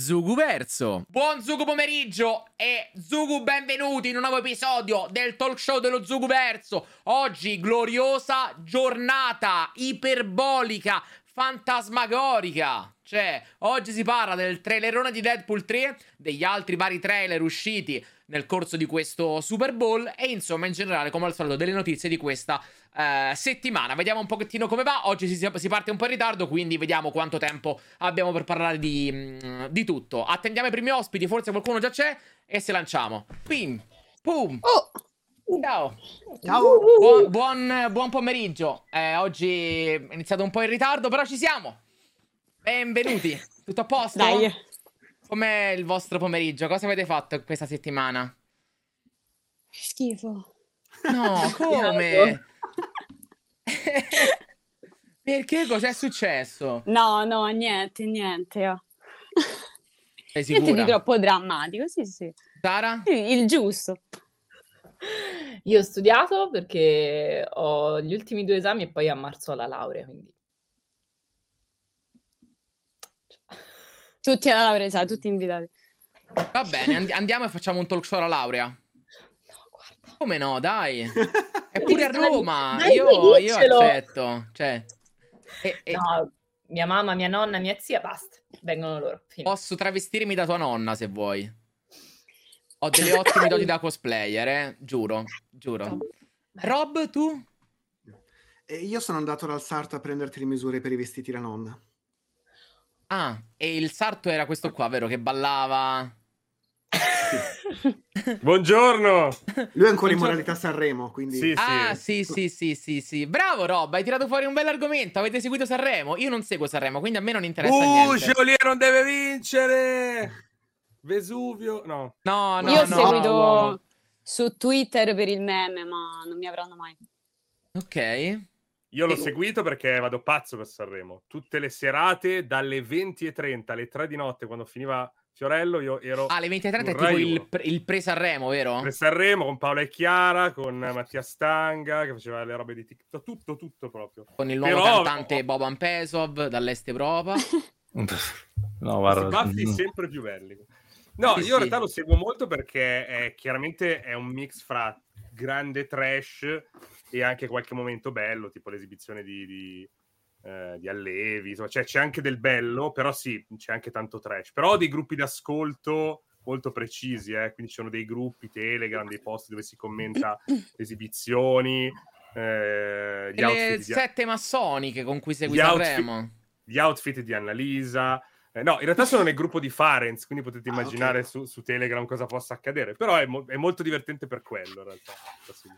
Zugu Verso. Buon Zugu pomeriggio e Zugu benvenuti in un nuovo episodio del talk show dello Zugu Verso. Oggi gloriosa giornata iperbolica, fantasmagorica. Cioè, oggi si parla del trailerone di Deadpool 3, degli altri vari trailer usciti nel corso di questo Super Bowl e insomma in generale come al solito delle notizie di questa uh, settimana. Vediamo un pochettino come va. Oggi si, si, parte un po' in ritardo, quindi vediamo quanto tempo abbiamo per parlare di, mm, di tutto. Attendiamo i primi ospiti, forse qualcuno già c'è e se lanciamo. Pim, pum. Oh. Ciao. Ciao. Buon, buon, buon pomeriggio. Eh, oggi è iniziato un po' in ritardo, però ci siamo. Benvenuti. Tutto a posto? Dai. Com'è il vostro pomeriggio? Cosa avete fatto questa settimana? Schifo. No, come? Perché cos'è successo? No, no, niente, niente. Oh. Sei Niente sicura? di troppo drammatico, sì, sì. Sara? Sì, Il giusto. Io ho studiato perché ho gli ultimi due esami e poi a marzo ho la laurea, quindi... Tutti alla laurea, sai, tutti invitati. Va bene, and- andiamo e facciamo un talk show alla laurea. No, guarda. Come no, dai. È pure a Roma. Dai, Io, io accetto. Cioè, e- e No, mia mamma, mia nonna, mia zia, basta. Vengono loro. fine. posso travestirmi da tua nonna se vuoi. Ho delle ottime doti da cosplayer, eh? Giuro, giuro. Rob, tu? Io sono andato dal sarto a prenderti le misure per i vestiti da nonna. Ah, e il sarto era questo qua, vero? Che ballava. Buongiorno! Lui è ancora in modalità Sanremo, quindi... Sì, Ah, sì, sì, sì, sì, sì. Bravo Rob, hai tirato fuori un bel argomento. Avete seguito Sanremo? Io non seguo Sanremo, quindi a me non interessa Uh, niente. Geolier non deve vincere! Vesuvio, no. No, no, Io ho no. seguito uomo. su Twitter per il meme, ma non mi avranno mai. Ok. Io l'ho seguito perché vado pazzo per Sanremo. Tutte le serate, dalle 20.30 alle 3 di notte, quando finiva Fiorello, io ero Ah, le 20.30 è tipo il, il pre-Sanremo, vero? per Sanremo con Paola e Chiara, con Mattia Stanga, che faceva le robe di TikTok, tutto, tutto proprio. Con il nuovo Però- cantante Boban Pesov dall'Est Europa. No, Questi guarda, baffi mm, sempre più belli. No, Sì, io sì. in realtà lo seguo molto perché è, chiaramente è un mix fra grande trash e anche qualche momento bello, tipo l'esibizione di, di, eh, di allievi, insomma, cioè, c'è anche del bello, però sì, c'è anche tanto trash. Però ho dei gruppi d'ascolto molto precisi, eh, quindi ci sono dei gruppi Telegram, dei post dove si commenta le esibizioni, eh, gli E le outfit di- sette massoniche con cui segui Sanremo. gli outfit di Annalisa. Eh, no, in realtà sono nel gruppo di Farenz, quindi potete Ah, immaginare ok. su, su Telegram cosa possa accadere. Però è, mo- è molto divertente per quello, in realtà. Sì.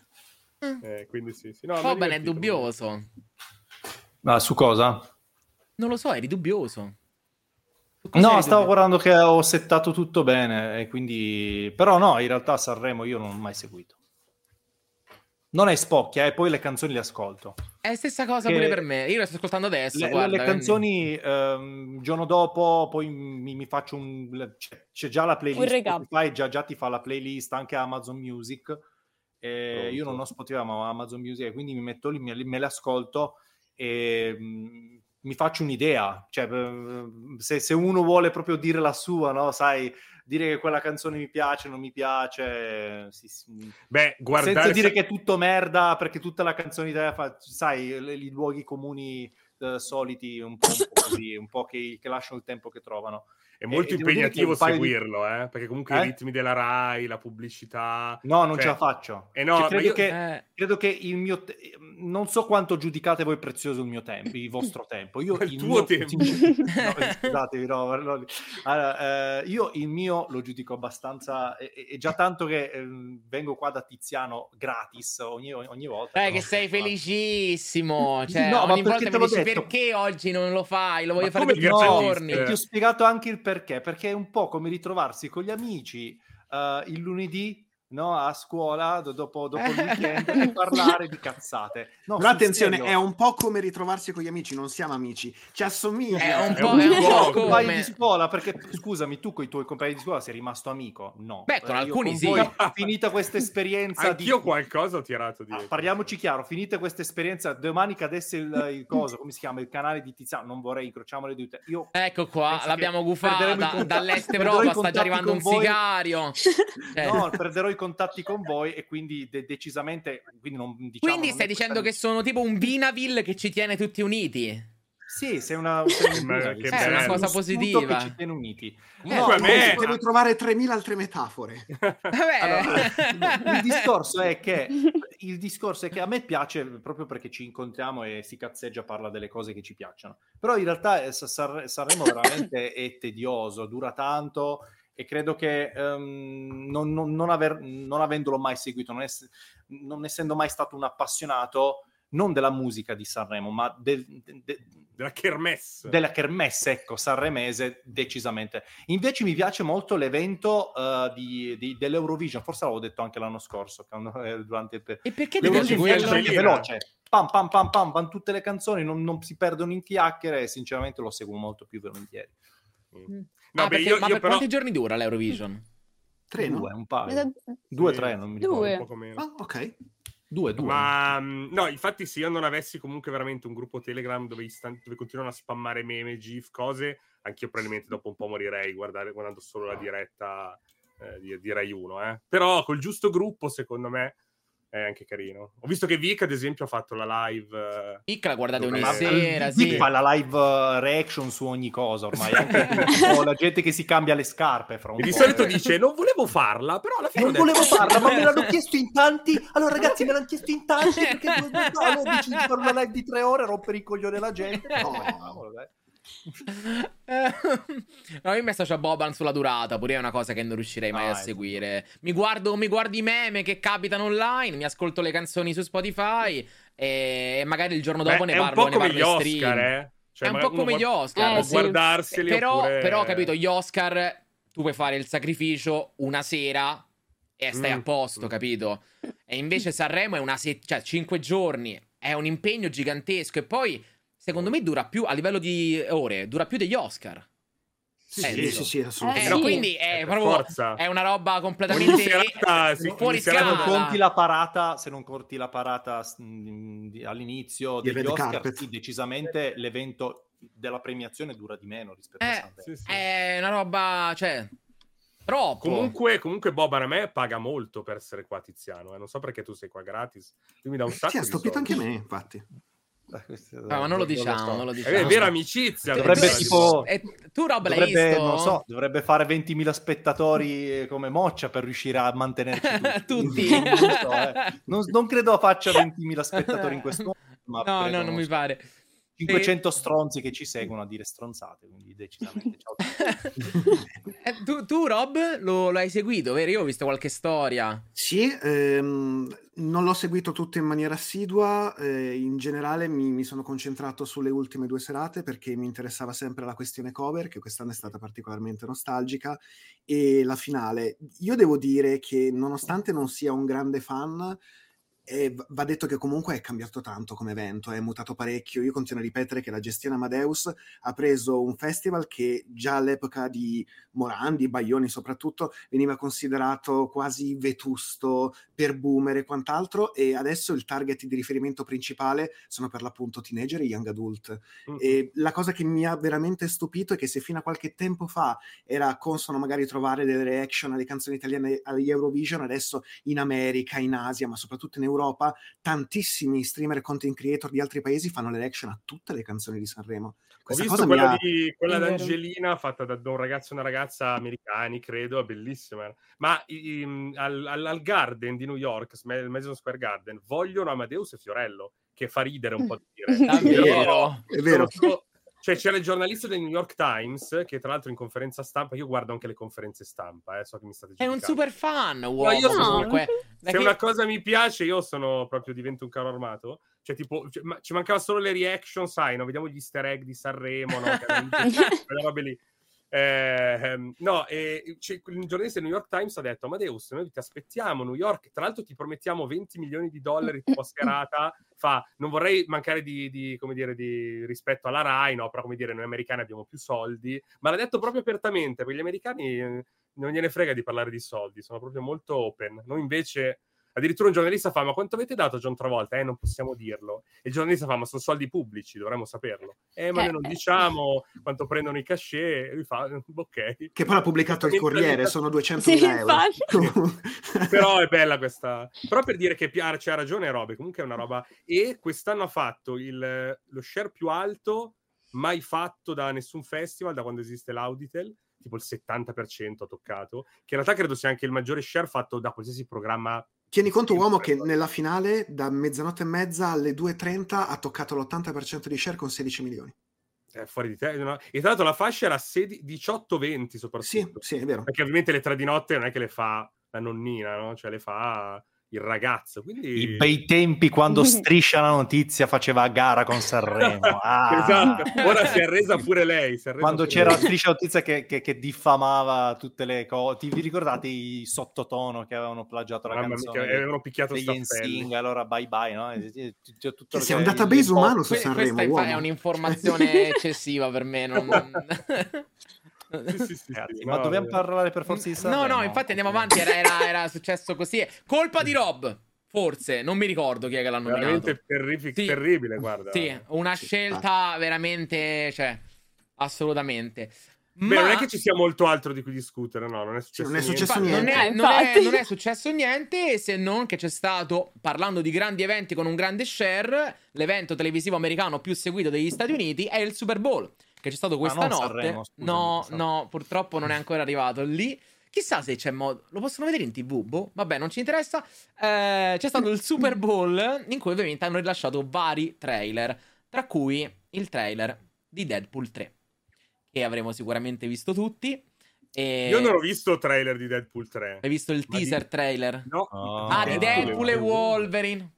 Eh, quindi sì, sì. No, bene, è dubbioso. Ma su cosa? Non lo so, eri dubbioso. No, stavo dubbioso? guardando che ho settato tutto bene, e quindi... Però no, in realtà Sanremo io non ho mai seguito. Non è spocchia, e poi le canzoni le ascolto. È la stessa cosa Che- pure per me. Io lo sto ascoltando adesso. Le, guarda, le quindi- canzoni, ehm, giorno dopo, poi mi, mi faccio un... C'è, c'è già la playlist. Spotify già, già ti fa la playlist, anche Amazon Music. E Pronto. io non ho Spotify, ma ho Amazon Music, quindi mi metto lì, me, me le ascolto e mm, mi faccio un'idea. Cioè, eh, se, se uno vuole proprio dire la sua, no? Sai, dire che quella canzone mi piace, non mi piace, sì, sì. Beh, guardare... senza dire che è tutto merda, perché tutta la canzone italiana fa, sai, i luoghi comuni eh, soliti, un po', un po' così, un po' che, che lasciano il tempo che trovano. È molto e impegnativo paio di- seguirlo, eh? Perché comunque Eh? i ritmi della Rai, la pubblicità... No, non Cioè, ce la faccio. eh no, Cioè, ma credo, io- che, Eh, credo che il mio... te- non so quanto giudicate voi prezioso il mio tempo, il vostro tempo. Io Il il tuo mio- tempo. No, scusatevi, no, no. Allora, eh, io il mio lo giudico abbastanza... È, è già tanto che ehm, vengo qua da Tiziano gratis ogni, ogni volta. No? che sei felicissimo. Cioè, no, ma ogni volta perché te mi dici detto? perché oggi non lo fai? Lo voglio Ma fare tutti i giorni. Eh. Ti ho spiegato anche il perché, perché? È un po' come ritrovarsi con gli amici eh, il lunedì no, a scuola do- dopo, dopo il weekend e parlare di cazzate. No, Però attenzione, serio. è un po' come ritrovarsi con gli amici, non siamo amici, ci assomiglia. È un po', è un po' compagni di come... scuola perché scusami tu con i tuoi compagni di scuola sei rimasto amico no Beh, con Eh, io alcuni sì. voi, finita questa esperienza Anch'io di... qualcosa ho tirato Ah, dietro. parliamoci chiaro finita questa esperienza domani cadesse il, il coso come si chiama il canale di Tiziano non vorrei incrociamo le dita io Ecco qua, l'abbiamo gufata, dall'est Europa sta già arrivando con un voi. sicario. Eh. no, perderò i contatti con voi e quindi de- decisamente quindi non diciamo Quindi non stai dicendo che sono tipo un Vinaville che ci tiene tutti uniti? sì sei una, sei un- Ma sei che. È una cosa positiva. che ci tiene uniti Comunque me... Devo trovare 3000 altre metafore. Vabbè. Allora, il discorso è che il discorso è che a me piace proprio perché ci incontriamo e si cazzeggia, parla delle cose che ci piacciono. Però in realtà eh, Sa- San- Sanremo veramente è tedioso, dura tanto e credo che ehm, non, non- non aver- non avendolo mai seguito, non, ess- non essendo mai stato un appassionato non della musica di Sanremo, ma del- de- de- Della kermesse. della kermesse, ecco, sanremese, decisamente. Invece mi piace molto l'evento eh, di- di- dell'Eurovision, forse l'avevo detto anche l'anno scorso, quando, eh, durante il... E perché L'Eurovision è Lì, veloce, pam pam pam pam, vanno tutte le canzoni, non, non si perdono in chiacchiere e sinceramente lo seguo molto più volentieri. Mm. Ah, No, beh, perché- io, ma io per però... quanti giorni dura l'Eurovision? Tre, no? Due, un paio. Due, tre, non mi Due. ricordo. un poco meno. Ah, ok. Due, due. Ma mm, no, infatti, se io non avessi comunque veramente un gruppo Telegram dove, istan- dove continuano a spammare meme, GIF, cose, anch'io probabilmente dopo un po' morirei guardare, guardando solo la diretta eh, di, di Rai 1. Eh. Però col giusto gruppo, secondo me, è anche carino. Ho visto che Vic, ad esempio, ha fatto la live. eh, Picca la guardate ogni Ma- sera, Vic sì. fa la live uh, reaction su ogni cosa ormai, anche tipo la gente che si cambia le scarpe fra un E di solito eh. dice: Non volevo farla, però alla fine. Non detto- volevo farla, ma me l'hanno chiesto in tanti. Allora, ragazzi, me l'hanno chiesto in tanti perché allora dici di fare una live di tre ore, rompere il coglione alla gente. No, vabbè. no, io mi associo a Boban sulla durata, pure è una cosa che non riuscirei mai Ah, a seguire. Mi guardo, mi guardo i meme che capitano online, mi ascolto le canzoni su Spotify e magari il giorno Beh, dopo ne è un parlo, po' ne come parlo gli in Oscar, stream. eh. Cioè, è un po' come gli Oscar. Eh, sì. guardarseli Però, oppure... però, capito, gli Oscar tu puoi fare il sacrificio una sera e stai Mm, a posto, capito? E invece Sanremo è una se- cioè cinque giorni, è un impegno gigantesco e poi secondo me dura più a livello di ore, dura più degli Oscar. Sì, Eh, sì, sì. Eh, assolutamente. Eh, sì. quindi è proprio forza. è una roba completamente serata, sì, fuori serata Se non scala. conti la parata, se non conti la parata mm, all'inizio Di degli Oscar, carpet. sì, decisamente l'evento della premiazione dura di meno rispetto a Eh, Sanremo. Sì, sì. è una roba, cioè troppo. Comunque, comunque Boban a me paga molto per essere qua Tiziano. eh. Non so perché tu sei qua gratis. Lui mi dà un sacco Sì, ha di soldi. anche me, infatti. Eh, Ah, ma non lo so. diciamo, non lo Eh, diciamo. È vera amicizia. Dovrebbe di tipo- Boban. E tu Rob l'hai Dovrebbe, visto? non so, dovrebbe fare 20.000 spettatori eh, come Moccia per riuscire a mantenerci tutti. Tutti. Non, so, eh. Non- non credo faccia 20.000 spettatori in questo momento, No, no, non mi pare. 500 stronzi che ci seguono a dire stronzate, quindi decisamente ciao. Eh, tu, tu, Rob, lo, lo hai seguito, vero? Io ho visto qualche storia. Sì, ehm, non l'ho seguito tutto in maniera assidua, eh, in generale mi, mi sono concentrato sulle ultime due serate perché mi interessava sempre la questione cover, che quest'anno è stata particolarmente nostalgica, e la finale. Io devo dire che nonostante non sia un grande fan, v- va detto che comunque è cambiato tanto come evento, è mutato parecchio. Io continuo a ripetere che la gestione Amadeus ha preso un festival che già all'epoca di Morandi, Baglioni soprattutto, veniva considerato quasi vetusto per boomer e quant'altro, e adesso il target di riferimento principale sono per l'appunto teenager e young adult. Mm. E la cosa che mi ha veramente stupito è che se fino a qualche tempo fa era consono magari trovare delle reaction alle canzoni italiane agli Eurovision, adesso in America, in Asia, ma soprattutto in Europa, tantissimi streamer e content creator di altri paesi fanno le reaction a tutte le canzoni di Sanremo. Ho Questa visto cosa mi quella, ha... di, quella È vero. d'Angelina fatta da, da un ragazzo e una ragazza americani, credo, è bellissima. Ma i- al, al- al Garden di New York, il Madison Square Garden, vogliono Amadeus e Fiorello, che fa ridere un po' di dire. È vero. Sono- sono- Cioè, c'era il giornalista del New York Times, che tra l'altro in conferenza stampa, io guardo anche le conferenze stampa, eh, so che mi state È un giudicando. super fan, uomo. io sono- comunque. Se che- una cosa mi piace, io sono proprio divento un carro armato. Cioè, tipo, cioè, ma- ci mancava solo le reaction, sai, no? Vediamo gli easter egg di Sanremo, no? Quelle robe lì. Eh, no, e c'è- il giornalista del New York Times ha detto: Amadeus, noi ti aspettiamo a New York. Tra l'altro, ti promettiamo 20 milioni di dollari tipo a serata. Fa, non vorrei mancare di, di, come dire, di rispetto alla Rai, no? Però, come dire, noi americani abbiamo più soldi. Ma l'ha detto proprio apertamente, perché gli americani eh, non gliene frega di parlare di soldi, sono proprio molto open. Noi invece. Addirittura un giornalista fa: Ma quanto avete dato a John Travolta? Eh, non possiamo dirlo. E il giornalista fa: Ma sono soldi pubblici, dovremmo saperlo. Eh, ma noi non Eh. diciamo quanto prendono i cachet. E lui fa: Ok. Che poi l'ha pubblicato il Corriere, sono 200.000 Sì, euro. Però è bella questa. Però per dire che Piar c'ha ragione, Robe. Comunque è una roba. E quest'anno ha fatto il- lo share più alto mai fatto da nessun festival da quando esiste l'Auditel. Tipo il 70% ha toccato. Che in realtà credo sia anche il maggiore share fatto da qualsiasi programma. Tieni conto, uomo, che nella finale da mezzanotte e mezza alle 2.30 ha toccato l'80% di share con 16 milioni. eh, fuori di te. no? E tra l'altro la fascia era 16 18-20 soprattutto. Sì, sì, è vero. Perché ovviamente le tre di notte non è che le fa la nonnina, no? Cioè le fa il ragazzo. Quindi... I bei tempi quando Striscia la notizia faceva a gara con Sanremo. Ah. esatto. Ora si è arresa pure lei. si è arresa Quando pure c'era lei. Striscia la notizia che, che- che diffamava tutte le cose. Ti vi ricordate i sottotono che avevano plagiato la Mamma mia, canzone? che avevano picchiato degli. NSYNC, allora bye bye, no? E- e- tutto- tutto Sì, è un database umano su Sanremo, questa è un'informazione eccessiva per me. Non- Sì, sì, sì, sì, Ragazzi, no, ma dobbiamo eh. parlare per forza di Sanremo? No, no, infatti andiamo avanti. Era, era- era successo così. Colpa di Rob. Forse, non mi ricordo chi è che l'ha nominato. veramente terrifi- Sì. terribile, guarda. Sì, una Sì, scelta veramente, cioè, assolutamente. Beh, Ma non è che ci sia molto altro di cui discutere, no, non è successo, non è niente. successo non, niente. è, Eh, non è- non è successo niente se non che c'è stato, parlando di grandi eventi con un grande share, l'evento televisivo americano più seguito degli Stati Uniti è il Super Bowl, che c'è stato questa notte. Sanremo, scusami, no, no, purtroppo non è ancora arrivato lì. Chissà se c'è modo. Lo possono vedere in tv? Boh, vabbè, non ci interessa. Eh, c'è stato il Super Bowl in cui ovviamente hanno rilasciato vari trailer, tra cui il trailer di Deadpool 3, che avremo sicuramente visto tutti. E... Io non ho visto il trailer di Deadpool 3. Hai visto il Ma di- teaser trailer? No, Oh. Ah, di Deadpool e Wolverine.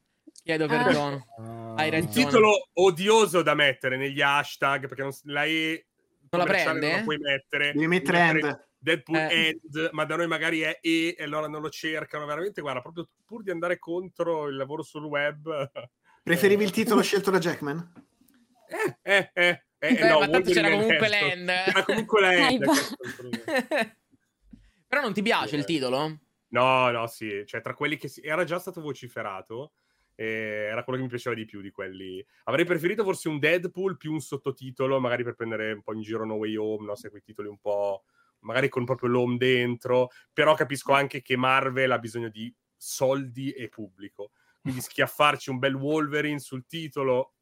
Chiedo Ah. perdono. Ah. Hai Un ragione. titolo odioso da mettere negli hashtag perché non, la E Non la prende? Non la puoi mettere. Devi mettere end. Deadpool Eh. End, ma da noi magari è E e allora non lo cercano. Veramente, guarda, proprio pur di andare contro il lavoro sul web. Preferivi il titolo scelto da Jackman? Eh, eh, eh. eh, Eh, no, ma tanto c'era comunque l'end. C'era comunque la end. va. Però non ti piace il Eh. titolo? No, no, sì, cioè tra quelli che si... era già stato vociferato, e era quello che mi piaceva di più di quelli. Avrei preferito forse un Deadpool più un sottotitolo, magari per prendere un po' in giro No Way Home, no? Se quei titoli un po'... magari con proprio l'home dentro, però capisco anche che Marvel ha bisogno di soldi e pubblico. Quindi schiaffarci un bel Wolverine sul titolo...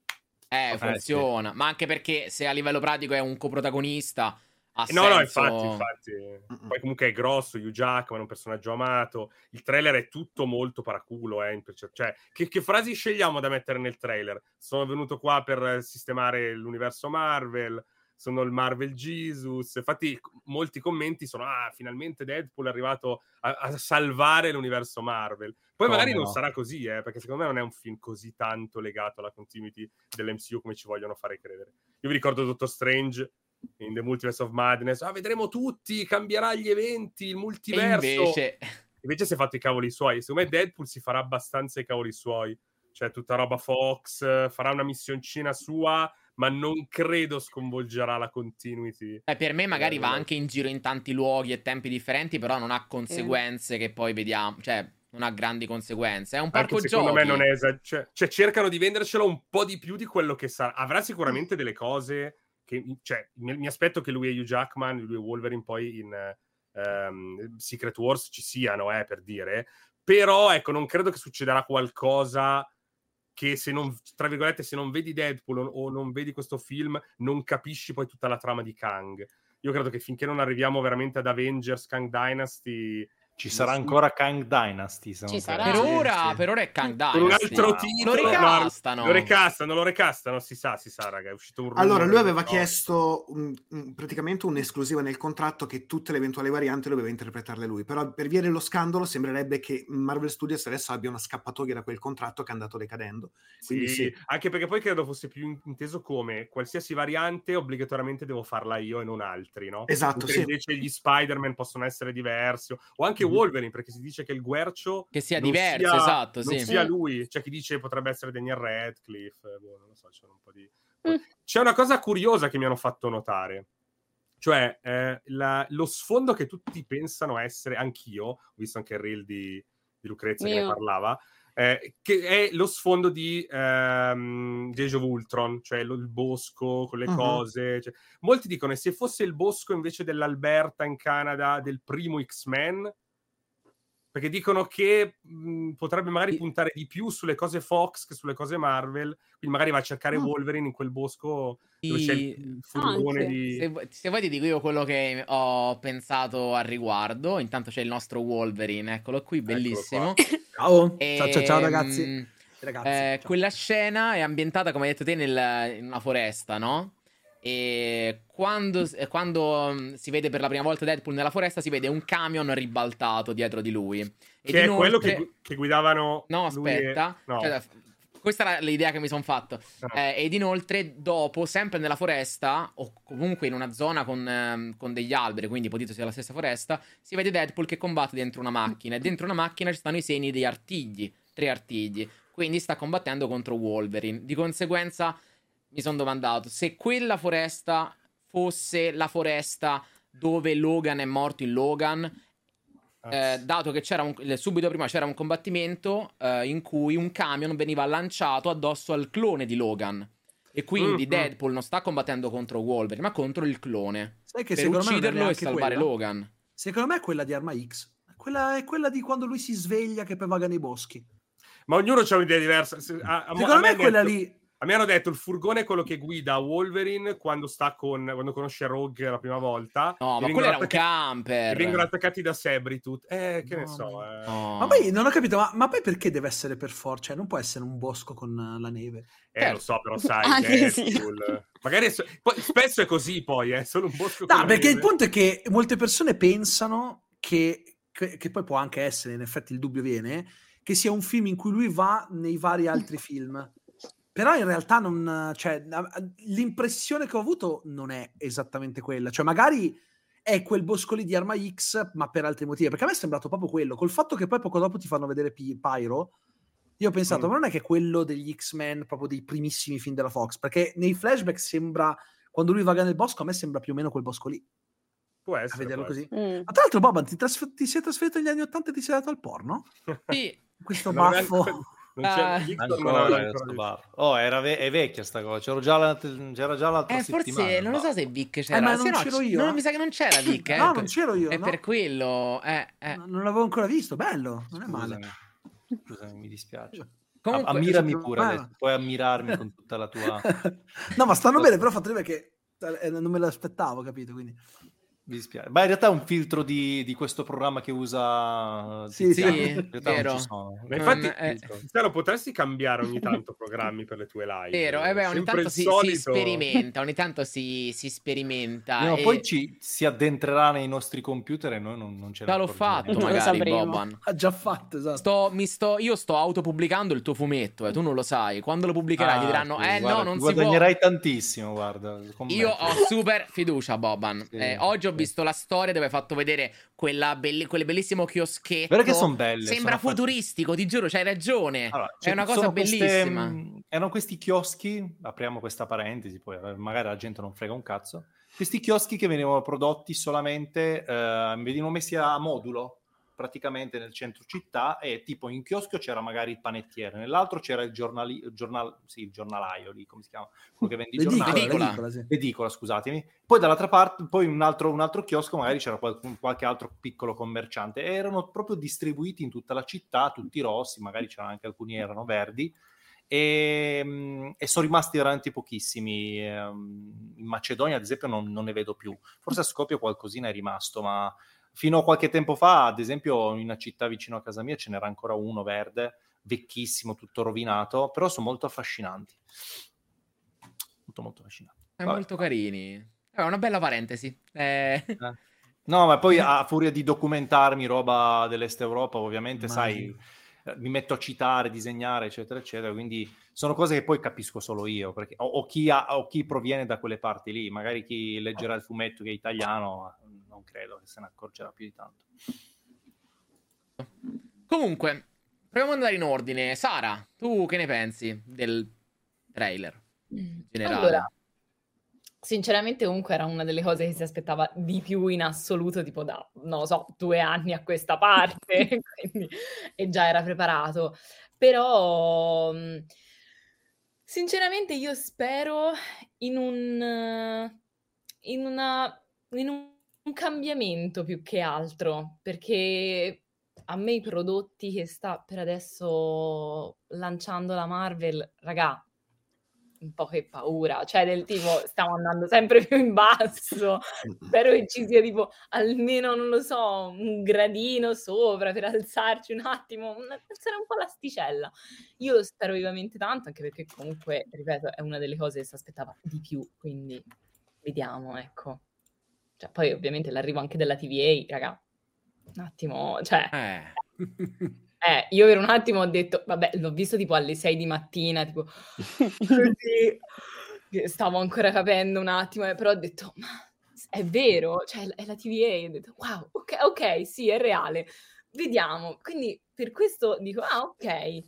Eh, Eh, funziona. Ma anche perché se a livello pratico è un coprotagonista, ha Eh, No, no, senso. infatti, infatti. Mm-mm. Poi comunque è grosso, Hugh Jackman è un personaggio amato. Il trailer è tutto molto paraculo, eh, cioè, che, che frasi scegliamo da mettere nel trailer? Sono venuto qua per sistemare l'universo Marvel, sono il Marvel Jesus. Infatti molti commenti sono, ah, finalmente Deadpool è arrivato a, a salvare l'universo Marvel. Poi Come magari non no? sarà così, eh, perché secondo me non è un film così tanto legato alla continuity dell'MCU come ci vogliono fare credere. Io vi ricordo Doctor Strange in The Multiverse of Madness. Ah, vedremo tutti, cambierà gli eventi, il E multiverso. invece... Invece si è fatto i cavoli suoi. Secondo me Deadpool si farà abbastanza i cavoli suoi. Cioè, tutta roba Fox, farà una missioncina sua, ma non credo sconvolgerà la continuity. Eh, per me magari va Eh, anche in giro in tanti luoghi e tempi differenti, però non ha conseguenze che poi vediamo, cioè non ha grandi conseguenze. È un parco Anche secondo giochi. me non è esa- cioè, cioè, cercano di vendercelo un po' di più di quello che sarà. Avrà sicuramente delle cose che, cioè, mi, mi aspetto che lui e Hugh Jackman, lui e Wolverine poi in ehm, Secret Wars ci siano, eh, per dire. Però, ecco, non credo che succederà qualcosa che se non, tra virgolette, se non vedi Deadpool o, o non vedi questo film, non capisci poi tutta la trama di Kang. Io credo che finché non arriviamo veramente ad Avengers, Kang Dynasty, Ci sarà ancora Kang Dynasty. se Ci sarà. Per ora, sì. per ora è Kang Dynasty. Un altro Lo titolo. Lo no, ricastano. lo recastano, lo recastano, si sa, si sa, raga, è uscito un rumore. Allora, lui aveva no. chiesto un- praticamente un'esclusiva nel contratto che tutte le eventuali varianti doveva interpretarle lui, però per via dello scandalo sembrerebbe che Marvel Studios adesso abbia una scappatoia da quel contratto che è andato decadendo. Quindi Sì, sì. anche perché poi credo fosse più in- inteso come qualsiasi variante obbligatoriamente devo farla io e non altri, no? Esatto, Mentre sì. invece gli Spider-Man possono essere diversi, o anche. Wolverine, perché si dice che il guercio Che sia diverso, sia- esatto, non sì. sia Mm. lui, c'è chi dice potrebbe essere Daniel Radcliffe, eh, boh, non lo so, c'è un po' di... Mm. C'è una cosa curiosa che mi hanno fatto notare, cioè eh, la- lo sfondo che tutti pensano essere, anch'io, ho visto anche il reel di, di Lucrezia che ne Mio. parlava, eh, che è lo sfondo di ehm, Age of Ultron, cioè lo- il bosco con le Mhm. cose. cioè- molti dicono: e se fosse il bosco invece dell'Alberta in Canada del primo X-Men? Perché dicono che mh, potrebbe magari puntare di più sulle cose Fox che sulle cose Marvel. Quindi magari va a cercare Mm. Wolverine in quel bosco dove c'è il furgone di. Se, vu- se vuoi ti dico io quello che ho pensato al riguardo. Intanto c'è il nostro Wolverine, eccolo qui, Eccolo bellissimo. Ciao. E, ciao, ciao, ciao, ragazzi. mm, Ragazzi, eh, ciao. quella scena è ambientata, come hai detto te, nel- in una foresta, no? E quando, quando mm, si vede per la prima volta Deadpool nella foresta, si vede un camion ribaltato dietro di lui. Ed Che è quello che, inoltre- che guidavano. No, lui e- aspetta. no. Cioè, questa era l'idea che mi sono fatto. No. Eh, ed inoltre, dopo, sempre nella foresta, o comunque in una zona con, ehm, con degli alberi, quindi ipotizzo sia la stessa foresta, si vede Deadpool che combatte dentro una macchina. E dentro una macchina ci stanno i segni degli artigli, tre artigli. Quindi sta combattendo contro Wolverine. Di conseguenza, mi sono domandato se quella foresta fosse la foresta dove Logan è morto in Logan eh, dato che c'era un, subito prima c'era un combattimento eh, in cui un camion veniva lanciato addosso al clone di Logan. E quindi Mm, mm. Deadpool non sta combattendo contro Wolverine, ma contro il clone. Sai che per secondo me non è ucciderlo e salvare quella. Logan. Secondo me è quella di Arma X. Quella è quella di quando lui si sveglia che poi vaga nei boschi. Ma ognuno ha un'idea diversa. Se- a- a- Secondo a me è hanno quella detto- lì. A me hanno detto il furgone è quello che guida Wolverine quando sta con quando conosce Rogue la prima volta. No, ma vengono quello era un camper. E vengono attaccati da Sabritooth. Eh, che ne No, so. no. eh. No. Ma poi non ho capito, ma, ma poi perché deve essere per forza? Cioè, non può essere un bosco con eh, la neve. Eh, lo so, però sai, Anche sì. Deadpool. Magari so- poi, spesso è così poi, è solo un bosco No, con la perché il punto è che molte persone pensano che, che, che poi può anche essere, in effetti il dubbio viene, che sia un film in cui lui va nei vari altri film. Però in realtà non, cioè, a- a- l'impressione che ho avuto non è esattamente quella. Cioè, magari è quel bosco lì di Arma X, ma per altri motivi. Perché a me è sembrato proprio quello. Col fatto che poi poco dopo ti fanno vedere P- Pyro, io ho pensato, Mm. ma non è che quello degli X-Men, proprio dei primissimi film della Fox? Perché nei flashback sembra, quando lui vaga nel bosco, a me sembra più o meno quel bosco lì. Può A essere. vederlo può così. Mm. Ma tra l'altro, Boban, ti, trasfer- ti sei trasferito negli anni 80 e ti sei dato al porno? Sì, Questo baffo. Ancora- non c'è- Ah. Victor non Ancora, eh, ancora. Oh, era ve- è vecchia sta cosa. C'ero già la- c'era già l'altra eh, forse settimana. non lo so se Vic c'era. ma Sì, non no, c'ero c- io, no, eh. mi sa che non c'era Vic. Eh, no, per- non c'ero io. È no? per quello. Eh, eh. No, Non l'avevo ancora visto, bello, non è male. Scusami, scusami, mi dispiace. Comunque, Ammirami pure, ma- adesso, puoi ammirarmi con tutta la tua... no, ma stanno bene, però fatto che eh, non me l'aspettavo, capito? Quindi... Mi dispiace. Ma in realtà è un filtro di, di questo programma che usa... Sì, Tiziano. sì, in non vero. Ma infatti, Non è- Tiziano, potresti cambiare ogni tanto programmi per le tue live. Vero, eh beh, ogni tanto si, si sperimenta, ogni tanto si, si sperimenta. Prima o e- poi ci, si addentrerà nei nostri computer e noi non, non ce Già l'ho fatto, Non lo magari. Boban. Ha già fatto, esatto. Sto, mi sto, io sto autopubblicando il tuo fumetto, eh, tu non lo sai. Quando lo pubblicherai Ah, ti diranno, sì, eh guarda, no, non si può. guadagnerai tantissimo, guarda. Io ho super fiducia, Boban. Sì, Eh, oggi ho sì. Visto la storia dove hai fatto vedere quella belli- quel bellissimo chioschetto. Vero che son belle, Sembra sono futuristico, ti giuro, c'hai ragione. Allora, È cioè, una cosa sono queste, bellissima. mh, erano questi chioschi, apriamo questa parentesi, poi eh, magari la gente non frega un cazzo. Questi chioschi che venivano prodotti solamente, eh, venivano messi a modulo praticamente nel centro città e tipo in chioschio c'era magari il panettiere, nell'altro c'era il, giornali- il giornal- sì, il giornalaio lì, come si chiama? Quello che vende i L'edicola, giornali. L'edicola. l'edicola, sì. Edicola, scusatemi. Poi dall'altra parte, poi un altro, un altro chiosco, magari c'era qual- qualche altro piccolo commerciante. E erano proprio distribuiti in tutta la città, tutti rossi, magari c'erano anche alcuni erano verdi. E, mm, e sono rimasti veramente pochissimi. Ehm, In Macedonia, ad esempio, non, non ne vedo più. Forse a Skopje qualcosina è rimasto, ma Fino a qualche tempo fa, ad esempio, in una città vicino a casa mia ce n'era ancora uno verde, vecchissimo, tutto rovinato, però sono molto affascinanti. Molto, molto affascinanti. È Vabbè. molto carini. È una bella parentesi. Eh, No, ma poi a furia di documentarmi roba dell'Est Europa, ovviamente, sai, Immagino. eh, mi metto a citare, disegnare, eccetera, eccetera. Quindi sono cose che poi capisco solo io, perché, o, o chi ha- o chi proviene da quelle parti lì. Magari chi leggerà il fumetto che è italiano, non credo che se ne accorgerà più di tanto. Comunque, proviamo ad andare in ordine. Sara, tu che ne pensi del trailer? generale? Allora, sinceramente comunque era una delle cose che si aspettava di più in assoluto, tipo da, non lo so, due anni a questa parte, quindi, e già era preparato. Però, mh, sinceramente io spero in un, in una, in un cambiamento più che altro, perché a me i prodotti che sta per adesso lanciando la Marvel, raga, un po' che paura, cioè del tipo stiamo andando sempre più in basso, spero che ci sia tipo almeno, non lo so, un gradino sopra per alzarci un attimo, alzare un po' l'asticella. Io lo spero vivamente tanto, anche perché comunque, ripeto, è una delle cose che si aspettava di più, quindi vediamo, ecco. Cioè, poi ovviamente l'arrivo anche della TVA, raga, un attimo, cioè... Eh, Eh, io per un attimo ho detto, vabbè, l'ho visto tipo alle 6 di mattina, tipo così, stavo ancora capendo un attimo, eh, però ho detto, ma è vero? Cioè, è la TVA, ho detto, wow, ok, ok, sì, è reale, vediamo. Quindi per questo dico, ah, ok.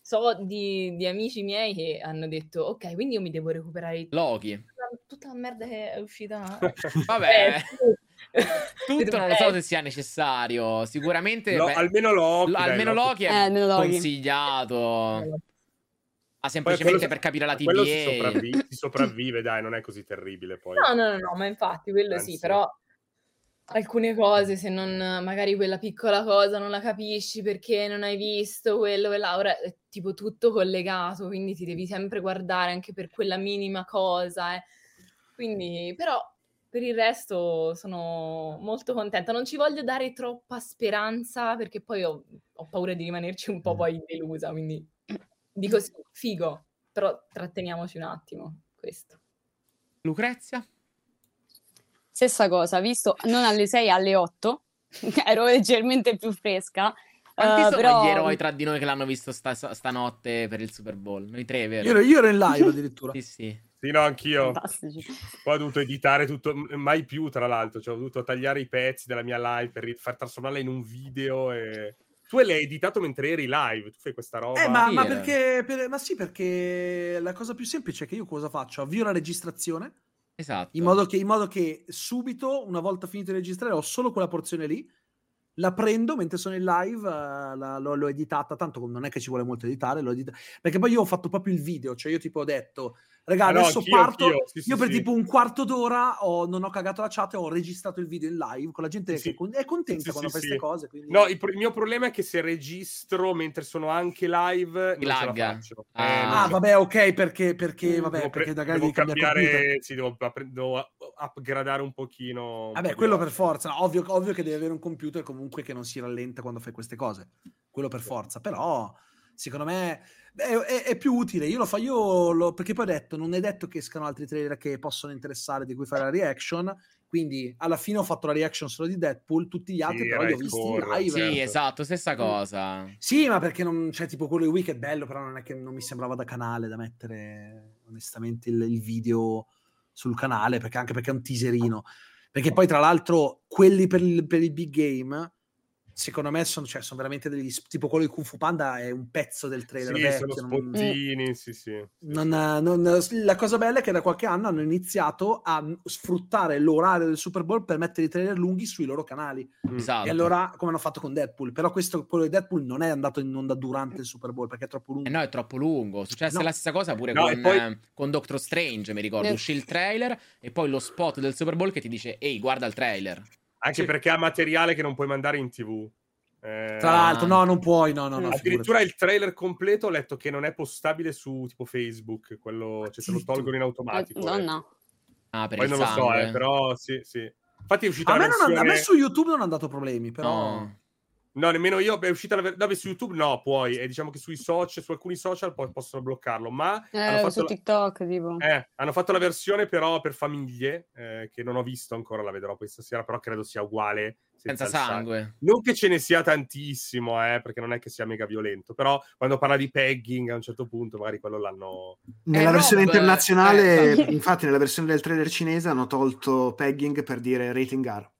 So di, di amici miei che hanno detto, ok, quindi io mi devo recuperare Loki. tutta, tutta la merda che è uscita. Vabbè, Eh, sì. tutto non lo so Eh, se sia necessario. Sicuramente, Lo- beh, almeno Loki. l- almeno Loki Eh, è almeno Loki. consigliato. Ma Poi semplicemente quello- per capire la quello si, TVA. sopravvi- si sopravvive, dai, non è così terribile poi. No, no, no, no, ma infatti quello Anzi. sì, però alcune cose, se non magari quella piccola cosa non la capisci perché non hai visto quello e là, ora è tipo tutto collegato, quindi ti devi sempre guardare anche per quella minima cosa, eh. Quindi, però per il resto sono molto contenta. Non ci voglio dare troppa speranza perché poi ho, ho paura di rimanerci un po' poi delusa, quindi dico sì, figo, però tratteniamoci un attimo, questo. Lucrezia? Stessa cosa, visto non alle 6, alle 8, ero leggermente più fresca. Quanti eh, sono però... gli eroi tra di noi che l'hanno visto sta- stanotte per il Super Bowl? Noi tre, vero? Io, ero- io ero in live addirittura. Sì, sì. Sì, no, anch'io. Fantastici. Poi ho dovuto editare tutto, mai più tra l'altro, cioè ho dovuto tagliare i pezzi della mia live per far trasformarla in un video e... Tu l'hai editato mentre eri live, tu fai questa roba. Eh, ma, Sì, ma perché, per- ma sì, perché la cosa più semplice è che io cosa faccio? Avvio la registrazione Esatto. in modo, che, in modo che subito, una volta finito di registrare, ho solo quella porzione lì, la prendo mentre sono in live, eh, la- l'ho, l'ho editata, tanto non è che ci vuole molto editare, l'ho edita- perché poi io ho fatto proprio il video, cioè io tipo ho detto, raga, Ah, no, adesso anch'io, parto, anch'io, sì, sì, io per sì. tipo un quarto d'ora ho- non ho cagato la chat e ho registrato il video in live con la gente Sì, che è contenta Sì, quando sì, fa sì. queste cose. Quindi... No, il, pro- il mio problema è che se registro mentre sono anche live, non ce la Lagga. faccio. Ah. Eh, Ah, ce- vabbè, ok, perché, perché, Mm, vabbè, devo, pre- perché magari devo devi cambiare sì, devo, appre- devo upgradare un pochino. un Vabbè, quello per forza, no, ovvio, ovvio che devi avere un computer comunque che non si rallenta quando fai queste cose, quello per forza, però secondo me è, è- è più utile, io lo faccio, io lo, perché poi ho detto, non è detto che escano altri trailer che possono interessare di cui fare la reaction, quindi alla fine ho fatto la reaction solo di Deadpool, tutti gli altri Sì, però li ho visti in live. Sì, certo. esatto, stessa cosa. Sì, ma perché non c'è tipo quello di Week è bello, però non è che non mi sembrava da canale da mettere onestamente il, il video sul canale, perché anche perché è un teaserino. Perché poi, tra l'altro, quelli per il, per il big game, secondo me, sono, cioè, sono veramente degli. tipo quello di Kung Fu Panda è un pezzo del trailer. Sì, vecchio, sono non- spottini, sì, sì. non- non- la cosa bella è che da qualche anno hanno iniziato a sfruttare l'orario del Super Bowl per mettere i trailer lunghi sui loro canali. Mm. Esatto. E allora, come hanno fatto con Deadpool, però questo quello di Deadpool non è andato in onda durante il Super Bowl perché è troppo lungo. Eh no, è troppo lungo. Successe No. la stessa cosa pure No, con, poi- eh, con Doctor Strange, mi ricordo. Eh. Uscì il trailer e poi lo spot del Super Bowl che ti dice ehi, guarda il trailer. Anche Sì. perché ha materiale che non puoi mandare in tv. Eh, Tra l'altro, no, non puoi, no, no, no. Addirittura figurati. il trailer completo ho letto che non è postabile su tipo Facebook, quello cioè, se lo tolgono in automatico. No, eh. no. Ah, per Poi il non lo so, sangue. eh, però sì, sì. Infatti è uscita A me, non versione... a me su YouTube non hanno dato problemi, però... No. No, nemmeno io. È uscita la ver- Vabbè, su YouTube no, puoi. E diciamo che sui social, su alcuni social poi possono bloccarlo. Ma hanno, Eh, fatto su la... TikTok, tipo. eh, hanno fatto la versione però per famiglie, eh, che non ho visto ancora, la vedrò questa sera, però credo sia uguale. Senza il sangue. sangue. Non che ce ne sia tantissimo, eh, perché non è che sia mega violento, però quando parla di pegging a un certo punto magari quello l'hanno... Nella Eh, versione Rob, internazionale, eh, infatti, nella versione del trailer cinese hanno tolto pegging per dire rating R.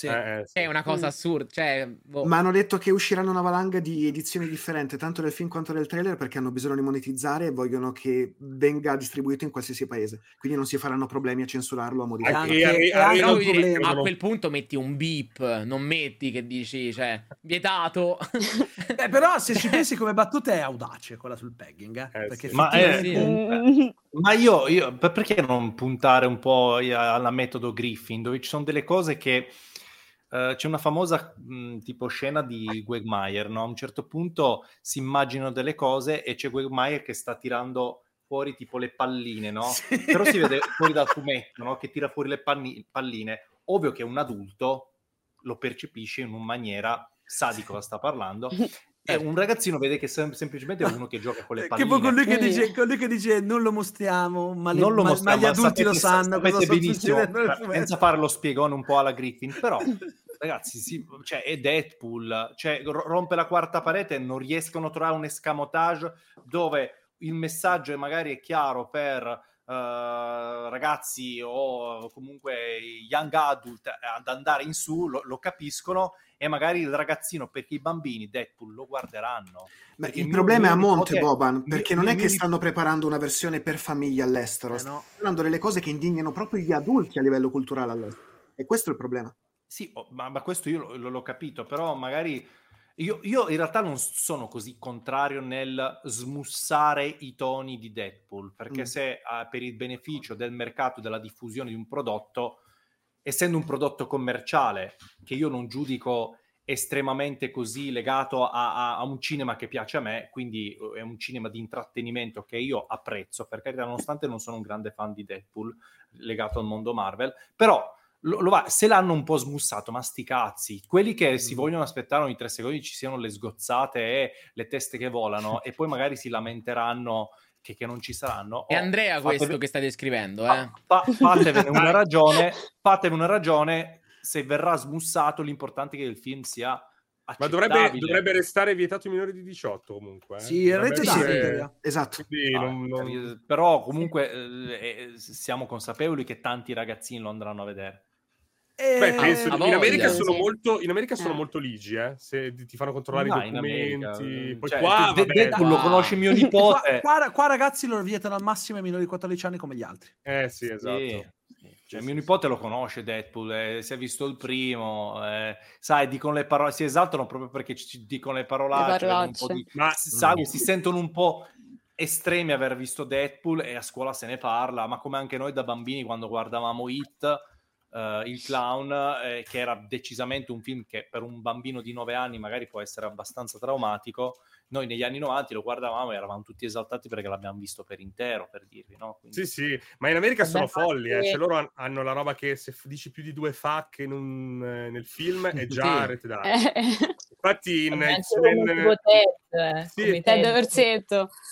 Sì. Eh, eh, sì. È una cosa Mm. assurda. Cioè, boh. Ma hanno detto che usciranno una valanga di edizioni differenti, tanto del film quanto del trailer, perché hanno bisogno di monetizzare e vogliono che venga distribuito in qualsiasi paese. Quindi non si faranno problemi a censurarlo, a modificarlo. e arri- anche Però un dire, a quel punto metti un beep, non metti che dici, cioè, vietato. Eh, però se ci pensi come battuta è audace quella sul pegging, eh? Eh, perché sì. Ma, eh, Mm. Ma io, io- per- perché non puntare un po' alla metodo Griffin, dove ci sono delle cose che... eh, c'è una famosa mh, tipo scena di Quagmire, no? A un certo punto si immaginano delle cose e c'è Quagmire che sta tirando fuori tipo le palline, no? Sì. Però si vede fuori dal fumetto, no? Che tira fuori le panni- palline. Ovvio che un adulto lo percepisce in una maniera sa di cosa sta parlando. E un ragazzino vede che sem- semplicemente è uno che gioca con le Che palline. poi con lui che, dice, con lui che dice non lo mostriamo, ma, le- lo ma- mostriamo, ma gli adulti lo sapete- sanno sapete benissimo, senza fare lo spiegone un po' alla Griffin, però ragazzi, sì, cioè, è Deadpool, cioè, ro- rompe la quarta parete e non riescono a trovare un escamotage dove il messaggio è magari è chiaro per eh, ragazzi o comunque young adult ad andare in su, lo, lo capiscono e magari il ragazzino, perché i bambini Deadpool lo guarderanno. Ma il mio- problema è a monte, nipote- Boban, mio- perché non mio- è che stanno preparando una versione per famiglie all'estero, Eh, stanno no. preparando delle cose che indignano proprio gli adulti a livello culturale all'estero. E questo è il problema. Sì, oh, ma, ma questo io lo- lo- l'ho capito, però magari io, io in realtà non sono così contrario nel smussare i toni di Deadpool, perché Mm. se eh, per il beneficio del mercato e della diffusione di un prodotto, essendo un prodotto commerciale che io non giudico estremamente così legato a, a- a un cinema che piace a me, quindi eh, è un cinema di intrattenimento che io apprezzo, per carità, nonostante non sono un grande fan di Deadpool legato al mondo Marvel, però lo- lo va- se l'hanno un po' smussato, ma sti cazzi, quelli che si vogliono aspettare ogni tre secondi ci siano le sgozzate e le teste che volano e poi magari si lamenteranno che, che non ci saranno. È oh, Andrea fatevi- questo che stai descrivendo, eh. fa- fa- fatevene una ragione, fatevene una ragione, se verrà smussato l'importante è che il film sia Ma dovrebbe, accettabile. dovrebbe restare vietato ai minori di 18 comunque. eh. Sì, è Dovrebbe rated sì, R in essere- teoria. Esatto. Ah, non- non- Però comunque eh, eh, siamo consapevoli che tanti ragazzini lo andranno a vedere. Eh, Beh, penso a in voglia, America sì. sono molto, in America sono Eh. molto ligi, eh, se ti fanno controllare No, i documenti. eh, Poi cioè, qua, De- vabbè, Deadpool lo qua- conosce mio qua, nipote. qua- qua ragazzi lo vietano al massimo ai minori di 14 anni come gli altri. eh sì, esatto. Sì. Cioè, mio nipote lo conosce Deadpool, eh, si è visto il primo, eh, sai, dicono le parole, si esaltano proprio perché ci dicono le parolacce, Le di- Ma- sai, si sentono un po' estremi aver visto Deadpool e a scuola se ne parla, ma come anche noi da bambini quando guardavamo Hit, eh, il clown, eh, che era decisamente un film che per un bambino di 9 anni magari può essere abbastanza traumatico, noi negli anni 90 lo guardavamo e eravamo tutti esaltati perché l'abbiamo visto per intero, per dirvi, no? Quindi- Sì, sì, ma in America sono folli, eh. cioè loro han- hanno la roba che se f- dici più di due fuck in un, eh, nel film è già Sì. Eh, Infatti in X-Men, eh, Sì. Ted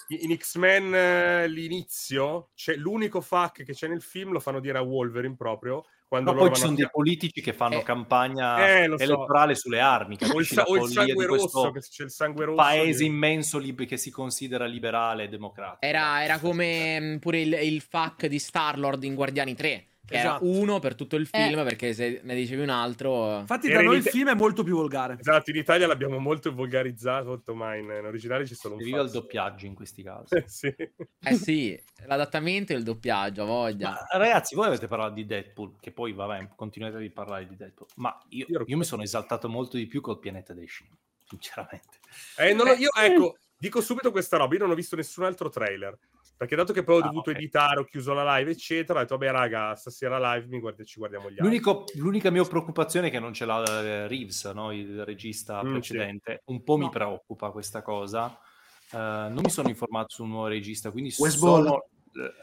in X-Men l'inizio, c'è l'unico fuck che c'è nel film lo fanno dire a Wolverine proprio, quando No, poi ci sono dei politici che fanno Eh, campagna eh, so. elettorale sulle armi, o il, sa- la o il follia di sangue questo rosso, che c'è il sangue rosso. paese di- immenso lib- che si considera liberale e democratico. Era, era come pure il, il fuck di Star-Lord in Guardiani 3. Che Esatto. era uno per tutto il film, Eh. perché se ne dicevi un altro... Infatti Era da noi il in- film è molto più volgare. Esatto, in Italia l'abbiamo molto volgarizzato, ma in, in originale ci sono un Viva il doppiaggio in questi casi. sì. Eh sì, l'adattamento e il doppiaggio, a voglia. Ma, ragazzi, voi avete parlato di Deadpool, che poi vabbè, continuate a parlare di Deadpool, ma io, Io mi sono esaltato molto di più col pianeta dei scimmie, sinceramente. Eh, non ho- io, ecco, dico subito questa roba, io non ho visto nessun altro trailer, perché dato che poi ho Ah, dovuto ok. editare, ho chiuso la live, eccetera, ho detto, vabbè raga, stasera live mi guardi- ci guardiamo gli altri. L'unico- l'unica mia preoccupazione è che non ce l'ha eh, Reeves, no? il regista Mm, precedente. Un po' mi No. preoccupa questa cosa. Eh, non mi sono informato sul nuovo regista, quindi Wes sono... Ball.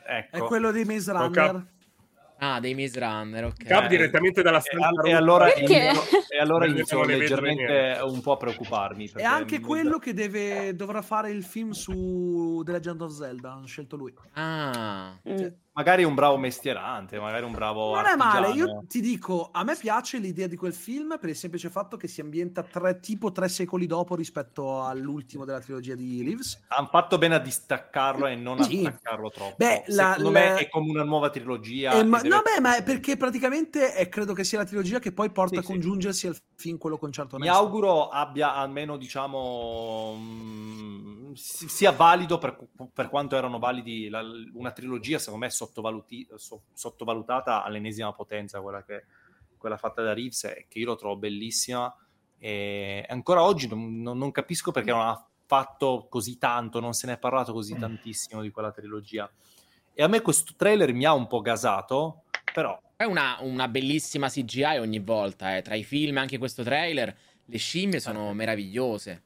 eh, È ecco. quello di Maze Runner. cap- Ah, dei Maze Runner, ok. Cap direttamente dalla E, stanza e allora, Perché? inizio, e allora inizio leggermente un po' a preoccuparmi. È anche quello che deve, dovrà fare il film su The Legend of Zelda. Hanno scelto lui. Ah. Mm. Magari un bravo mestierante, magari un bravo Non è male, artigiano. io ti dico, a me piace l'idea di quel film per il semplice fatto che si ambienta tre, tipo tre secoli dopo rispetto all'ultimo della trilogia di Leaves. Hanno fatto bene a distaccarlo e non Sì. attaccarlo troppo. Beh, la- Secondo la- me è come una nuova trilogia. Eh, ma, deve- No, beh, ma è perché praticamente è, credo che sia la trilogia che poi porta Sì, a sì. congiungersi al film quello concerto Mi auguro abbia almeno, diciamo, mm, si- sia valido per, per quanto erano validi la- una trilogia, secondo me sottovaluti- so- sottovalutata all'ennesima potenza, quella, che, quella fatta da Reeves, e che io lo trovo bellissima. E ancora oggi non, non- capisco perché non ha fatto così tanto, non se ne è parlato così tantissimo di quella trilogia. E a me questo trailer mi ha un po' gasato, però È una, una bellissima CGI ogni volta, eh. Tra i film e anche questo trailer, le scimmie sono meravigliose.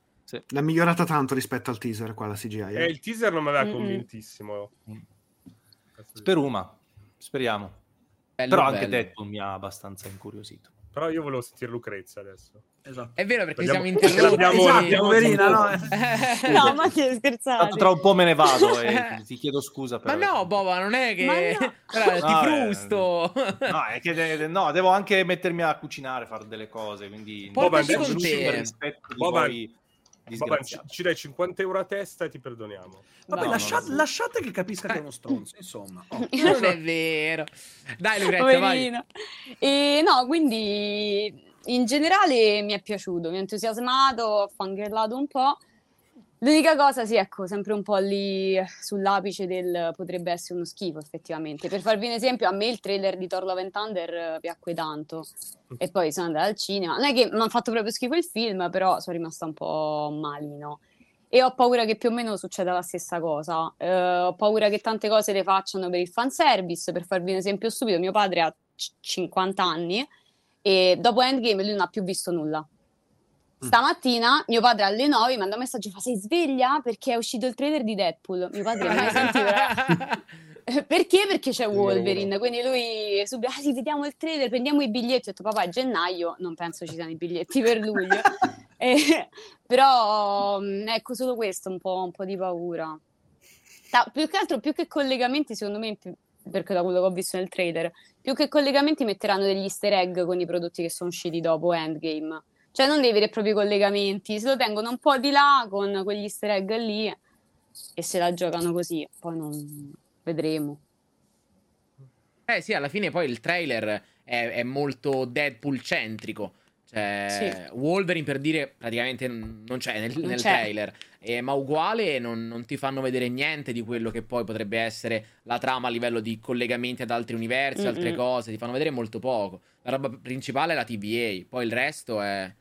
L'ha migliorata tanto rispetto al teaser qua la CGI. Eh, eh. il teaser non mi aveva convintissimo. Speruma, speriamo. Bello, Però anche bello. Deadpool mi ha abbastanza incuriosito. Però io volevo sentire Lucrezia adesso. Esatto. È vero perché Abbiamo- siamo interrotti. l'abbiamo- Esatto, abbiamo- poverina, no? No, ma che Tanto scherzate. tra un po' me ne vado e ti chiedo scusa per Ma no, Boba, non è che... Ma no. Guarda, ti No, eh, frusto. No, è che de- de- no, devo anche mettermi a cucinare, fare delle cose, quindi Boba, con tutto te. per rispetto di Boba- voi Vabbè, ci, ci dai 50 euro a testa e ti perdoniamo. Vabbè, No, no, lascia- no. lasciate che capisca che è uno stronzo, insomma. Oh. non è vero. Dai, Lucrezia, vai. E no, quindi in generale mi è piaciuto, mi ha entusiasmato, ho fangirlato un po'. L'unica cosa, sì, ecco, sempre un po' lì sull'apice del potrebbe essere uno schifo, effettivamente. Per farvi un esempio, a me il trailer di Thor Love and Thunder piacque tanto. E poi sono andata al cinema. Non è che mi ha fatto proprio schifo il film, però sono rimasta un po' malino. E ho paura che più o meno succeda la stessa cosa. Eh, ho paura che tante cose le facciano per il fanservice. Per farvi un esempio stupido, mio padre ha c- 50 anni e dopo Endgame lui non ha più visto nulla. Stamattina mio padre alle 9 mi manda un messaggio fa sei sveglia? Perché è uscito il trailer di Deadpool. Mio padre mai sentito. eh. Perché? Perché c'è Wolverine. Quindi lui subito, ah sì, vediamo il trailer, prendiamo i biglietti. Ho detto, papà, è gennaio, non penso ci siano i biglietti per luglio. Eh, però, mh, ecco, solo questo, un po', un po' di paura. Ta- più che altro, più che collegamenti, secondo me, perché da quello che ho visto nel trailer, più che collegamenti metteranno degli easter egg con i prodotti che sono usciti dopo Endgame. Cioè, non dei veri e propri collegamenti, se lo tengono un po' di là con quegli easter egg lì e se la giocano così, poi non vedremo. Eh sì, alla fine poi il trailer è, è molto Deadpool centrico. Cioè, Wolverine per dire praticamente non c'è nel, Non nel c'è. trailer, Eh, ma uguale non, non ti fanno vedere niente di quello che poi potrebbe essere la trama a livello di collegamenti ad altri universi, altre Mm-mm. cose, ti fanno vedere molto poco. La roba principale è la TVA, poi il resto è...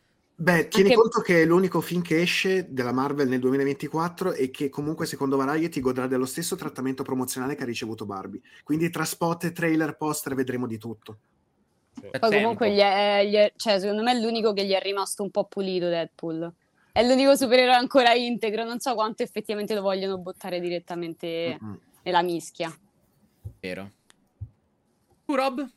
Beh, tieni Anche- conto che è l'unico film che esce della Marvel nel 2024 e che comunque secondo Variety godrà dello stesso trattamento promozionale che ha ricevuto Barbie. Quindi tra spot e trailer poster vedremo di tutto. Poi tempo. comunque gli è, gli è- cioè, secondo me è l'unico che gli è rimasto un po' pulito Deadpool. È l'unico supereroe ancora integro, non so quanto effettivamente lo vogliono buttare direttamente Mm-mm. nella mischia. Vero. Tu, Rob?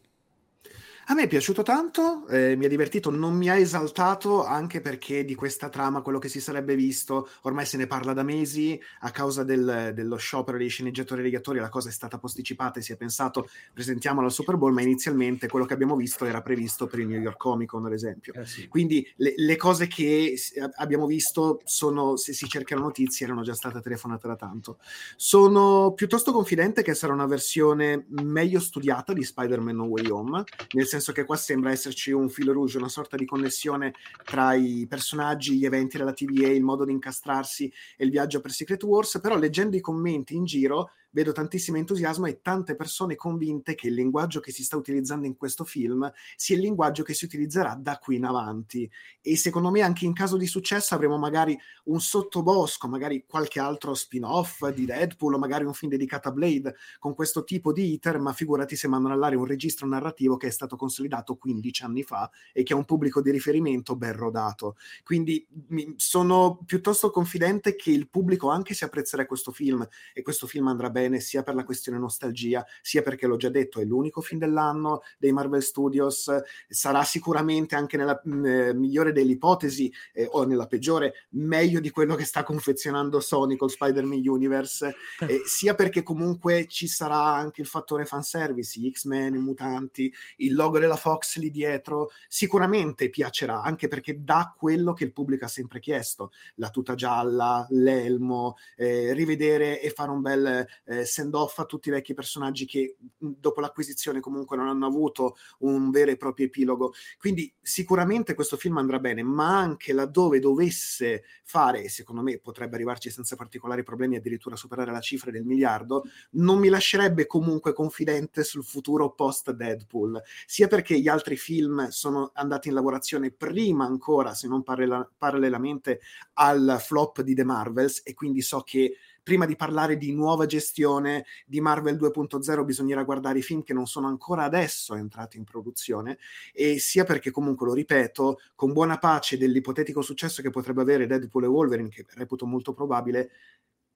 A me è piaciuto tanto, eh, mi ha divertito, non mi ha esaltato anche perché di questa trama, quello che si sarebbe visto, ormai se ne parla da mesi, a causa del- dello sciopero dei sceneggiatori e degli attori la cosa è stata posticipata e si è pensato presentiamola al Super Bowl, ma inizialmente quello che abbiamo visto era previsto per il New York Comic Con, ad esempio. Eh sì. Quindi le, le cose che abbiamo visto sono, se si cercano notizie, erano già state telefonate da tanto. Sono piuttosto confidente che sarà una versione meglio studiata di Spider-Man No Way Home, nel senso che qua sembra esserci un filo rouge, una sorta di connessione tra i personaggi, gli eventi della TVA, il modo di incastrarsi e il viaggio per Secret Wars, però leggendo i commenti in giro vedo tantissimo entusiasmo e tante persone convinte che il linguaggio che si sta utilizzando in questo film sia il linguaggio che si utilizzerà da qui in avanti. E secondo me anche in caso di successo avremo magari un sottobosco, magari qualche altro spin-off di Deadpool o magari un film dedicato a Blade con questo tipo di iter, ma figurati se mandano all'aria un registro narrativo che è stato consolidato 15 anni fa e che ha un pubblico di riferimento ben rodato. Quindi mi- sono piuttosto confidente che il pubblico, anche se apprezzerà questo film e questo film andrà bene bene sia per la questione nostalgia, sia perché l'ho già detto, è l'unico film dell'anno dei Marvel Studios, sarà sicuramente anche nella mh, eh, migliore delle ipotesi eh, o nella peggiore meglio di quello che sta confezionando Sony col Spider-Man Universe, eh, sia perché comunque ci sarà anche il fattore fanservice, gli X-Men, i mutanti, il logo della Fox lì dietro, sicuramente piacerà, anche perché dà quello che il pubblico ha sempre chiesto, la tuta gialla, l'elmo, eh, rivedere e fare un bel eh, send-off a tutti i vecchi personaggi che dopo l'acquisizione comunque non hanno avuto un vero e proprio epilogo. Quindi sicuramente questo film andrà bene, ma anche laddove dovesse fare, secondo me potrebbe arrivarci senza particolari problemi, addirittura superare la cifra del miliardo, non mi lascerebbe comunque confidente sul futuro post Deadpool, sia perché gli altri film sono andati in lavorazione prima ancora, se non parla- parallelamente al flop di The Marvels, e quindi so che prima di parlare di nuova gestione di Marvel 2.0 bisognerà guardare i film che non sono ancora adesso entrati in produzione e sia perché comunque lo ripeto con buona pace dell'ipotetico successo che potrebbe avere Deadpool e Wolverine che reputo molto probabile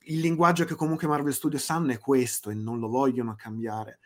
il linguaggio che comunque Marvel Studios hanno è questo e non lo vogliono cambiare.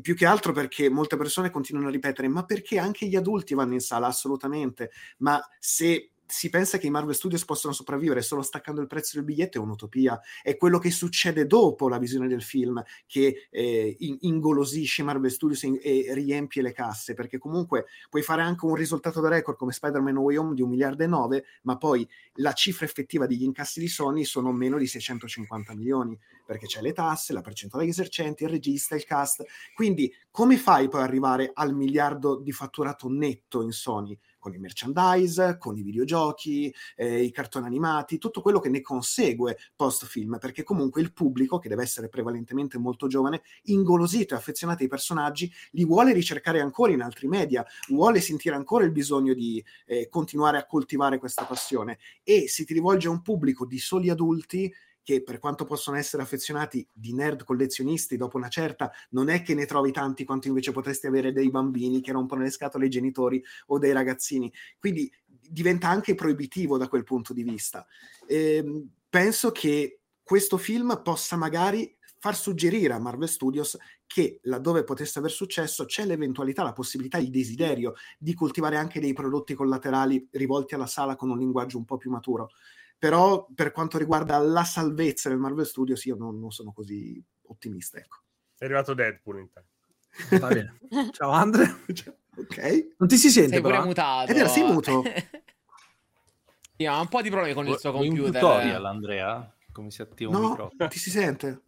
Più che altro perché molte persone continuano a ripetere ma perché anche gli adulti vanno in sala? Assolutamente. Ma se si pensa che i Marvel Studios possano sopravvivere solo staccando il prezzo del biglietto è un'utopia. È quello che succede dopo la visione del film che eh, ingolosisce Marvel Studios e, e riempie le casse, perché comunque puoi fare anche un risultato da record come Spider-Man Way Home di un miliardo e nove, ma poi la cifra effettiva degli incassi di Sony sono meno di 650 milioni, perché c'è le tasse, la percentuale di esercenti, il regista, il cast. Quindi come fai poi ad arrivare al miliardo di fatturato netto in Sony? Con i merchandise, con i videogiochi, eh, i cartoni animati, tutto quello che ne consegue post film, perché comunque il pubblico, che deve essere prevalentemente molto giovane, ingolosito e affezionato ai personaggi, li vuole ricercare ancora in altri media, vuole sentire ancora il bisogno di eh, continuare a coltivare questa passione. E se ti rivolge a un pubblico di soli adulti che per quanto possono essere affezionati di nerd collezionisti, dopo una certa non è che ne trovi tanti quanto invece potresti avere dei bambini che rompono le scatole ai genitori o dei ragazzini. Quindi diventa anche proibitivo da quel punto di vista. E penso che questo film possa magari far suggerire a Marvel Studios che laddove potesse aver successo c'è l'eventualità, la possibilità, il desiderio di coltivare anche dei prodotti collaterali rivolti alla sala con un linguaggio un po' più maturo però per quanto riguarda la salvezza del Marvel Studios io non, non sono così ottimista. Ecco. È arrivato Deadpool intanto. Va bene. Ciao Andre. ok. Non ti si sente Sei però? pure mutato. Ed era sì muto. sì, ha un po' di problemi con il suo Vuoi un computer. tutorial, Andrea? Come si attiva un No, microfono? ti si sente?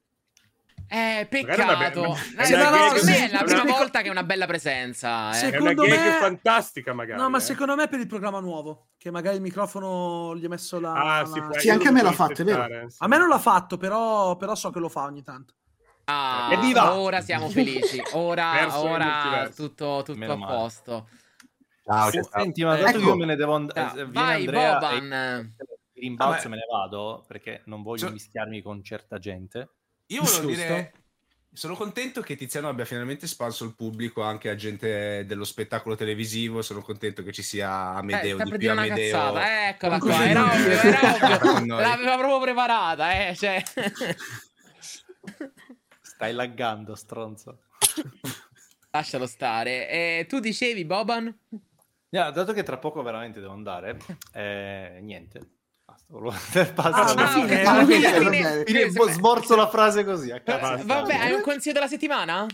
Eh, una be- peccato. una- Eh, Sì, no, no, secondo sì, me sì, è la sì, prima sì. volta che è una bella presenza. Eh. Sì. È una Secondo gag me- fantastica magari. No, ma eh. secondo me è per il programma nuovo, che magari il microfono gli ha messo la... Ah, la- sì, può- Sì, anche a me l'ha fatto, è vero. sì. A me non l'ha fatto, però, però so che lo fa ogni tanto. Ah, Evviva! ora siamo felici. Ora, ora tutto, tutto Meno a male. posto. Ciao, ciao. Senti, ma Ecco. io me ne devo andare, Ah, viene vai, Andrea Boban. e rimbalzo me ne vado perché non voglio Cioè- mischiarmi con certa gente. Io volevo Giusto. dire, sono contento che Tiziano abbia finalmente espanso il pubblico anche a gente dello spettacolo televisivo. Sono contento che ci sia Eh, Amedeo sta di più Amedeo. cazzata. Eccola qua. Era ovvio, era ovvio. L'aveva proprio preparata, eh. Cioè. Stai laggando, stronzo. Lascialo stare. E tu dicevi, Boban? No, dato che tra poco veramente devo andare, eh, niente. Ah, fine- Alla fine- alla fine-. Fine- se- smorzo la frase così. A. Basta. Vabbè, hai un consiglio della settimana?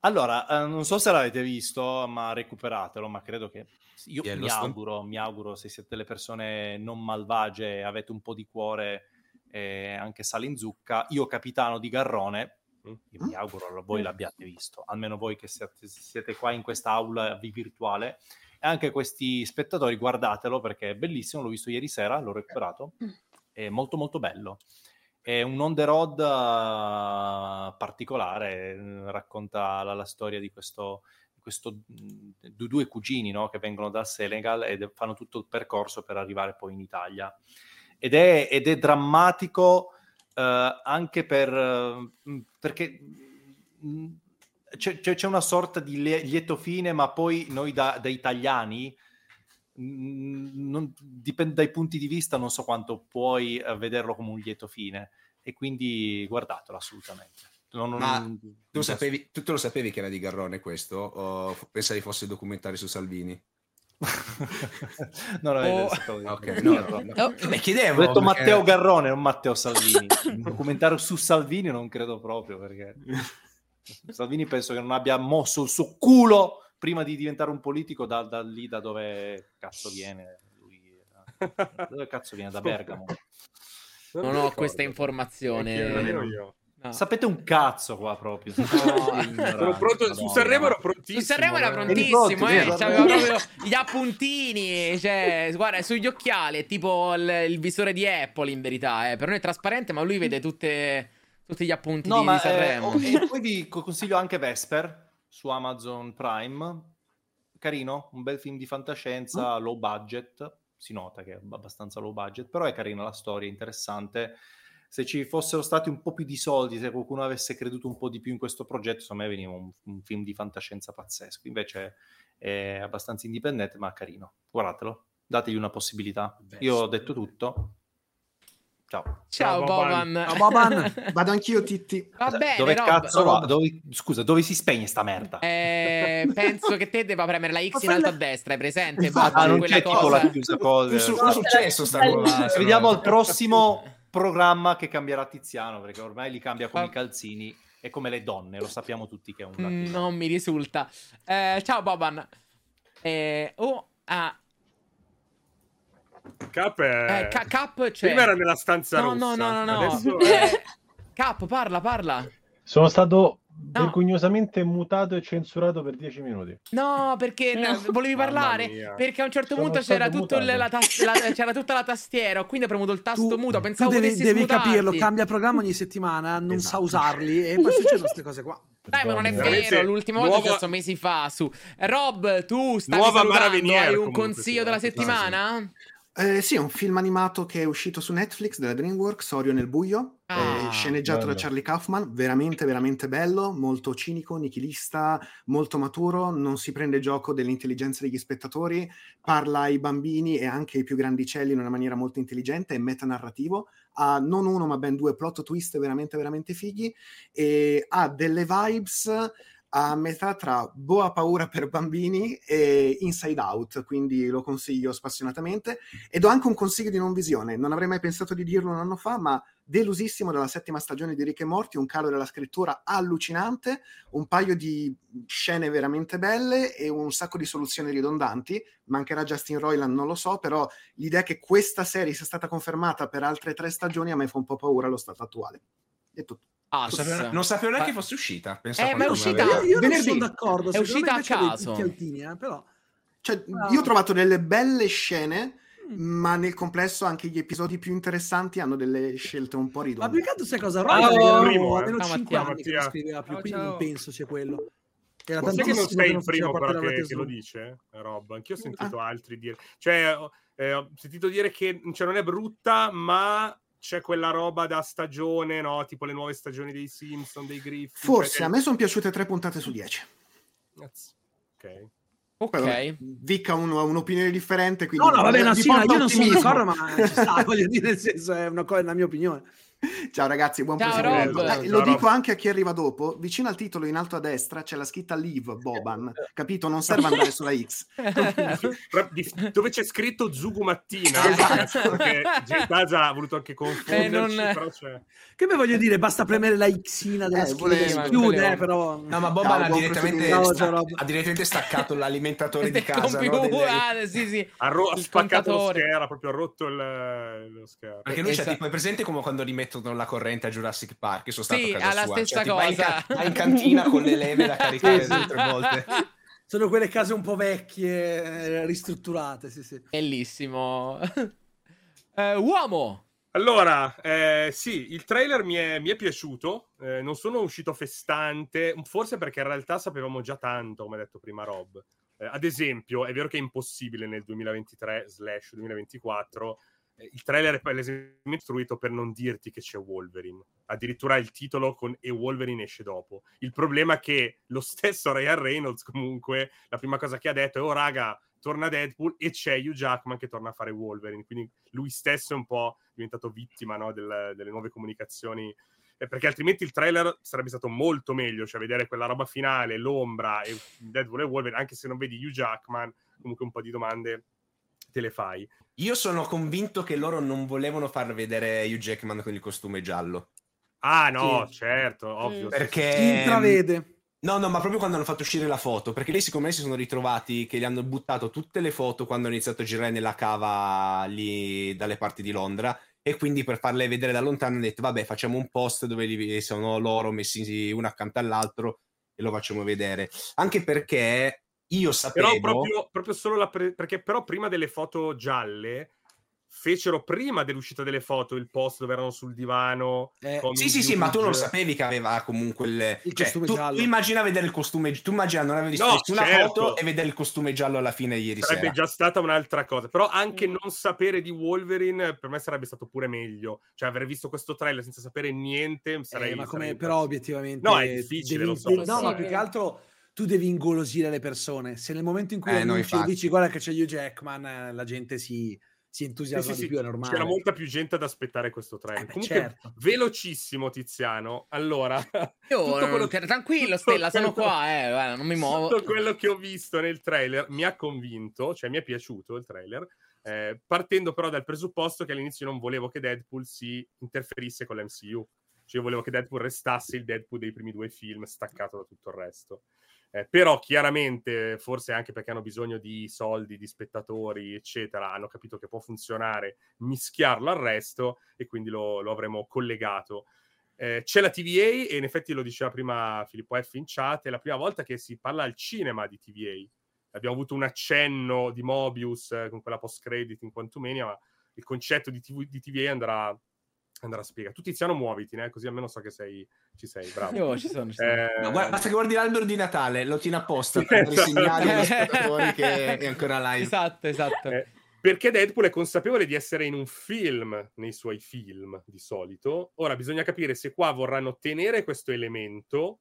Allora, eh, non so se l'avete visto, ma recuperatelo, ma credo che io mi auguro, mi auguro se siete delle persone non malvagie, avete un po' di cuore e anche sale in zucca, io capitano di Garrone, Mm. io mi auguro voi l'abbiate visto, almeno voi che siete, siete qua in questa aula vi- virtuale anche questi spettatori guardatelo perché è bellissimo, l'ho visto ieri sera, l'ho recuperato, è molto molto bello. È un on the road eh, particolare, eh, racconta la, la storia di questo, questo du- due cugini no, che vengono dal Senegal e fanno tutto il percorso per arrivare poi in Italia. Ed è, ed è drammatico eh, anche per, perché c'è, c'è- c'è una sorta di lie- lieto fine, ma poi noi da, da italiani non- dipende dai punti di vista, non so quanto puoi eh, vederlo come un lieto fine e quindi guardatelo assolutamente. Non- non- Ma non- Tu, sapevi, tu te lo sapevi che era di Garrone questo? O pensavi fosse il documentario su Salvini? no, no, Oh. sapevo- Ok, no, no, no. Oh. Ne Ho chiedevo. detto perché- Matteo Garrone, non Matteo Salvini. Un documentario su Salvini non credo proprio perché Salvini penso che non abbia mosso il suo culo prima di diventare un politico da, da lì da dove cazzo viene. Lui, da dove cazzo viene? Da Bergamo. Non mi ho ricordo. questa informazione. io. No. Sapete un cazzo qua proprio. Sono pronto, su Sanremo ero prontissimo. Su Sanremo era eh. prontissimo, eh, vero? c'aveva proprio gli appuntini, cioè, guarda, sugli occhiali, è tipo il, il visore di Apple in verità, eh. per noi è trasparente, ma lui vede tutte, tutti gli appunti No, di, ma di Sanremo. eh, oh, e poi vi co- consiglio anche Vesper su Amazon Prime. Carino, un bel film di fantascienza, low budget. Si nota che è abbastanza low budget, però è carina la storia, interessante. Se ci fossero stati un po' più di soldi, se qualcuno avesse creduto un po' di più in questo progetto, secondo me veniva un, un film di fantascienza pazzesco. Invece è abbastanza indipendente, ma carino. Guardatelo, dategli una possibilità. Io ho detto tutto. Ciao. Ciao Ciao, Boban. Boban. Ciao, Boban. Vado anch'io, Titti. Va bene, dove Rob. cazzo va? Dove- scusa, dove si spegne sta merda? Eh, penso che te debba premere la X Ma in alto la- a destra, hai presente? Infatti, Ah, non c'è tipo cosa. la chiusa cosa. Un successo sta roba. Ci vediamo al prossimo programma che cambierà Tiziano, perché ormai li cambia come Ah. i calzini e come le donne, lo sappiamo tutti che è un Mm. Non mi risulta. Eh, ciao Boban. Eh, oh, ah, Cap è... eh, Ca- Cap c'è. Prima era nella stanza No, rossa. no, no, no, no. Adesso Eh, Cap, parla, parla. Sono stato vergognosamente mutato e censurato per 10 minuti. No, perché No. volevi parlare? Perché a un certo Sono punto c'era, stato la tas- la- c'era tutta la tastiera, quindi ho premuto il tasto Tu- muto. tu Pensavo devi, potessi devi smutarti. capirlo, cambia programma ogni settimana, non sa Esatto. usarli e poi succedono queste cose qua. Dai, ma non è Veramente vero. L'ultima volta è nuova- successo mesi fa. Su Rob, tu stavi Nuova salutando, hai un consiglio sì, della sì, sì, settimana? Eh, sì, è un film animato che è uscito su Netflix della DreamWorks, Orio nel buio, Ah, eh, sceneggiato bello. da Charlie Kaufman, veramente veramente bello, molto cinico, nichilista, molto maturo, non si prende gioco dell'intelligenza degli spettatori, parla ai bambini e anche ai più grandicelli in una maniera molto intelligente, è metanarrativo, ha non uno ma ben due plot twist veramente veramente fighi e ha delle vibes a metà tra Boa Paura per bambini e Inside Out, quindi lo consiglio spassionatamente. Ed ho anche un consiglio di non visione, non avrei mai pensato di dirlo un anno fa, ma delusissimo dalla settima stagione di Rick e Morty, un calo della scrittura allucinante, un paio di scene veramente belle e un sacco di soluzioni ridondanti. Mancherà Justin Roiland, non lo so, però l'idea che questa serie sia stata confermata per altre tre stagioni a me fa un po' paura allo stato attuale. È tutto. Ah, Non sapevo, non sapevo neanche fosse uscita. Pensavo Eh, ma è uscita- Io, io non Venerdì. sono d'accordo, È uscita a dei caso. eh, però... Cioè, Ah. io ho trovato delle belle scene, Mm. ma nel complesso anche gli episodi più interessanti hanno delle scelte un po' Ma ridonde. più che altro sai cosa? Ah, Roy oh, primo, eh. almeno Ciao, 5 Mattia. anni che non scriveva più, Ciao, quindi ciao. non penso sia quello. Era Ma sai che non sei il primo però che, che lo dice, eh, Rob? Anch'io ho sentito altri dire... Cioè, ho- eh, ho sentito dire che cioè, non è brutta, ma c'è quella roba da stagione, no? Tipo le nuove stagioni dei Simpson, dei Griffin. Forse, cioè, a me sono piaciute tre puntate su 10. Cazzo. Ok. Ok. Vabbè, Vic ha un- un'opinione differente, quindi... No, no, vabbè, no, sì, no, io non sono d'accordo, ma ci sta, voglio dire, nel senso, è una cosa, è la mia opinione. Ciao ragazzi, buon Ciao, proseguimento. Rob. Eh, Ciao, lo Rob. dico anche a chi arriva dopo, vicino al titolo in alto a destra c'è la scritta Leave Boban, capito? Non serve andare sulla X. Dove c'è scritto Zugu Mattina, Esatto. perché ha voluto anche confonderci, Eh, non- però c'è... Che poi voglio dire, basta premere la Xina della Eh, scritta volevo- si volevo- chiude, eh, però... No, ma Boban Ciao, ha, direttamente sta- Ciao, ha direttamente staccato l'alimentatore di casa. no? Delle- ah, sì, sì. Ha, ro- ha spaccato lo schermo, ha proprio rotto il, lo schermo. Perché lui c'è Esatto. tipo, è presente come quando rimettono la corrente a Jurassic Park? Io sono stato Sì, a casa ha la sua. stessa Cioè, tipo, vai in cosa. ca- in cantina con le leve da caricare Sì, sì. tre volte. Sono quelle case un po' vecchie, eh, ristrutturate, sì, sì. Bellissimo. Eh, uomo. Allora, eh, sì, il trailer mi è, mi è piaciuto, eh, non sono uscito festante, forse perché in realtà sapevamo già tanto, come ha detto prima Rob. Eh, ad esempio, è vero che è impossibile nel 2023-2024, eh, il trailer è palesemente costruito per non dirti che c'è Wolverine, addirittura il titolo con E Wolverine esce dopo. Il problema è che lo stesso Ryan Reynolds comunque, la prima cosa che ha detto è, oh raga, torna Deadpool e c'è Hugh Jackman che torna a fare Wolverine, quindi lui stesso è un po' diventato vittima no, del- delle nuove comunicazioni. Eh, perché altrimenti il trailer sarebbe stato molto meglio, cioè vedere quella roba finale, l'ombra e Deadpool e Wolverine, anche se non vedi Hugh Jackman, comunque un po' di domande te le fai. Io sono convinto che loro non volevano far vedere Hugh Jackman con il costume giallo. Ah no, Sì. certo, ovvio. Mm. sì, Perché... Si intravede. No, no, ma proprio quando hanno fatto uscire la foto, perché lì secondo me si sono ritrovati che gli hanno buttato tutte le foto quando hanno iniziato a girare nella cava lì dalle parti di Londra e quindi per farle vedere da lontano hanno detto vabbè facciamo un post dove li- sono loro messi uno accanto all'altro e lo facciamo vedere. Anche perché io sapevo... Però proprio, proprio solo la pre- perché però prima delle foto gialle fecero prima dell'uscita delle foto il post dove erano sul divano Eh, Sì, sì, sì, ma tu non sapevi che aveva comunque il, Il cioè, costume tu, giallo. tu immagina vedere il costume, tu immagina non aver visto No, nessuna certo. foto e vedere il costume giallo alla fine ieri sarebbe sera. già stata un'altra cosa però anche Mm. non sapere di Wolverine per me sarebbe stato pure meglio cioè aver visto questo trailer senza sapere niente sarei, Eh, ma come, sarei però obiettivamente No, è difficile, devi- lo so, devi- no, ma più che altro tu devi ingolosire le persone. Se nel momento in cui Eh, annunci dici guarda che c'è Hugh Jackman, eh, la gente si, si entusiasma sì, di sì, più, è normale. c'era molta più gente ad aspettare questo trailer Eh, beh, comunque certo. velocissimo Tiziano allora Io, tutto quello- tra- tranquillo, Stella, sono quello- qua, eh, guarda, non mi muovo. Tutto quello che ho visto nel trailer mi ha convinto, cioè mi è piaciuto il trailer, eh, partendo però dal presupposto che all'inizio non volevo che Deadpool si interferisse con l'MCU. Cioè io volevo che Deadpool restasse il Deadpool dei primi due film, staccato da tutto il resto. Eh, però chiaramente, forse anche perché hanno bisogno di soldi, di spettatori, eccetera, hanno capito che può funzionare mischiarlo al resto e quindi lo, lo avremo collegato. Eh, c'è la TVA e in effetti lo diceva prima Filippo F in chat, è la prima volta che si parla al cinema di TVA. Abbiamo avuto un accenno di Mobius eh, con quella post-credit in Quantumania, ma il concetto di, TV, di TVA andrà, andrà spiegato. Tu Tiziano muoviti, né? così almeno so che sei, ci sei, bravo. Io ci sono, ci sono. Eh, No, guarda, basta che guardi l'albero di Natale, lo tieni apposta per esatto. segnali agli spettatori che è ancora live. Esatto, esatto. Eh, perché Deadpool è consapevole di essere in un film nei suoi film di solito. Ora bisogna capire se qua vorranno tenere questo elemento,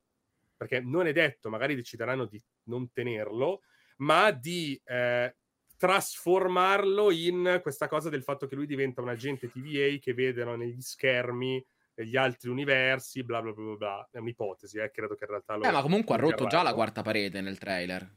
perché non è detto, magari decideranno di non tenerlo, ma di eh, trasformarlo in questa cosa del fatto che lui diventa un agente TVA che vedono negli schermi gli altri universi, bla bla bla bla. bla. È un'ipotesi, eh, credo che in realtà lo Eh, ma comunque ha rotto già la quarta parete nel trailer.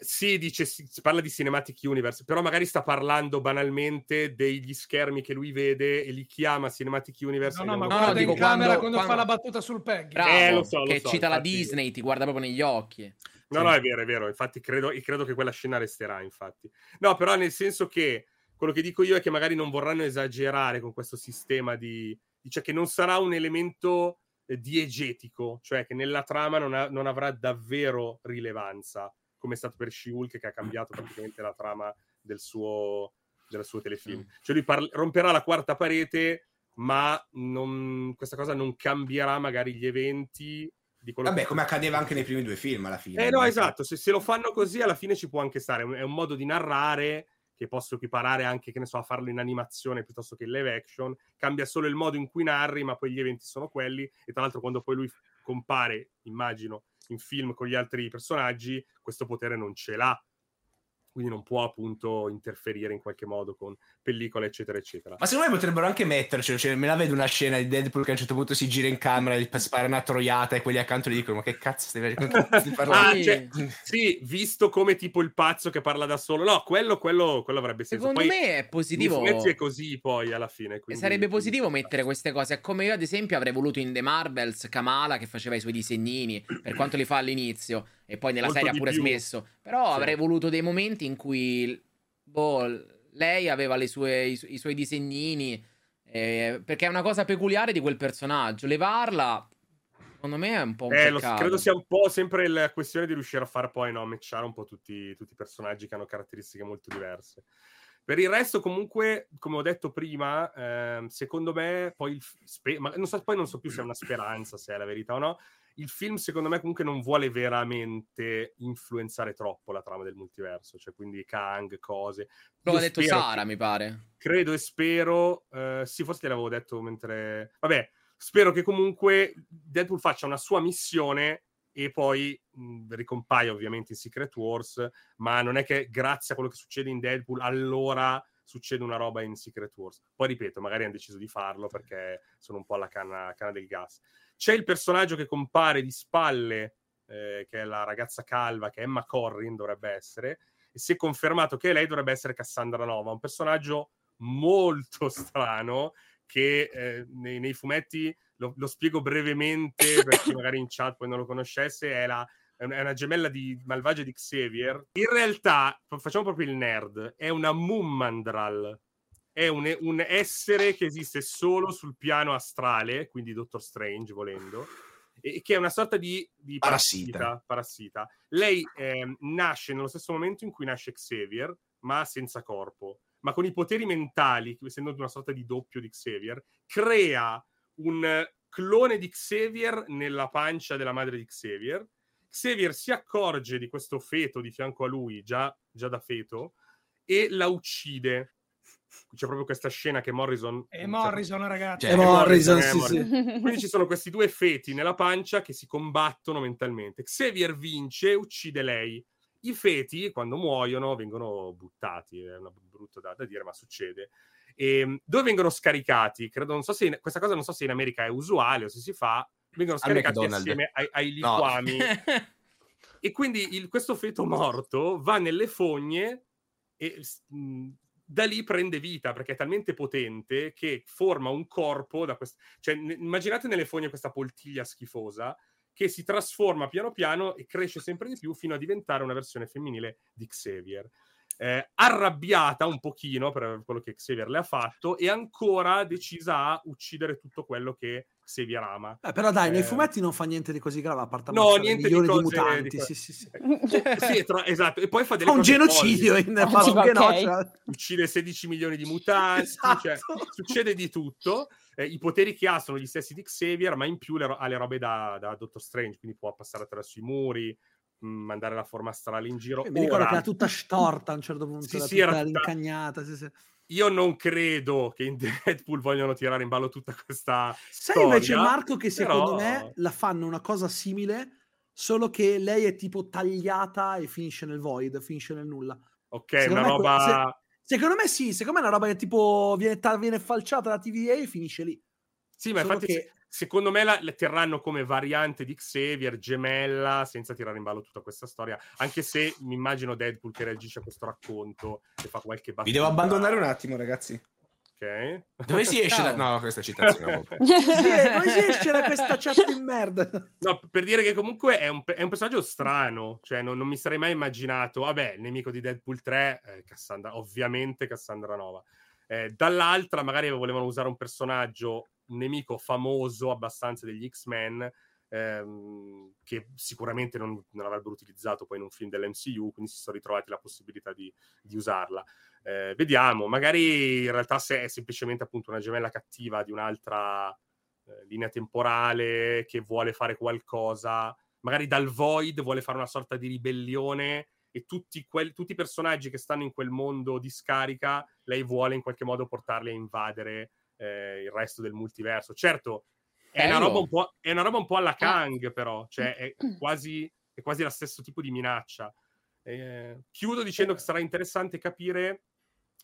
Sì, dice, si, si parla di Cinematic Universe, però magari sta parlando banalmente degli schermi che lui vede e li chiama Cinematic Universe. No, no, non- ma No, no, guarda dico in camera quando- quando, fa quando- la battuta sul Peggy. Bravo, Eh, lo so, lo che so, cita la infatti- Disney, ti guarda proprio negli occhi. No, Sì. no, è vero, è vero. Infatti, credo, credo che quella scena resterà. Infatti, no, però, nel senso che quello che dico io è che magari non vorranno esagerare con questo sistema di, di- cioè che non sarà un elemento eh, diegetico, cioè che nella trama non, ha- non avrà davvero rilevanza, come è stato per She-Hulk, che ha cambiato praticamente la trama del suo, del suo telefilm. Mm. Cioè, lui par- romperà la quarta parete, ma non- questa cosa non cambierà magari gli eventi. Di quello Vabbè, che- come accadeva anche nei primi due film alla fine. eh no, esatto, se, se lo fanno così alla fine ci può anche stare, è un- è un modo di narrare che posso equiparare anche, che ne so, a farlo in animazione piuttosto che in live action, cambia solo il modo in cui narri, ma poi gli eventi sono quelli, e tra l'altro quando poi lui compare, immagino, in film con gli altri personaggi, questo potere non ce l'ha, quindi non può appunto interferire in qualche modo con pellicole, eccetera, eccetera. Ma secondo me potrebbero anche mettercelo, cioè me la vedo una scena di Deadpool che a un certo punto si gira in camera e gli spara una troiata e quelli accanto gli dicono ma che cazzo stai, stai parlando? Ah, Sì. cioè, sì, visto come tipo il pazzo che parla da solo, no, quello, quello, quello avrebbe senso. Secondo Poi, me è positivo. è così poi alla fine. quindi- Sarebbe positivo mettere queste cose. È come io, ad esempio, avrei voluto in The Marvels Kamala che faceva i suoi disegnini, per quanto li fa all'inizio, e poi nella Molto serie ha pure più. smesso. Però Sì. avrei voluto dei momenti in cui boh, lei aveva le sue- i, su- i suoi disegnini. eh, perché è una cosa peculiare di quel personaggio. Levarla, secondo me, è un po' un Eh, lo- credo sia un po' sempre la questione di riuscire a far poi no, matchare un po' tutti, tutti i personaggi che hanno caratteristiche molto diverse. Per il resto, comunque, come ho detto prima, ehm, secondo me, poi spe- ma non so, poi non so più se è una speranza, se è la verità o no. Il film, secondo me, comunque non vuole veramente influenzare troppo la trama del multiverso, cioè quindi Kang, cose. Lo ha detto Sara, che- mi pare. credo e spero, eh, sì, forse te l'avevo detto mentre... Vabbè, spero che comunque Deadpool faccia una sua missione e poi mh, ricompaia ovviamente in Secret Wars, ma non è che grazie a quello che succede in Deadpool allora succede una roba in Secret Wars. Poi ripeto, magari hanno deciso di farlo perché sono un po' alla canna, canna del gas. C'è il personaggio che compare di spalle, eh, che è la ragazza calva, che è Emma Corrin dovrebbe essere, e si è confermato che lei dovrebbe essere Cassandra Nova, un personaggio molto strano che eh, nei, nei, fumetti, lo, lo, spiego brevemente per chi magari in chat poi non lo conoscesse, è, la, è una gemella di malvagia di Xavier. In realtà, facciamo proprio il nerd, è una Mummandral, è un, un, essere che esiste solo sul piano astrale, quindi Doctor Strange volendo, e che è una sorta di, di parassita, parassita. Lei eh, nasce nello stesso momento in cui nasce Xavier, ma senza corpo ma con i poteri mentali, essendo una sorta di doppio di Xavier, crea un clone di Xavier nella pancia della madre di Xavier. Xavier si accorge di questo feto di fianco a lui, già, già da feto, e la uccide. C'è proprio questa scena che Morrison... È Morrison, ragazzi. Cioè, è Morrison, sì, Morrison. Sì. Quindi ci sono questi due feti nella pancia che si combattono mentalmente. Xavier vince, uccide lei i feti, quando muoiono, vengono buttati, è una, brutto da, da, dire, ma succede. E, ehm, dove vengono scaricati? Credo, non so se in, questa cosa non so se in America è usuale o se si fa, vengono scaricati assieme ai, ai liquami. No. e quindi il, questo feto morto va nelle fogne e mh, da lì prende vita perché è talmente potente che forma un corpo da quest- cioè, n- immaginate nelle fogne questa poltiglia schifosa che si trasforma piano piano e cresce sempre di più fino a diventare una versione femminile di Xavier. Eh, arrabbiata un pochino per quello che Xavier le ha fatto e ancora decisa a uccidere tutto quello che Xavier ama. Eh, però dai, eh... nei fumetti non fa niente di così grave, a parte no, niente di, cose, di mutanti. Di... Sì, sì, sì. sì tra... esatto. E poi fa delle fa un genocidio in oh, okay. no, cioè... Uccide 16 milioni di mutanti, esatto. cioè, succede di tutto eh, i poteri che ha sono gli stessi di Xavier, ma in più le ro- ha le robe da, da, Doctor Strange, quindi può passare attraverso i muri, mandare la forma astrale in giro. Eh, mi ricordo che era tutta storta a un certo punto, sì, sì, era incagnata. Sì, sì. Io non credo che in Deadpool vogliano tirare in ballo tutta questa Sai storia, invece Marco che secondo però... me la fanno una cosa simile, solo che lei è tipo tagliata e finisce nel void, finisce nel nulla. Ok, secondo una roba... Que- Secondo me sì, secondo me è una roba che tipo viene, viene falciata da TVA e finisce lì. Sì, ma Solo infatti che... secondo me la, la, terranno come variante di Xavier, gemella, senza tirare in ballo tutta questa storia. Anche se mi immagino Deadpool che reagisce a questo racconto e fa qualche battuta. Vi devo abbandonare un attimo, ragazzi. Ok. Dove si esce da... No, questa citazione. Dove si esce da questa chat di merda? No, per dire che comunque è un, è un personaggio strano. Cioè, non, non, mi sarei mai immaginato... Vabbè, il nemico di Deadpool 3, eh, Cassandra, ovviamente Cassandra Nova. Eh, dall'altra, magari volevano usare un personaggio, un nemico famoso abbastanza degli X-Men, ehm, che sicuramente non, non, avrebbero utilizzato poi in un film dell'MCU, quindi si sono ritrovati la possibilità di, di usarla. Eh, vediamo, magari in realtà se è semplicemente appunto una gemella cattiva di un'altra eh, linea temporale che vuole fare qualcosa, magari dal void vuole fare una sorta di ribellione e tutti, quel, tutti i personaggi che stanno in quel mondo di scarica, lei vuole in qualche modo portarli a invadere eh, il resto del multiverso. Certo, è una, roba un po', è una roba un po' alla Kang, però, cioè è quasi, è quasi lo stesso tipo di minaccia. Eh, chiudo dicendo che sarà interessante capire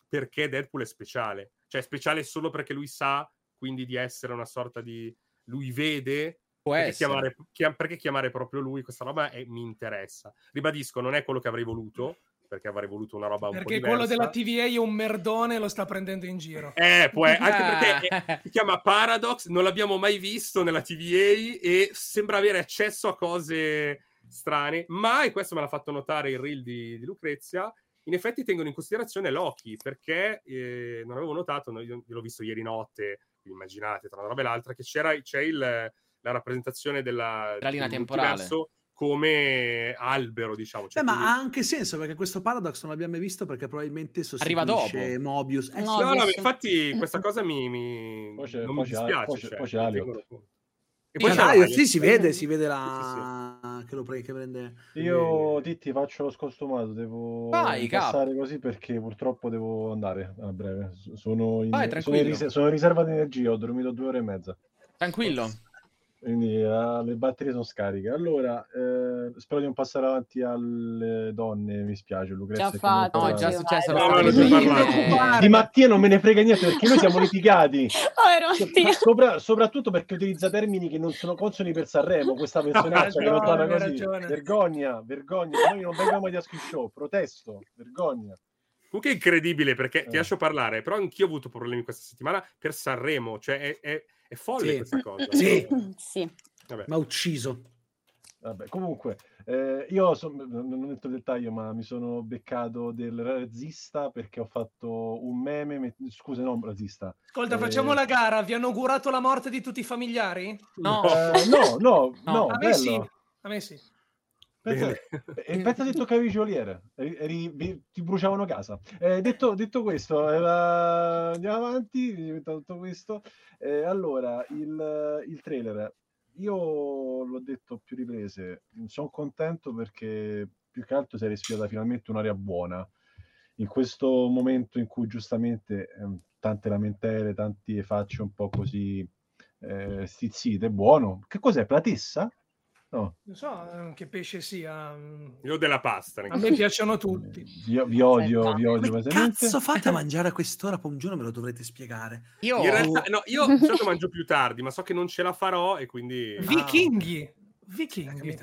perché Deadpool è speciale. Cioè, è speciale solo perché lui sa quindi di essere una sorta di. Lui vede. Perché chiamare, chiam, perché chiamare, proprio lui questa roba è, mi interessa. Ribadisco, non è quello che avrei voluto, perché avrei voluto una roba un perché po' diversa. Perché quello della TVA è un merdone e lo sta prendendo in giro. Eh, può, anche perché è, si chiama Paradox, non l'abbiamo mai visto nella TVA e sembra avere accesso a cose strane, ma, e questo me l'ha fatto notare il reel di, di Lucrezia, in effetti tengono in considerazione Loki, perché eh, non avevo notato, no, io l'ho visto ieri notte, immaginate, tra una roba e l'altra, che c'era, c'è il, la rappresentazione della, la linea temporale come albero, diciamo. Cioè, Beh, quindi... ma ha anche senso perché questo paradox non l'abbiamo mai visto perché probabilmente arriva dopo Mobius. Eh, no, no, no, infatti questa cosa mi, mi... non mi dispiace. Poi c'è, cioè, poi c'è e poi c'è sì, si vede, si vede la... Sì, sì. Che, lo pre- che prende. Io, Titti, faccio lo scostumato. Devo Vai, passare capo. così perché purtroppo devo andare a breve. Sono in, Vai, sono in, ris- sono in riserva di energia. Ho dormito due ore e mezza. Tranquillo. Quindi eh, le batterie sono scariche. Allora, eh, spero di non passare avanti alle donne, mi spiace Lucrezia. Già fatto. No, è già successo. No, no, ti parlare. Di Mattia non me ne frega niente perché noi siamo litigati. Mattia. Sopra- soprattutto perché utilizza termini che non sono consoni per Sanremo, questa personaccia che hai così. ragione. Vergogna, vergogna. Noi non vengiamo mai a Ski Show, protesto, vergogna. Comunque è incredibile perché ti Eh. lascio parlare, però anch'io ho avuto problemi questa settimana per Sanremo, cioè è, è- è folle Sì. questa cosa. Sì. Sì. Ha ucciso. Vabbè, comunque, eh, io son- non entro nel dettaglio, ma mi sono beccato del razzista perché ho fatto un meme, met- scusa, non razzista. Ascolta, Eh, facciamo la gara. Vi hanno augurato la morte di tutti i familiari? No, Eh, no, no, No. no, A me sì. bello. A me sì. Pensa, e pensa se toccavi vi- ti bruciavano casa. Eh, detto, detto questo, eh, la- andiamo avanti, tutto questo. Eh, allora, il, il trailer, io l'ho detto più riprese, sono contento perché più che altro si è respirata finalmente un'aria buona. In questo momento in cui giustamente ehm, tante lamentele, tanti facce un po' così eh, stizzite, buono. Che cos'è? Platessa? No. Non so eh, che pesce sia. mm, Io della pasta. A me piacciono tutti. Vi, vi odio, Aspetta. vi odio Come cazzo fate a mangiare a quest'ora? Poi un giorno me lo dovrete spiegare. io... In realtà, no, io solito mangio più tardi, ma so che non ce la farò e quindi... Vichinghi. Vichinghi.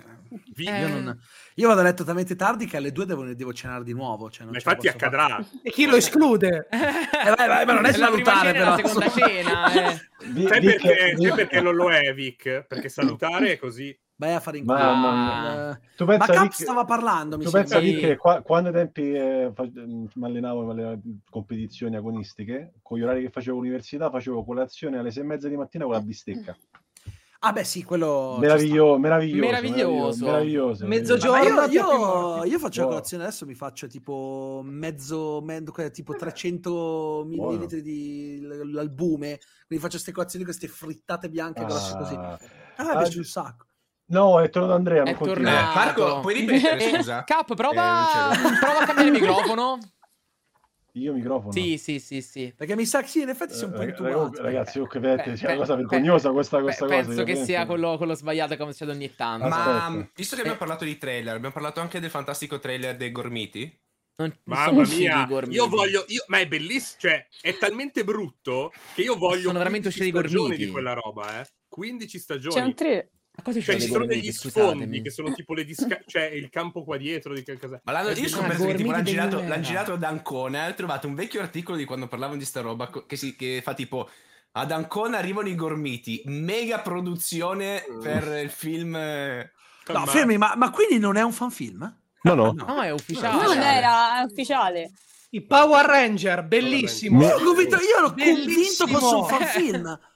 Vi- Eh, Io, non- io vado a letto talmente tardi che alle due devo, devo cenare di nuovo. Cioè non Ma infatti posso fare. accadrà. E chi lo esclude? Eh, vai, vai, ma non è la prima salutare, cena e la però. seconda cena. eh. Vi- Sai perché, sai perché non lo è, Vic? Perché salutare è così. Vai a fare in culo. Eh, Tu Ma pensa Cap Rick- stava parlando, mi tu sembra. pensa. Rick, che qua- quando ai tempi eh, fa- mi allenavo alle competizioni agonistiche, con gli orari che facevo all'università, facevo colazione alle sei e mezza di mattina con la bistecca. Ah, beh, sì, quello. Meraviglio- meraviglioso, Meraviglioso. meraviglioso, Mezzogiorno. Ma io, Giorno io, io faccio la Buono. colazione adesso, mi faccio tipo mezzo, mezzo que- tipo 300 Buono. millilitri di l'albume, quindi faccio queste colazioni, queste frittate bianche così. Ah. A me Ah, piace gi- un sacco. No, è tornato Andrea, È tornato. Marco, puoi ripetere, Eh, scusa? Cap, prova, Eh, prova a cambiare il microfono. Io microfono. Sì, sì, sì, sì. Perché mi sa che sì, in effetti sei un po' Eh, intubato. ragazzi, oh, che vedete, Beh, c'è una cosa beh, vergognosa questa, Beh, questa cosa. penso che sia quello, quello sbagliato come succede ogni tanto. Aspetta. Ma visto che abbiamo parlato di trailer, abbiamo parlato anche del fantastico trailer dei Gormiti. Non, Mamma sono mia, i gormiti. io voglio, io- ma è bellissimo, cioè è talmente brutto che io voglio Sono veramente 15 usciti i gormiti. di quella roba, eh. 15 stagioni. C'è un tre. Ma cosa Cioè, ci sono degli sfondi che sono tipo le disca... cioè il campo qua dietro di che cosa. Ma l'hanno, È io ho scoperto che tipo, l'hanno, girato, l'hanno girato ad Ancona e ho trovato un vecchio articolo di quando parlavano di sta roba che, si- che fa tipo ad Ancona arrivano i Gormiti, mega produzione per il film... eh, No, Ma- fermi, ma, ma quindi non è un fanfilm? No, no. No, è ufficiale. Non era è ufficiale. I Power Ranger, bellissimo. Mi- Io ero convinto, io ero convinto fosse un fanfilm.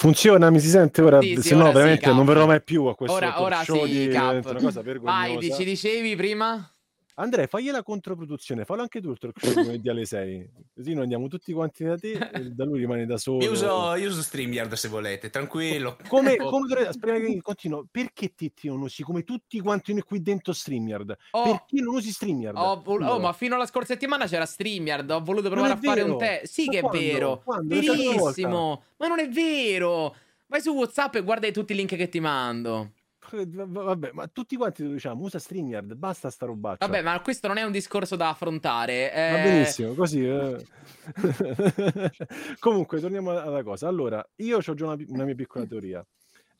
Funziona, mi si sente ora, Sì, sì, se no ora sì, veramente Cap. non verrò mai più a questo Ora, ora show sì, di Cap. una cosa vergognosa. Vai, ci dicevi prima? Andrea, fagli la controproduzione, fallo anche tu il talk show lunedì alle 6. Così noi andiamo tutti quanti da te e da lui rimane da solo. Io uso, io uso StreamYard se volete, tranquillo. Come, come dovrei, aspetta che continuo, perché Titti non usi come tutti quanti noi qui dentro StreamYard? Oh, Perché non usi StreamYard? ho vol- oh, Allora. ma fino alla scorsa settimana c'era StreamYard. Ho voluto provare è a fare vero. un test. Sì, Ma che è quando? vero. Quando? Verissimo. Ma non è vero. Vai su WhatsApp e guarda tutti i link che ti mando. Va- va- Vabbè, ma tutti quanti lo diciamo, usa StreamYard, basta sta robaccia. Vabbè, ma questo non è un discorso da affrontare. Va eh, benissimo, così. eh. Comunque, torniamo alla cosa. Allora, io ho già una, una mia piccola teoria.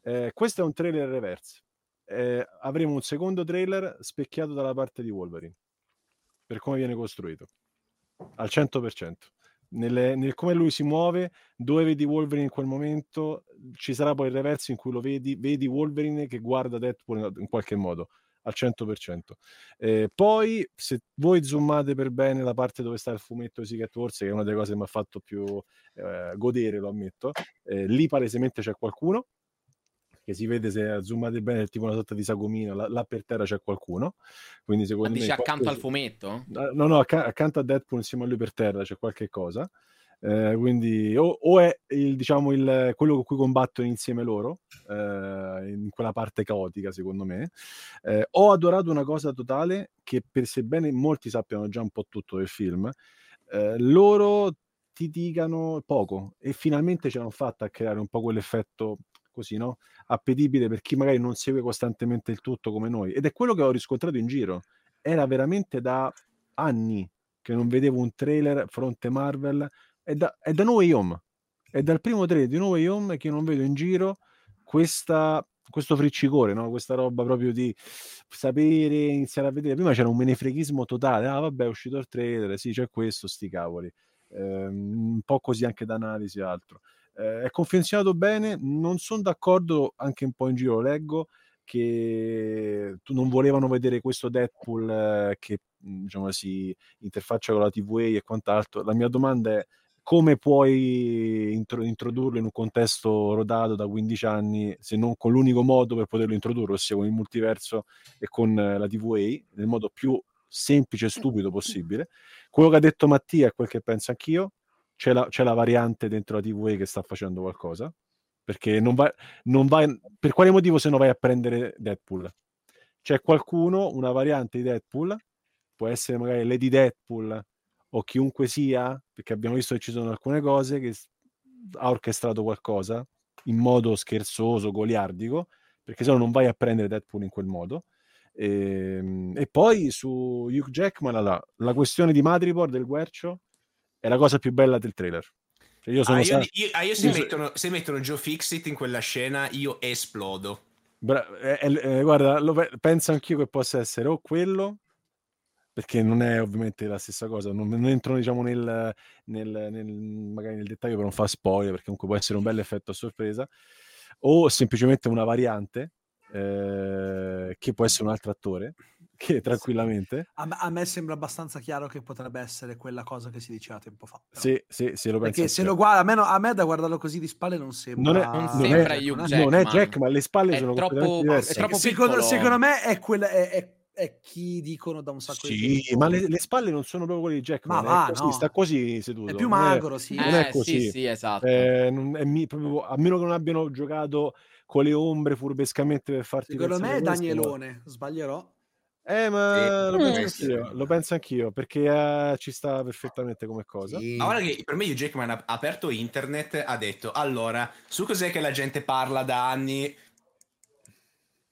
Eh, questo è un trailer reverse. Eh, avremo un secondo trailer specchiato dalla parte di Wolverine, per come viene costruito, al 100%. Nelle- nel come lui si muove, dove vedi Wolverine in quel momento, ci sarà poi il reverso in cui lo vedi, vedi Wolverine che guarda Deadpool in, qualche modo, al 100%. Eh, poi, se voi zoomate per bene la parte dove sta il fumetto di Secret Wars, che è una delle cose che mi ha fatto più eh, godere, lo ammetto, eh, lì palesemente c'è qualcuno che si vede se zoomate bene, è tipo una sorta di sagomino, là, là per terra c'è qualcuno, quindi Ma secondo dici me... accanto al qualcosa- fumetto? Ah, No, no, acca- accanto a Deadpool insieme a lui per terra c'è qualche cosa. Eh, quindi o, o è il, diciamo, il, quello con cui combattono insieme loro, eh, in quella parte caotica, secondo me. Eh, ho adorato una cosa totale che, per sebbene molti sappiano già un po' tutto del film, eh, loro ti dicano poco e finalmente ce l'hanno fatta a creare un po' quell'effetto così, no? Appetibile per chi magari non segue costantemente il tutto come noi. Ed è quello che ho riscontrato in giro. Era veramente da anni che non vedevo un trailer fronte Marvel. È da, è da No Way Home. È dal primo trailer di No Way Home che non vedo in giro questa, questo friccicore, no? questa roba proprio di sapere, iniziare a vedere. Prima c'era un menefreghismo totale. Ah, vabbè, è uscito il trailer, sì, c'è questo, sti cavoli. Ehm, un po' così anche d'analisi e altro. Eh, è confezionato bene, non sono d'accordo, anche un po' in giro leggo, che non volevano vedere questo Deadpool eh, che diciamo, si interfaccia con la TVA e quant'altro. La mia domanda è come puoi intro- introdurlo in un contesto rodato da 15 anni se non con l'unico modo per poterlo introdurre, ossia con il multiverso e con la TVA, nel modo più semplice e stupido possibile. Quello che ha detto Mattia è quel che penso anch'io. C'è la, c'è la variante dentro la TVA che sta facendo qualcosa. Perché non vai, non vai, per quale motivo se no vai a prendere Deadpool? C'è qualcuno, una variante di Deadpool, può essere magari Lady Deadpool o chiunque sia, perché abbiamo visto che ci sono alcune cose che ha orchestrato qualcosa in modo scherzoso, goliardico, perché se no non vai a prendere Deadpool in quel modo. E, ehm, e poi su Hugh Jackman la, la questione di Madripoor del Guercio è la cosa più bella del trailer. Cioè io, sono ah, io, sa- io, ah, io se, mettono, se, mettono, Joe Fixit in quella scena io esplodo. Bra- eh, eh, guarda, lo pe- penso anch'io che possa essere o quello perché non è ovviamente la stessa cosa, non, non entro diciamo nel, nel, nel, magari nel dettaglio per non fare spoiler, perché comunque può essere un bel effetto a sorpresa, o semplicemente una variante, eh, che può essere un altro attore, che tranquillamente... A me, a me, sembra abbastanza chiaro che potrebbe essere quella cosa che si diceva tempo fa. Però. Sì, sì, sì, lo Perché se lo guarda, a me, no, a me, da guardarlo così di spalle non sembra... Non, è, non, non sembra è, Hugh Non è Jack, ma le spalle è sono troppo, diverse. È troppo secondo, secondo, me è quella... È, è è chi dicono da un sacco sì, di tempo. ma le, le, spalle non sono proprio quelle di Jack. Ma va, così, no. sta così seduto. È più magro, sì. Non eh, è così. Sì, sì, esatto. Eh, non, è mi, proprio, a meno che non abbiano giocato con le ombre furbescamente per farti Secondo me è Danielone, sbaglierò. Eh, ma sì, lo, penso anch'io, lo penso anch'io, perché uh, ci sta perfettamente come cosa. Sì. Ma guarda che per me Hugh Jackman ha aperto internet, ha detto, allora, su cos'è che la gente parla da anni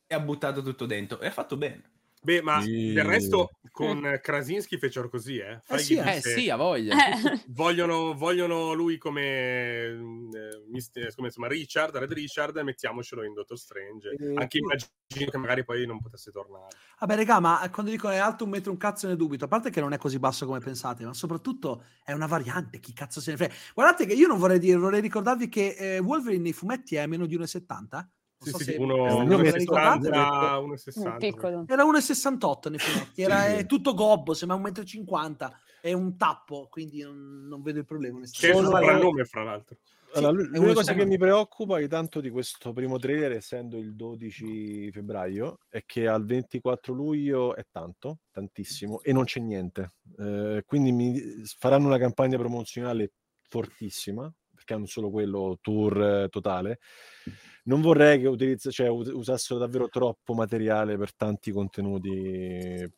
e ha buttato tutto dentro. E ha fatto bene. Beh, ma sì. del resto con Krasinski fecero così, eh? Fai eh sì, eh sì, a voglia. Vogliono, vogliono lui come, eh, mister, come insomma, Richard, Red Richard, mettiamocelo in Doctor Strange. Eh, Anche immagino che magari poi non potesse tornare. Vabbè, raga, ma quando dico è alto un metro un cazzo ne dubito, a parte che non è così basso come pensate, ma soprattutto è una variante, chi cazzo se ne frega. Guardate che io non vorrei dire, vorrei ricordarvi che eh, Wolverine nei fumetti è meno di 1,70 sì, so sì, uno, 1,60 piccolo. Era 1,68 nei fumetti, era sì. tutto gobbo, sembra 1,50 m, è un tappo, quindi non, non vedo il problema. Che è un soprannome, fra l'altro. Allora, sì, l'unica cosa che mi preoccupa tanto di questo primo trailer, essendo il 12 febbraio, è che al 24 luglio è tanto, tantissimo, e non c'è niente. Eh, quindi mi faranno una campagna promozionale fortissima, perché hanno solo quello tour eh, totale non vorrei che utilizz- cioè, usassero davvero troppo materiale per tanti contenuti.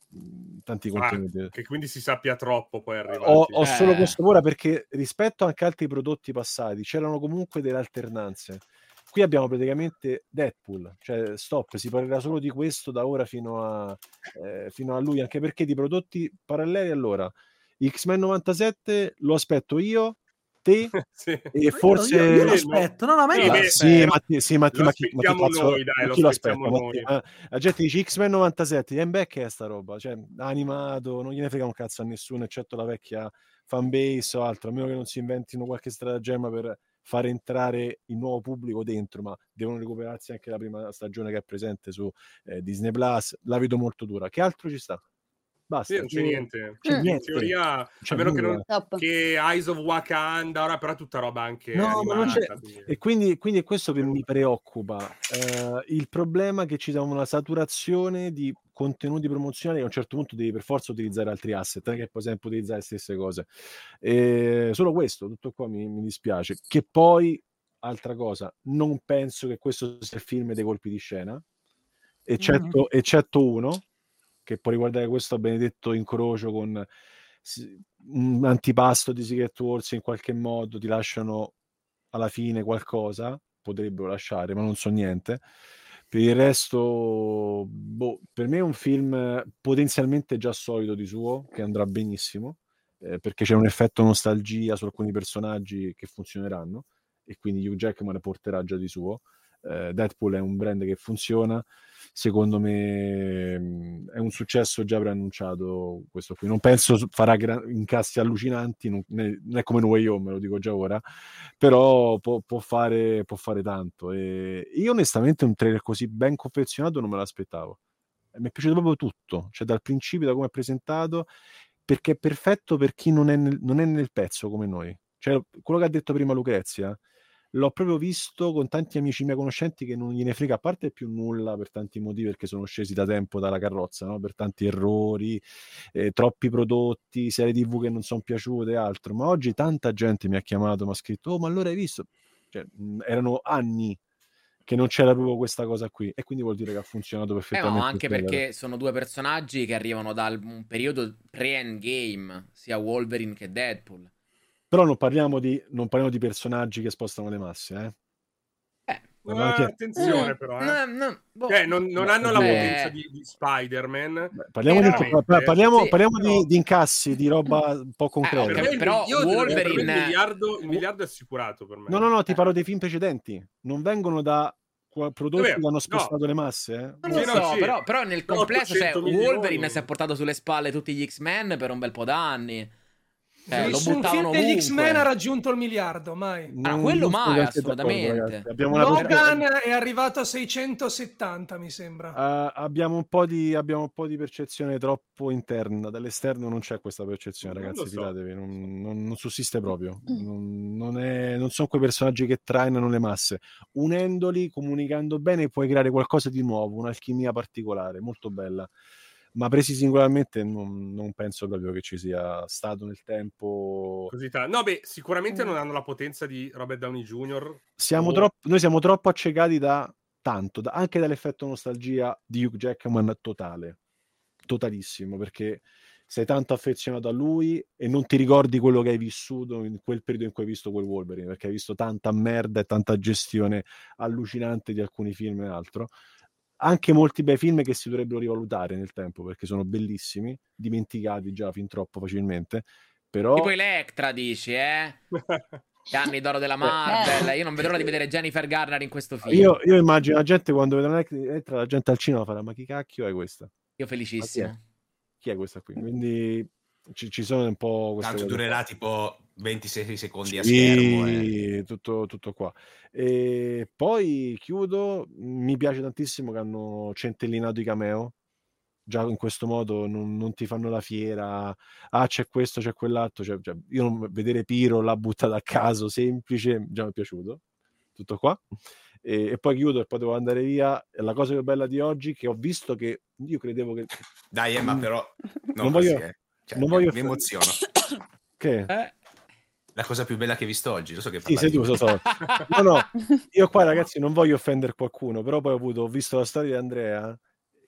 Tanti ah, contenuti. che quindi si sappia troppo poi arrivare. Ho, ho eh. solo questo ora perché rispetto anche a altri prodotti passati c'erano comunque delle alternanze. Qui abbiamo praticamente Deadpool, cioè stop, si parlerà solo di questo da ora fino a, eh, fino a lui, anche perché di prodotti paralleli allora. X-Men 97 lo aspetto io, te sì. e forse io, io lo aspetto no no ma io sì, sì, Matti, sì, Matti, ma chi, ma chi, cazzo, noi, dai, ma chi lo aspetta Matti, ma, la gente dice X-Men 97 Ian Beck è sta roba cioè animato non gliene frega un cazzo a nessuno eccetto la vecchia fanbase o altro a meno che non si inventino qualche stratagemma per fare entrare il nuovo pubblico dentro ma devono recuperarsi anche la prima stagione che è presente su eh, Disney Plus la vedo molto dura. Che altro ci sta Basta. Sì, non c'è niente. C'è in niente. teoria, C'è a meno che, non, che Eyes of Wakanda, ora però tutta roba anche No, ma non c'è. animata, quindi- E quindi, quindi è questo che mi preoccupa. Eh, il problema è che ci sia una saturazione di contenuti promozionali. A un certo punto devi per forza utilizzare altri asset, non è che puoi sempre utilizzare le stesse cose. E solo questo, tutto qua mi, mi dispiace. Che poi, altra cosa, non penso che questo sia il film dei colpi di scena, eccetto, eccetto uno che può riguardare questo benedetto incrocio con un antipasto di Secret Wars in qualche modo ti lasciano alla fine qualcosa potrebbero lasciare, ma non so niente. Per il resto, boh, per me è un film potenzialmente già solido di suo, che andrà benissimo, eh, perché c'è un effetto nostalgia su alcuni personaggi che funzioneranno, e quindi Hugh Jackman porterà già di suo. Eh, Deadpool è un brand che funziona, secondo me è un successo già preannunciato questo qui. Non penso farà gra- incassi allucinanti, non, non è come No Way Home, lo dico già ora, però può, può fare, può fare tanto. E io onestamente un trailer così ben confezionato non me l'aspettavo. Mi è piaciuto proprio tutto, cioè dal principio, da come è presentato, perché è perfetto per chi non è nel, non è nel pezzo come noi. Cioè, quello che ha detto prima Lucrezia, l'ho proprio visto con tanti amici miei conoscenti che non gliene frega a parte più nulla per tanti motivi perché sono scesi da tempo dalla carrozza no? per tanti errori eh, troppi prodotti serie tv che non sono piaciute e altro ma oggi tanta gente mi ha chiamato mi ha scritto oh ma allora hai visto cioè, mh, erano anni che non c'era proprio questa cosa qui e quindi vuol dire che ha funzionato Eh, perfettamente ma anche il trailer. perché sono due personaggi che arrivano da un periodo pre-endgame, sia Wolverine che Deadpool. Però non parliamo di, non parliamo di personaggi che spostano le masse eh? Eh, Eh, attenzione eh, però, eh. no, no, boh. Cioè, non, non hanno la beh. potenza di, di Spider-Man. Beh, parliamo, Però- di, pa- parliamo, Sì, parliamo però- di, di incassi di roba un po' Eh, concreta il- però io- per me Wolverine- il miliardo, il miliardo è assicurato per me. No, no, no, ti parlo dei film precedenti. Non vengono da prodotti Vabbè, che hanno no. spostato le masse. eh. Non Sì, lo no, so, sì. però, però nel Però complesso, cioè, 800 milioni- Wolverine si è portato sulle spalle tutti gli X-Men per un bel po' d'anni. Cioè, lo buttavano film degli. X-Men ha raggiunto il miliardo, mai. Ah, quello mai, assolutamente. Abbiamo, una Logan è arrivato a 670, mi sembra. eh, abbiamo, un po di, abbiamo un po' di percezione troppo interna. Dall'esterno non c'è questa percezione, Non ragazzi. so. Fidatevi, non, non- non sussiste proprio. Non, non è- non sono quei personaggi che trainano le masse. Unendoli, comunicando bene, puoi creare qualcosa di nuovo, un'alchimia particolare, molto bella. Ma presi singolarmente non, non penso proprio che ci sia stato nel tempo. Così ta- No, beh, sicuramente non hanno la potenza di Robert Downey Jr. Siamo o- troppo, noi siamo troppo accecati da tanto, da- anche dall'effetto nostalgia di Hugh Jackman totale, totalissimo, perché sei tanto affezionato a lui e non ti ricordi quello che hai vissuto in quel periodo in cui hai visto quel Wolverine, perché hai visto tanta merda e tanta gestione allucinante di alcuni film e altro. Anche molti bei film che si dovrebbero rivalutare nel tempo, perché sono bellissimi, dimenticati già fin troppo facilmente, però... Tipo Electra, dici, eh? Gli anni d'oro della Marvel. Io non vedo l'ora di vedere Jennifer Garner in questo film. Io, io immagino la gente quando vedrà Electra, la gente al cinema farà ma chi cacchio è questa? Io felicissimo. Chi è questa qui? Quindi ci, ci sono un po' queste Tanto durerà tipo 26 secondi a Sì, schermo. eh. tutto, tutto qua. E poi chiudo, mi piace tantissimo che hanno centellinato i cameo. Già in questo modo non, non ti fanno la fiera, ah c'è questo, c'è quell'altro. Cioè, cioè, io non, vedere Piro l'ha buttata a caso, semplice, già mi è piaciuto. Tutto qua. E, e poi chiudo e poi devo andare via. La cosa più bella di oggi che ho visto che io credevo che... Dai, Emma, Mm. però non, Non così, voglio- eh. Cioè, non mi- voglio- mi emoziono. Che? Eh? La cosa più bella che hai visto oggi, lo so che Sì, sei tu, so, so. No, no, io qua ragazzi non voglio offendere qualcuno, però poi ho, avuto, ho visto la storia di Andrea,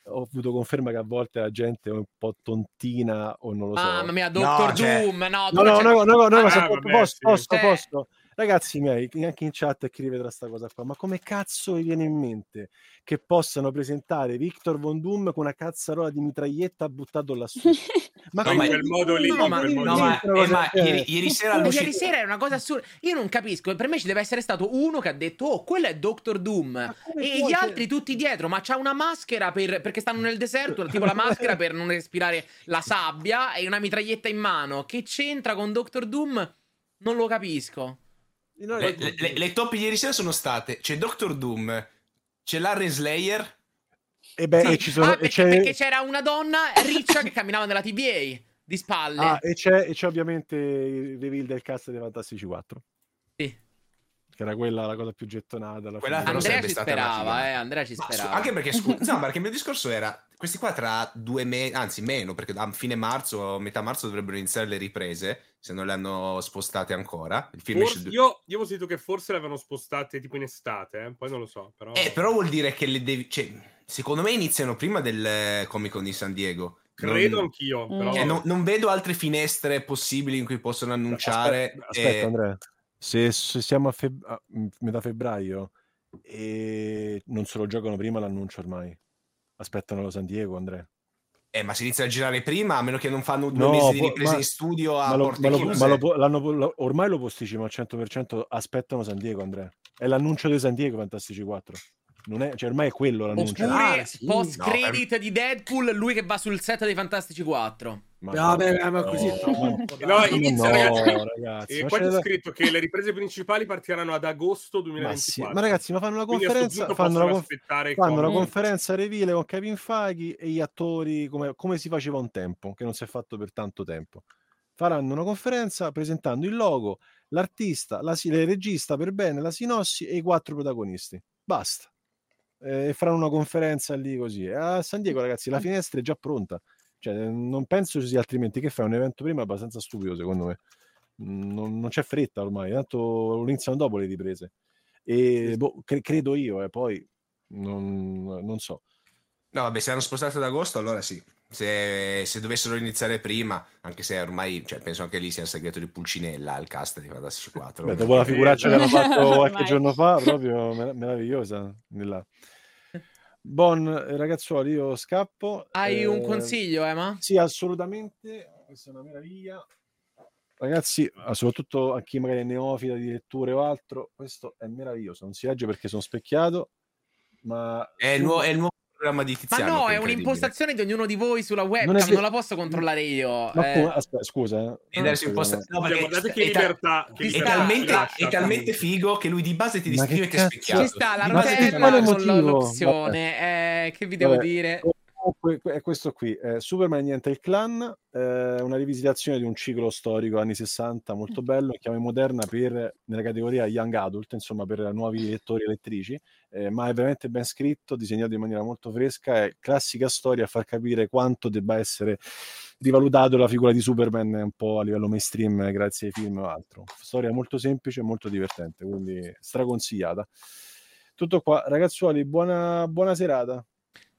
ho avuto conferma che a volte la gente è un po' tontina o non lo so. Mamma mia, Doctor cioè- Doom. No, tu No, no, c'è- no, no, no, Ah, cosa- vabbè, posso, sì. posso, Eh. posso. Ragazzi miei, anche in chat chi rivedrà sta cosa qua, ma come cazzo vi viene in mente che possano presentare Victor Von Doom con una cazzarola di mitraglietta buttato lassù? Ma No, in come- quel modo lì, No, ma- modo No, lì. ma, eh. ieri, ieri sera Ma all'uscita- ieri sera è una cosa assurda. Io non capisco. Per me ci deve essere stato uno che ha detto: Oh, quello è Doctor Doom. E puoi, gli cioè- altri tutti dietro. Ma c'ha una maschera per- perché stanno nel deserto. Tipo la maschera per non respirare la sabbia e una mitraglietta in mano. Che c'entra con Doctor Doom? Non lo capisco. No, Le, le- le- le top ieri sera sono state c'è Doctor Doom, c'è Larry Slayer, E beh, Sì. e ci sono, Ah, e perché, c'è- perché c'era una donna riccia che camminava nella TVA di spalle. Ah, e c'è, e c'è ovviamente il reveal del cast dei Fantastici 4, Sì. Che era quella la cosa più gettonata. alla Quella fine. però Andrea ci sperava, eh. Andrea ci Ma su- sperava. anche perché scu- no, perché il mio discorso era questi qua tra due mesi, anzi meno, perché a fine marzo o metà marzo dovrebbero iniziare le riprese, se non le hanno spostate ancora. Il film Forse- esce io, io avevo sentito che forse le avevano spostate tipo in estate, eh, poi non lo so. Però... Eh, però vuol dire che le devi cioè, secondo me iniziano prima del eh, Comic Con di San Diego. Credo non, anch'io. Mm. Però... cioè, non- non vedo altre finestre possibili in cui possono annunciare Aspetta, aspetta, eh, Andrea. Se, se siamo a, feb- a- m- metà febbraio e non se lo giocano prima l'annuncio ormai. Aspettano lo San Diego, Andrea. Eh, ma si inizia a girare prima, a meno che non fanno due No, mesi di riprese ma- in studio a Ma, lo, ma lo- ma lo lo- ormai lo posticipano al 100%, aspettano San Diego, Andrea. È l'annuncio di San Diego Fantastici 4. Non è, cioè ormai è quello l'annuncio. Oppure Ah, sì, post no, credit di Deadpool, lui che va sul set dei Fantastici 4. Ma, Vabbè, ma così è troppo. ma- No, dai. inizia, no, ragazzi. E ma qua c'è c'è da- scritto che le riprese principali partiranno ad agosto ma, 2024. sì, ma ragazzi, ma fanno una conferenza, fanno una, conf- fanno una conferenza reveal con Kevin Feige e gli attori come, come si faceva un tempo, che non si è fatto per tanto tempo. Faranno una conferenza presentando il logo, l'artista, la, si- il regista per bene, la sinossi e i quattro protagonisti. Basta. Eh, E faranno una conferenza lì così. A San Diego, ragazzi, la finestra è già pronta. Cioè, non penso ci sia altrimenti che fai un evento prima abbastanza stupido, secondo me. Mm, Non, non c'è fretta ormai, tanto lo iniziano dopo le riprese. E boh, cre- credo io, e poi non, non so. No, vabbè, se hanno spostato ad agosto, allora sì. Se, se dovessero iniziare prima, anche se ormai, cioè, penso anche lì sia un segreto di Pulcinella il cast di Fantasy 4. Beh, dopo la figuraccia che hanno fatto qualche giorno fa, proprio mer- meravigliosa. là. Bon, eh, ragazzuoli, io scappo. Hai un Eh, consiglio, Emma? Sì, assolutamente. Questa è una meraviglia. Ragazzi, soprattutto a chi magari è neofita di letture o altro, questo è meraviglioso. Non si legge perché sono specchiato, ma È il, nuovo, è il nuovo programma di Ma Tiziano. no, che è un'impostazione di ognuno di voi sulla webcam, Non non, la posso controllare io. Ma eh. aspetta, scusa. eh. No, perché guardate che libertà, è libertà talmente, è talmente figo che lui di base ti Ma che descrive che è specchiato. Ci sta la Ma con motivo? l'opzione. Eh, che vi devo Vabbè. dire? Que- è questo qui, eh, Superman Niente il Clan, eh, una rivisitazione di un ciclo storico anni 60 molto bello, chiave moderna per, nella categoria Young Adult, insomma per nuovi lettori e lettrici, eh, ma è veramente ben scritto, disegnato in maniera molto fresca, è classica storia a far capire quanto debba essere rivalutato la figura di Superman un po' a livello mainstream grazie ai film o altro. Storia molto semplice e molto divertente, quindi straconsigliata. Tutto qua, ragazzuoli, buona, buona serata.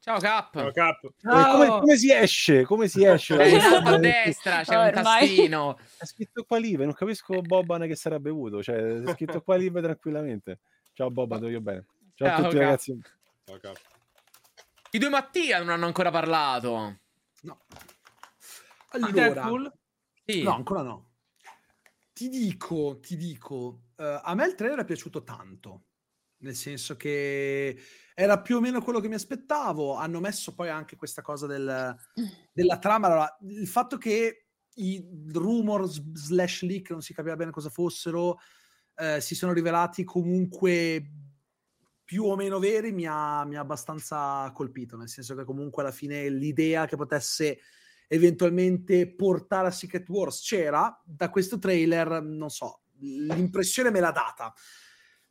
Ciao Cap. Ciao, Cap. Eh, Come, come si esce? Come si esce? alto a destra, c'è un Ormai. tastino. È scritto qua live, non capisco Boban che sarà bevuto, cioè è scritto qua live tranquillamente. Ciao Boban, ti voglio bene. Ciao a Ciao, tutti Cap. ragazzi. Ciao, Cap. I due Mattia non hanno ancora parlato. No. Allora? Sì. no, ancora no. Ti dico, ti dico, eh, a me il trailer è piaciuto tanto, nel senso che era più o meno quello che mi aspettavo. Hanno messo poi anche questa cosa del- della trama. Allora, il fatto che i rumor slash leak non si capiva bene cosa fossero, eh, si sono rivelati comunque più o meno veri, mi ha, mi ha abbastanza colpito, nel senso che comunque alla fine l'idea che potesse eventualmente portare a Secret Wars c'era, da questo trailer, non so, l'impressione me l'ha data.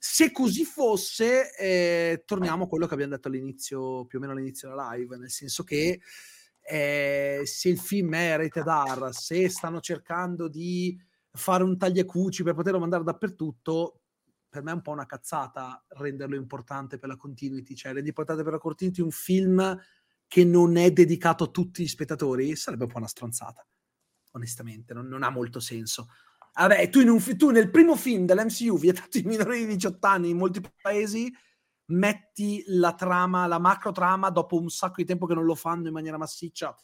Se così fosse, eh, torniamo a quello che abbiamo detto all'inizio, più o meno all'inizio della live, nel senso che eh, se il film è rated R, se stanno cercando di fare un tagliacuci per poterlo mandare dappertutto, per me è un po' una cazzata renderlo importante per la continuity, cioè rendi importante per la continuity un film che non è dedicato a tutti gli spettatori, sarebbe un po' una stronzata, onestamente, non, non ha molto senso. Vabbè, tu, un tu nel primo film dell'MCU vietato ai minori di 18 anni in molti paesi metti la trama, la macro trama dopo un sacco di tempo che non lo fanno in maniera massiccia,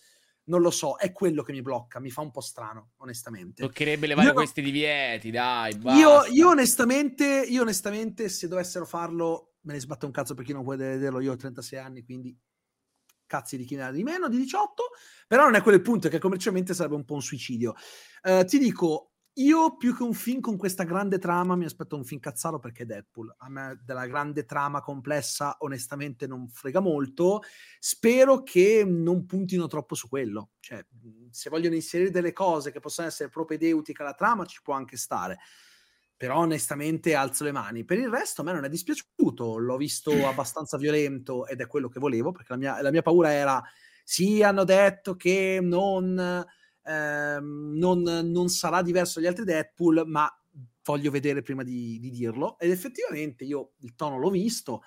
non lo so, è quello che mi blocca, mi fa un po' strano, onestamente. Toccherebbe levare Io- questi divieti, dai. Io, io onestamente, io onestamente, se dovessero farlo, me ne sbatto un cazzo per chi non può vederlo. Io ho 36 anni, quindi cazzi di chi ne ha di meno, di 18. Però non è quello il punto, che commercialmente sarebbe un po' un suicidio. Eh, ti dico, io più che un film con questa grande trama, mi aspetto un film cazzaro perché è Deadpool. A me della grande trama complessa, onestamente, non frega molto. Spero che non puntino troppo su quello. Cioè, mh, se vogliono inserire delle cose che possono essere propedeutiche alla trama, ci può anche stare però onestamente alzo le mani. Per il resto a me non è dispiaciuto, l'ho visto abbastanza violento ed è quello che volevo, perché la mia, la mia paura era, sì, hanno detto che non, ehm, non, non sarà diverso dagli altri Deadpool, ma voglio vedere prima di, di dirlo. Ed effettivamente io il tono l'ho visto,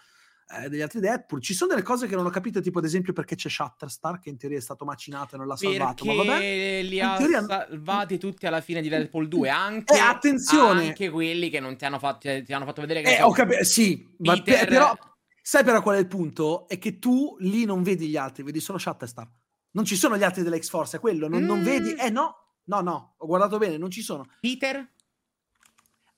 eh, degli altri Deadpool. Ci sono delle cose che non ho capito, tipo ad esempio perché c'è Shatterstar, che in teoria è stato macinato e non l'ha salvato. Ma vabbè, Perché li ha teoria- salvati tutti alla fine di Deadpool 2. Anche, Eh, attenzione! anche quelli che non ti hanno, fatto, ti hanno fatto vedere che Eh, ho capito, sì, ma pe- Peter- però sai però qual è il punto? È che tu lì non vedi gli altri, vedi solo Shatterstar. Non ci sono gli altri dell'X-Force, è quello, non, non Mm. vedi... Eh no, no, no, ho guardato bene, non ci sono. Peter?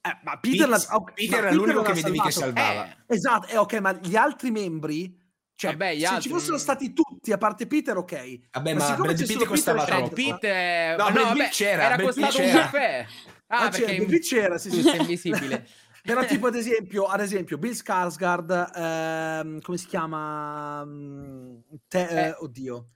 Eh, ma Peter, Peter- l'ha- ok, Peter ma era l'unico che vedevi che salvava. Eh, Esatto, eh, ok, ma gli altri membri... Cioè, Vabbè, gli se altri- ci fossero stati tutti a parte Peter, ok. Vabbè, ma siccome Brad Pitt costava Peter troppo. Pitt eh, No, no, Brad Pitt c'era, era Brad costato un c'era. caffè. Ah, Ah, perché Brad Pitt c'era, sì, sì. invisibile. Però tipo ad esempio, ad esempio Bill Skarsgård, ehm, come si chiama? Mm, Te- eh, Eh. oddio.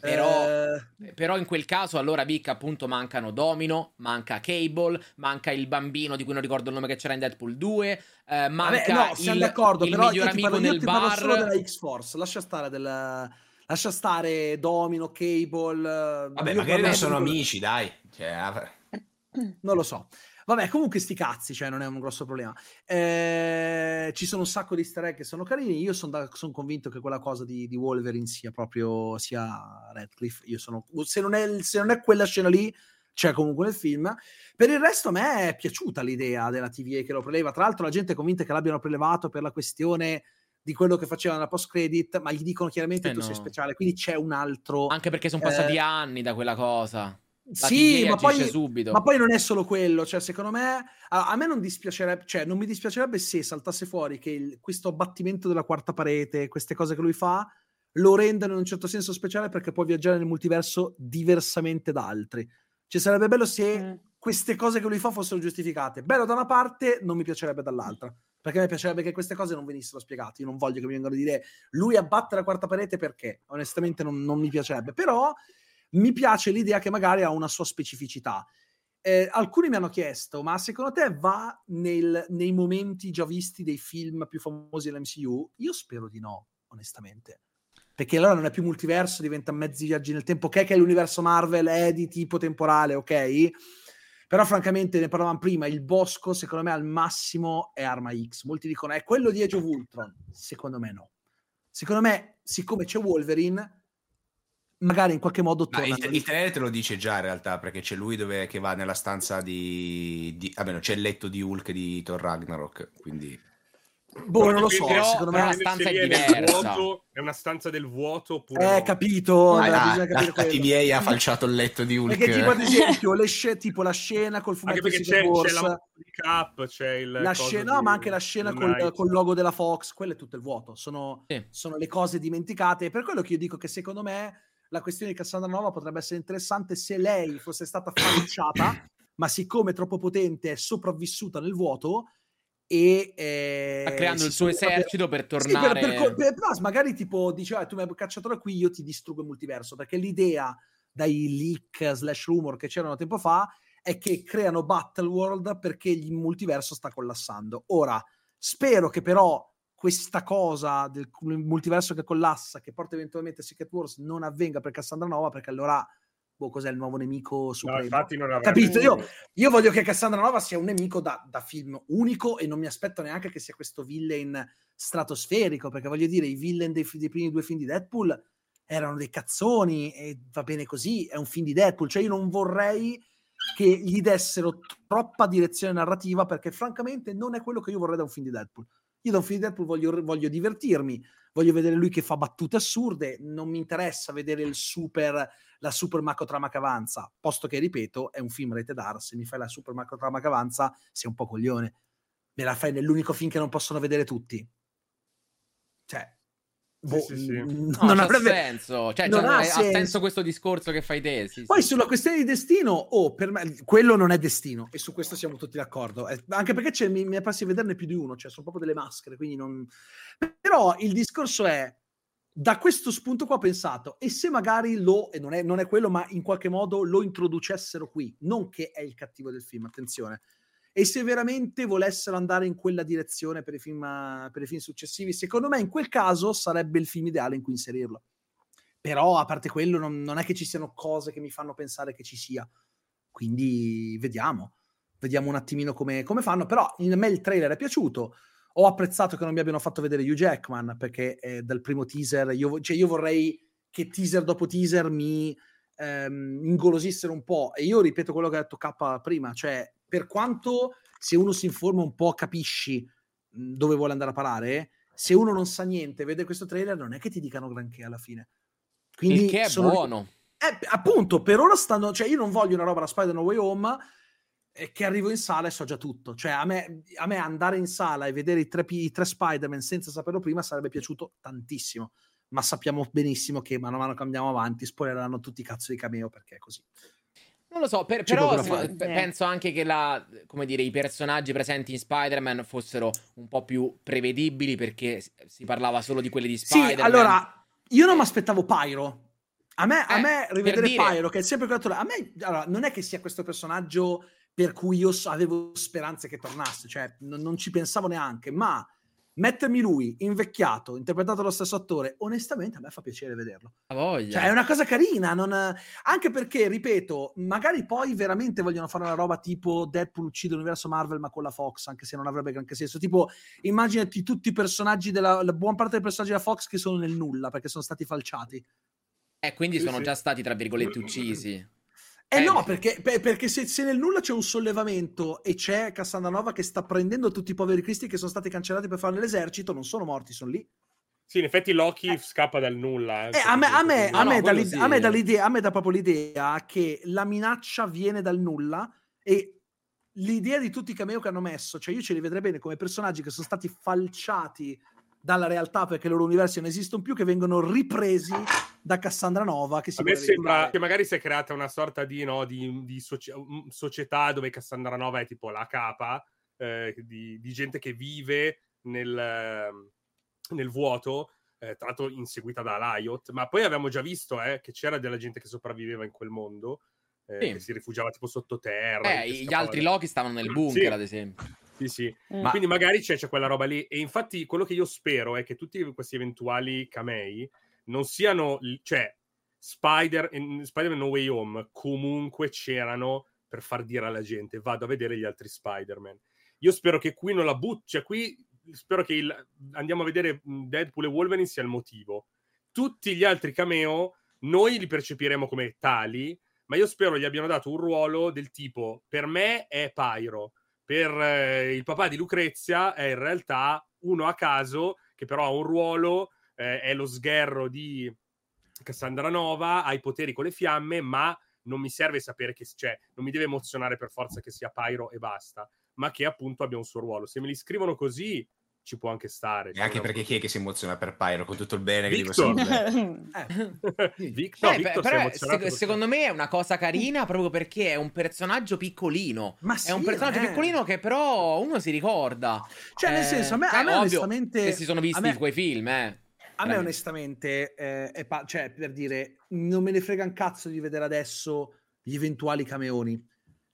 Però- Eh, Però in quel caso allora Vic appunto mancano Domino, manca Cable, manca il bambino di cui non ricordo il nome che c'era in Deadpool 2, eh, vabbè, manca no, siamo il, d'accordo, il però miglior amico parlo, nel ti parlo solo bar. della X-Force, lascia stare del... Lascia stare Domino, Cable. Vabbè, magari non sono amici, dai. Cioè, Non lo so. Vabbè, comunque sti cazzi, cioè non è un grosso problema. Eh, ci sono un sacco di easter egg che sono carini. Io sono convinto che quella cosa di, di Wolverine sia proprio sia Radcliffe. Io sono, se, non è, se non è quella scena lì, c'è comunque nel film. Per il resto, a me è piaciuta l'idea della TVA che lo preleva. Tra l'altro, la gente è convinta che l'abbiano prelevato per la questione di quello che faceva nella post credit, ma gli dicono chiaramente Eh tu sei no. speciale, quindi c'è un altro. Anche perché sono passati Eh, anni da quella cosa. Sì, ma poi, subito. ma poi non è solo quello, cioè secondo me a, a me non dispiacerebbe, cioè non mi dispiacerebbe se saltasse fuori che il- questo abbattimento della quarta parete, queste cose che lui fa, lo rendano in un certo senso speciale perché può viaggiare nel multiverso diversamente da altri. Cioè sarebbe bello se Mm. queste cose che lui fa fossero giustificate. Bello da una parte, non mi piacerebbe dall'altra. Perché a me piacerebbe che queste cose non venissero spiegate. Io non voglio che mi vengano a dire lui abbatte la quarta parete perché. Onestamente non, non mi piacerebbe. Però mi piace l'idea che magari ha una sua specificità. Eh, alcuni mi hanno chiesto, ma secondo te va nel- nei momenti già visti dei film più famosi dell'MCU? Io spero di no, onestamente. Perché allora non è più multiverso, diventa mezzi viaggi nel tempo. Ok, che l'universo Marvel è di tipo temporale, ok? Però francamente, ne parlavamo prima, il bosco secondo me al massimo è Arma X. Molti dicono è quello di Age of Ultron. Secondo me no. Secondo me, siccome c'è Wolverine, magari in qualche modo torna. il, il trailer te lo dice già in realtà, perché c'è lui dove, che va nella stanza di... di vabbè, no, c'è il letto di Hulk di Thor Ragnarok, quindi... Boh, non lo so, Però- secondo però me... la stanza è Se lì nel diversa. vuoto, è una stanza del vuoto oppure Eh, no? capito, Ah, la, la, la. TVA ha falciato il letto di Hulk. Perché tipo ad esempio le sce- tipo la scena col fumetto di c'è, c'è la Cap, c'è il la scena, no, ma anche la scena col, col logo della Fox, quello è tutto il vuoto, sono, Sì. sono le cose dimenticate. Per quello che io dico che secondo me la questione di Cassandra Nova potrebbe essere interessante se lei fosse stata falciata, ma siccome è troppo potente è sopravvissuta nel vuoto e eh, Sta creando il suo esercito per Sì, per, tornare. per, co- per- no, magari tipo dice "Ah, tu mi hai cacciato da qui io ti distruggo il multiverso perché l'idea dai leak slash rumor che c'erano tempo fa è che creano Battle World perché il multiverso sta collassando ora spero che però questa cosa del multiverso che collassa che porta eventualmente a Secret Wars non avvenga per Cassandra Nova perché allora boh, cos'è il nuovo nemico No, supremo infatti non avrebbe- Capito? Io, io voglio che Cassandra Nova sia un nemico da, da film unico e non mi aspetto neanche che sia questo villain stratosferico, perché voglio dire, i villain dei, dei primi due film di Deadpool erano dei cazzoni e va bene così, è un film di Deadpool, cioè io non vorrei che gli dessero troppa direzione narrativa perché francamente non è quello che io vorrei da un film di Deadpool. Io da un film di Deadpool voglio, voglio divertirmi, voglio vedere lui che fa battute assurde, non mi interessa vedere il super, la super macrotrama che avanza, posto che, ripeto, è un film rated R, se mi fai la super macrotrama che avanza, sei un po' coglione. Me la fai nell'unico film che non possono vedere tutti. Cioè, boh, sì, sì. mm, No, non avrebbe... senso. Cioè, non cioè, ha ha senso. senso. questo discorso che fai te. Sì, Poi sì. sulla questione di destino, oh, per me quello non è destino e su questo siamo tutti d'accordo. Eh, anche perché c'è, mi, mi è passi a vederne più di uno, cioè sono proprio delle maschere, quindi non... Però il discorso è, da questo spunto qua ho pensato, e se magari lo, e non è, non è quello, ma in qualche modo lo introducessero qui, non che è il cattivo del film, attenzione, e se veramente volessero andare in quella direzione per i film, per i film successivi, secondo me in quel caso sarebbe il film ideale in cui inserirlo. Però a parte quello non, non è che ci siano cose che mi fanno pensare che ci sia. Quindi vediamo. Vediamo un attimino come, come fanno. Però a me il trailer è piaciuto. Ho apprezzato che non mi abbiano fatto vedere Hugh Jackman perché eh, dal primo teaser io, cioè io vorrei che teaser dopo teaser mi ehm, ingolosissero un po'. E io ripeto quello che ha detto K prima, cioè per quanto se uno si informa un po' capisci mh, dove vuole andare a parare, se uno non sa niente, vede questo trailer, non è che ti dicano granché alla fine. Quindi Il che è sono- buono. eh, appunto, per ora stanno, cioè io non voglio una roba da Spider No Way Home eh, che arrivo in sala e so già tutto. Cioè a me, a me andare in sala e vedere i tre, i tre Spider-Man senza saperlo prima sarebbe piaciuto tantissimo. Ma sappiamo benissimo che mano a mano che andiamo avanti spoileranno tutti i cazzo di cameo perché è così. Non lo so, per- però se- Eh. penso anche che la, come dire, i personaggi presenti in Spider-Man fossero un po' più prevedibili perché si parlava solo di quelli di Sì, Spider-Man. allora, io non mi aspettavo Pyro. A me, a Eh, me per rivedere dire. Pyro, che è sempre quell'attore, a me allora, non è che sia questo personaggio per cui io avevo speranze che tornasse, cioè non, non ci pensavo neanche, ma mettermi lui invecchiato, interpretato dallo stesso attore, onestamente a me fa piacere vederlo. Ha voglia. Cioè, è una cosa carina, non- anche perché, ripeto, magari poi veramente vogliono fare una roba tipo Deadpool uccide l'universo Marvel ma con la Fox, anche se non avrebbe granché senso. Tipo, immaginati tutti i personaggi della... la buona parte dei personaggi della Fox che sono nel nulla, perché sono stati falciati. Eh, quindi Sì, sono sì. già stati, tra virgolette, uccisi. Eh, Eh, no, perché, per- perché se, se nel nulla c'è un sollevamento e c'è Cassandra Nova che sta prendendo tutti i poveri cristi che sono stati cancellati per fare nell'esercito, non sono morti, sono lì. Sì, in effetti Loki scappa dal nulla. Eh, a me, a me- No, a me sì. a me dà l'idea, a me dà proprio l'idea che la minaccia viene dal nulla e l'idea di tutti i cameo che hanno messo, cioè io ce li vedrei bene come personaggi che sono stati falciati dalla realtà perché i loro universi non esistono più, che vengono ripresi da Cassandra Nova che si A me sembra ritrovare. che magari si è creata una sorta di, no, di, di soci- um, società dove Cassandra Nova è tipo la capa eh, di, di gente che vive nel, ehm, nel vuoto, eh, tra l'altro inseguita da Lyot, ma poi abbiamo già visto eh, che c'era della gente che sopravviveva in quel mondo, eh, Sì. che si rifugiava tipo sottoterra. Eh, gli altri. Loki stavano nel bunker, Sì. ad esempio. Sì, sì. Mm. Quindi magari c'è, c'è quella roba lì. E infatti quello che io spero è che tutti questi eventuali camei non siano... Cioè, Spider, in Spider-Man No Way Home comunque c'erano per far dire alla gente vado a vedere gli altri Spider-Man. Io spero che qui non la butti... Cioè, qui spero che il- andiamo a vedere mh, Deadpool e Wolverine sia il motivo. Tutti gli altri cameo noi li percepiremo come tali, ma io spero gli abbiano dato un ruolo del tipo per me è Pyro, per eh, il papà di Lucrezia è in realtà uno a caso che però ha un ruolo, eh, è lo sgherro di Cassandra Nova, ha i poteri con le fiamme, ma non mi serve sapere che cioè, non mi deve emozionare per forza che sia Pyro e basta, ma che appunto abbia un suo ruolo. Se me li scrivono così ci può anche stare. E anche perché chi è che si emoziona per Pyro con tutto il bene che Victor. Eh, sì. Victor, Eh, Victor però per- secondo me è una cosa carina proprio perché è un personaggio piccolino. Ma è un sì, personaggio eh. piccolino che però uno si ricorda. Cioè, nel Eh, senso, a me, a cioè, me ovvio, onestamente... Se si sono visti me- quei film, eh. A me onestamente, eh, è pa- cioè, per dire, non me ne frega un cazzo di vedere adesso gli eventuali cameoni.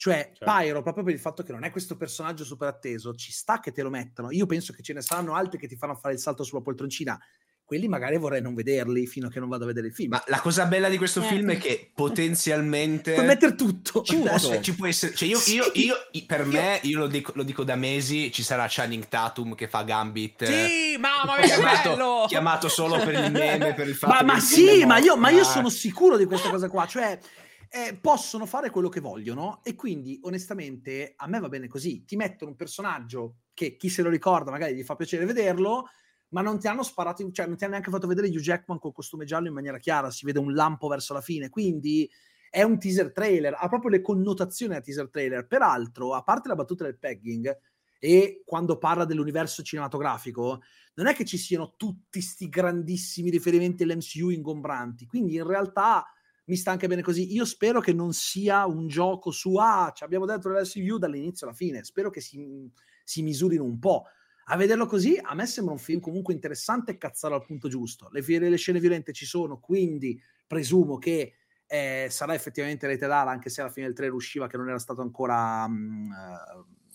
Cioè, Certo. Pyro, proprio per il fatto che non è questo personaggio super atteso, ci sta che te lo mettano. Io penso che ce ne saranno altri che ti fanno fare il salto sulla poltroncina. Quelli magari vorrei non vederli fino a che non vado a vedere il film. Ma la cosa bella di questo Eh. film è che potenzialmente Puoi mettere tutto. ci può, Tutto. ci può essere, cioè io, Sì. io- io- per Io- me, io lo dico, lo dico da mesi, ci sarà Channing Tatum che fa Gambit. eh, Sì, mamma mia, che chiamato, bello! chiamato solo per il meme, per il fatto Ma, ma sì, ma io, ma io morto. sono sicuro di questa cosa qua. Cioè, eh, possono fare quello che vogliono e quindi, onestamente, a me va bene così. Ti mettono un personaggio che chi se lo ricorda magari gli fa piacere vederlo, ma non ti hanno sparato, cioè non ti hanno neanche fatto vedere Hugh Jackman col costume giallo in maniera chiara, si vede un lampo verso la fine, quindi è un teaser trailer, ha proprio le connotazioni da teaser trailer. Peraltro, a parte la battuta del pegging e quando parla dell'universo cinematografico, non è che ci siano tutti sti grandissimi riferimenti all'MCU ingombranti, quindi in realtà mi sta anche bene così. Io spero che non sia un gioco su ah, ci abbiamo detto l'MCU dall'inizio alla fine, spero che si, si misurino un po'. A vederlo così, a me sembra un film comunque interessante e cazzaro al punto giusto. Le, le scene violente ci sono, quindi presumo che eh, sarà effettivamente rated R, anche se alla fine del trailer usciva che non era stato ancora, mm, eh,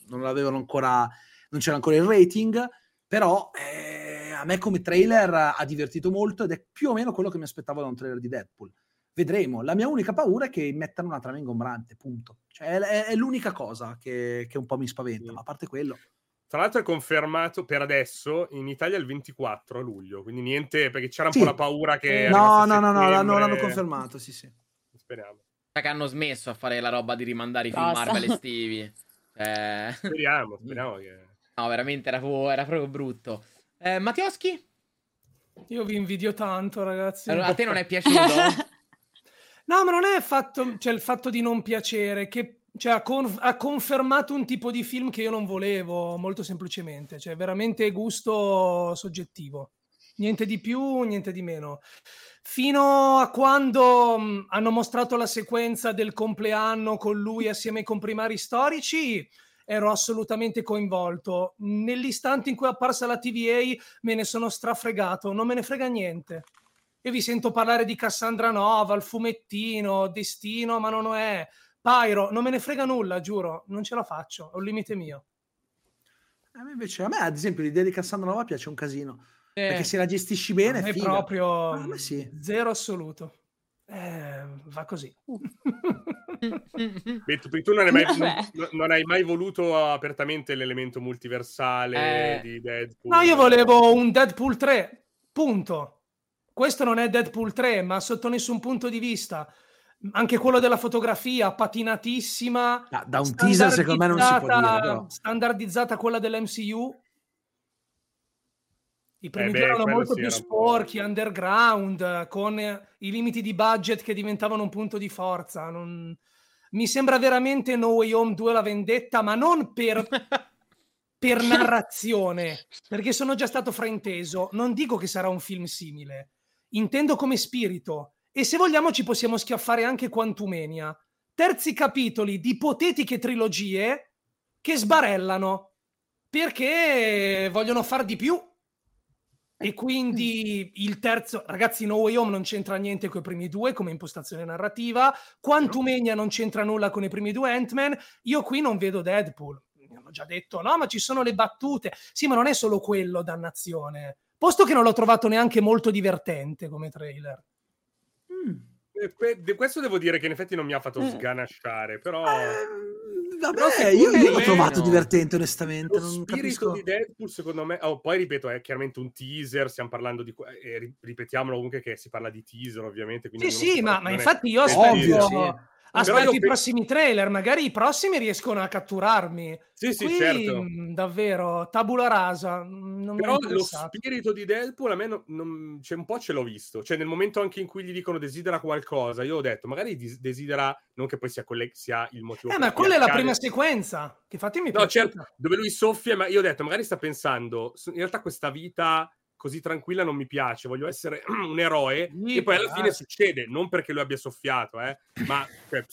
non l'avevano ancora, non c'era ancora il rating, però eh, a me come trailer ha divertito molto ed è più o meno quello che mi aspettavo da un trailer di Deadpool. Vedremo. La mia unica paura è che mettano una trama ingombrante, punto. Cioè, è, è l'unica cosa che, che un po' mi spaventa, Sì. ma a parte quello. Tra l'altro è confermato per adesso in Italia il 24 luglio, quindi niente, perché c'era un Sì. po' la paura che... No, arrivasse no, no, no, l'hanno, confermato, sì, sì. Speriamo. Che hanno smesso a fare la roba di rimandare i film Basta. Marvel estivi. Cioè... Speriamo, speriamo che... No, veramente era, proprio- era proprio brutto. Eh, Mattioschi? Io vi invidio tanto, ragazzi. Allora, a te non è piaciuto? No, ma non è fatto, cioè il fatto di non piacere, che cioè, ha, con- ha confermato un tipo di film che io non volevo, molto semplicemente, cioè veramente gusto soggettivo. Niente di più, niente di meno. Fino a quando mh, hanno mostrato la sequenza del compleanno con lui assieme ai comprimari storici, ero assolutamente coinvolto. Nell'istante in cui è apparsa la TVA me ne sono strafregato, non me ne frega niente. Io vi sento parlare di Cassandra Nova, il fumettino, Destino, ma non lo è. Pyro, non me ne frega nulla, giuro, non ce la faccio, è un limite mio. A me invece, a me ad esempio l'idea di Cassandra Nova piace un casino, Eh, perché se la gestisci bene è figa. proprio Ah, sì. zero assoluto. Eh, va così. Beh, tu, tu non, hai mai, non- non hai mai voluto apertamente l'elemento multiversale Eh. di Deadpool? No, io volevo un Deadpool 3, punto. Questo non è Deadpool 3, ma sotto nessun punto di vista. Anche quello della fotografia, patinatissima. Da, da un teaser secondo me non si può dire, standardizzata- però. Standardizzata quella dell'MCU. I primi Eh beh, due erano molto sì, più era sporchi, underground, con i limiti di budget che diventavano un punto di forza. Non- Mi sembra veramente No Way Home 2 la vendetta, ma non per, per narrazione, perché sono già stato frainteso. Non dico che sarà un film simile, intendo come spirito. E se vogliamo ci possiamo schiaffare anche Quantumania. Terzi capitoli di ipotetiche trilogie che sbarellano perché vogliono far di più. E quindi il terzo, ragazzi, No Way Home non c'entra niente con i primi due come impostazione narrativa. Quantumania non c'entra nulla con i primi due Ant-Man. Io qui non vedo Deadpool. Mi hanno già detto, no, ma ci sono le battute. Sì, ma non è solo quello, dannazione. Posto che non l'ho trovato neanche molto divertente come trailer. Mm. Eh, questo devo dire che in effetti non mi ha fatto Mm. sganasciare, però... Eh, vabbè, Però io, io l'ho trovato divertente, onestamente. Lo Non spirito capisco. di Deadpool, secondo me, oh, poi ripeto, è chiaramente un teaser. Stiamo parlando di. E ri- ripetiamolo comunque che si parla di teaser, ovviamente. Quindi Sì, sì, ma, ma infatti io Ovvio, sì. Io i pe- prossimi trailer, magari i prossimi riescono a catturarmi. Sì, sì, Qui, certo. mh, davvero, tabula rasa. mi Però lo spirito di Deadpool a me non, non- cioè, un po' ce l'ho visto. Cioè, nel momento anche in cui gli dicono desidera qualcosa, io ho detto, magari desidera, non che poi sia, colle- sia il motivo Eh, ma quella è la prima sequenza. Che infatti mi No, piaciuta. certo, dove lui soffia, ma io ho detto, magari sta pensando, "S- in realtà questa vita così tranquilla non mi piace, voglio essere un eroe, Sì, e poi alla fine succede, non perché lui abbia soffiato, eh, ma cioè,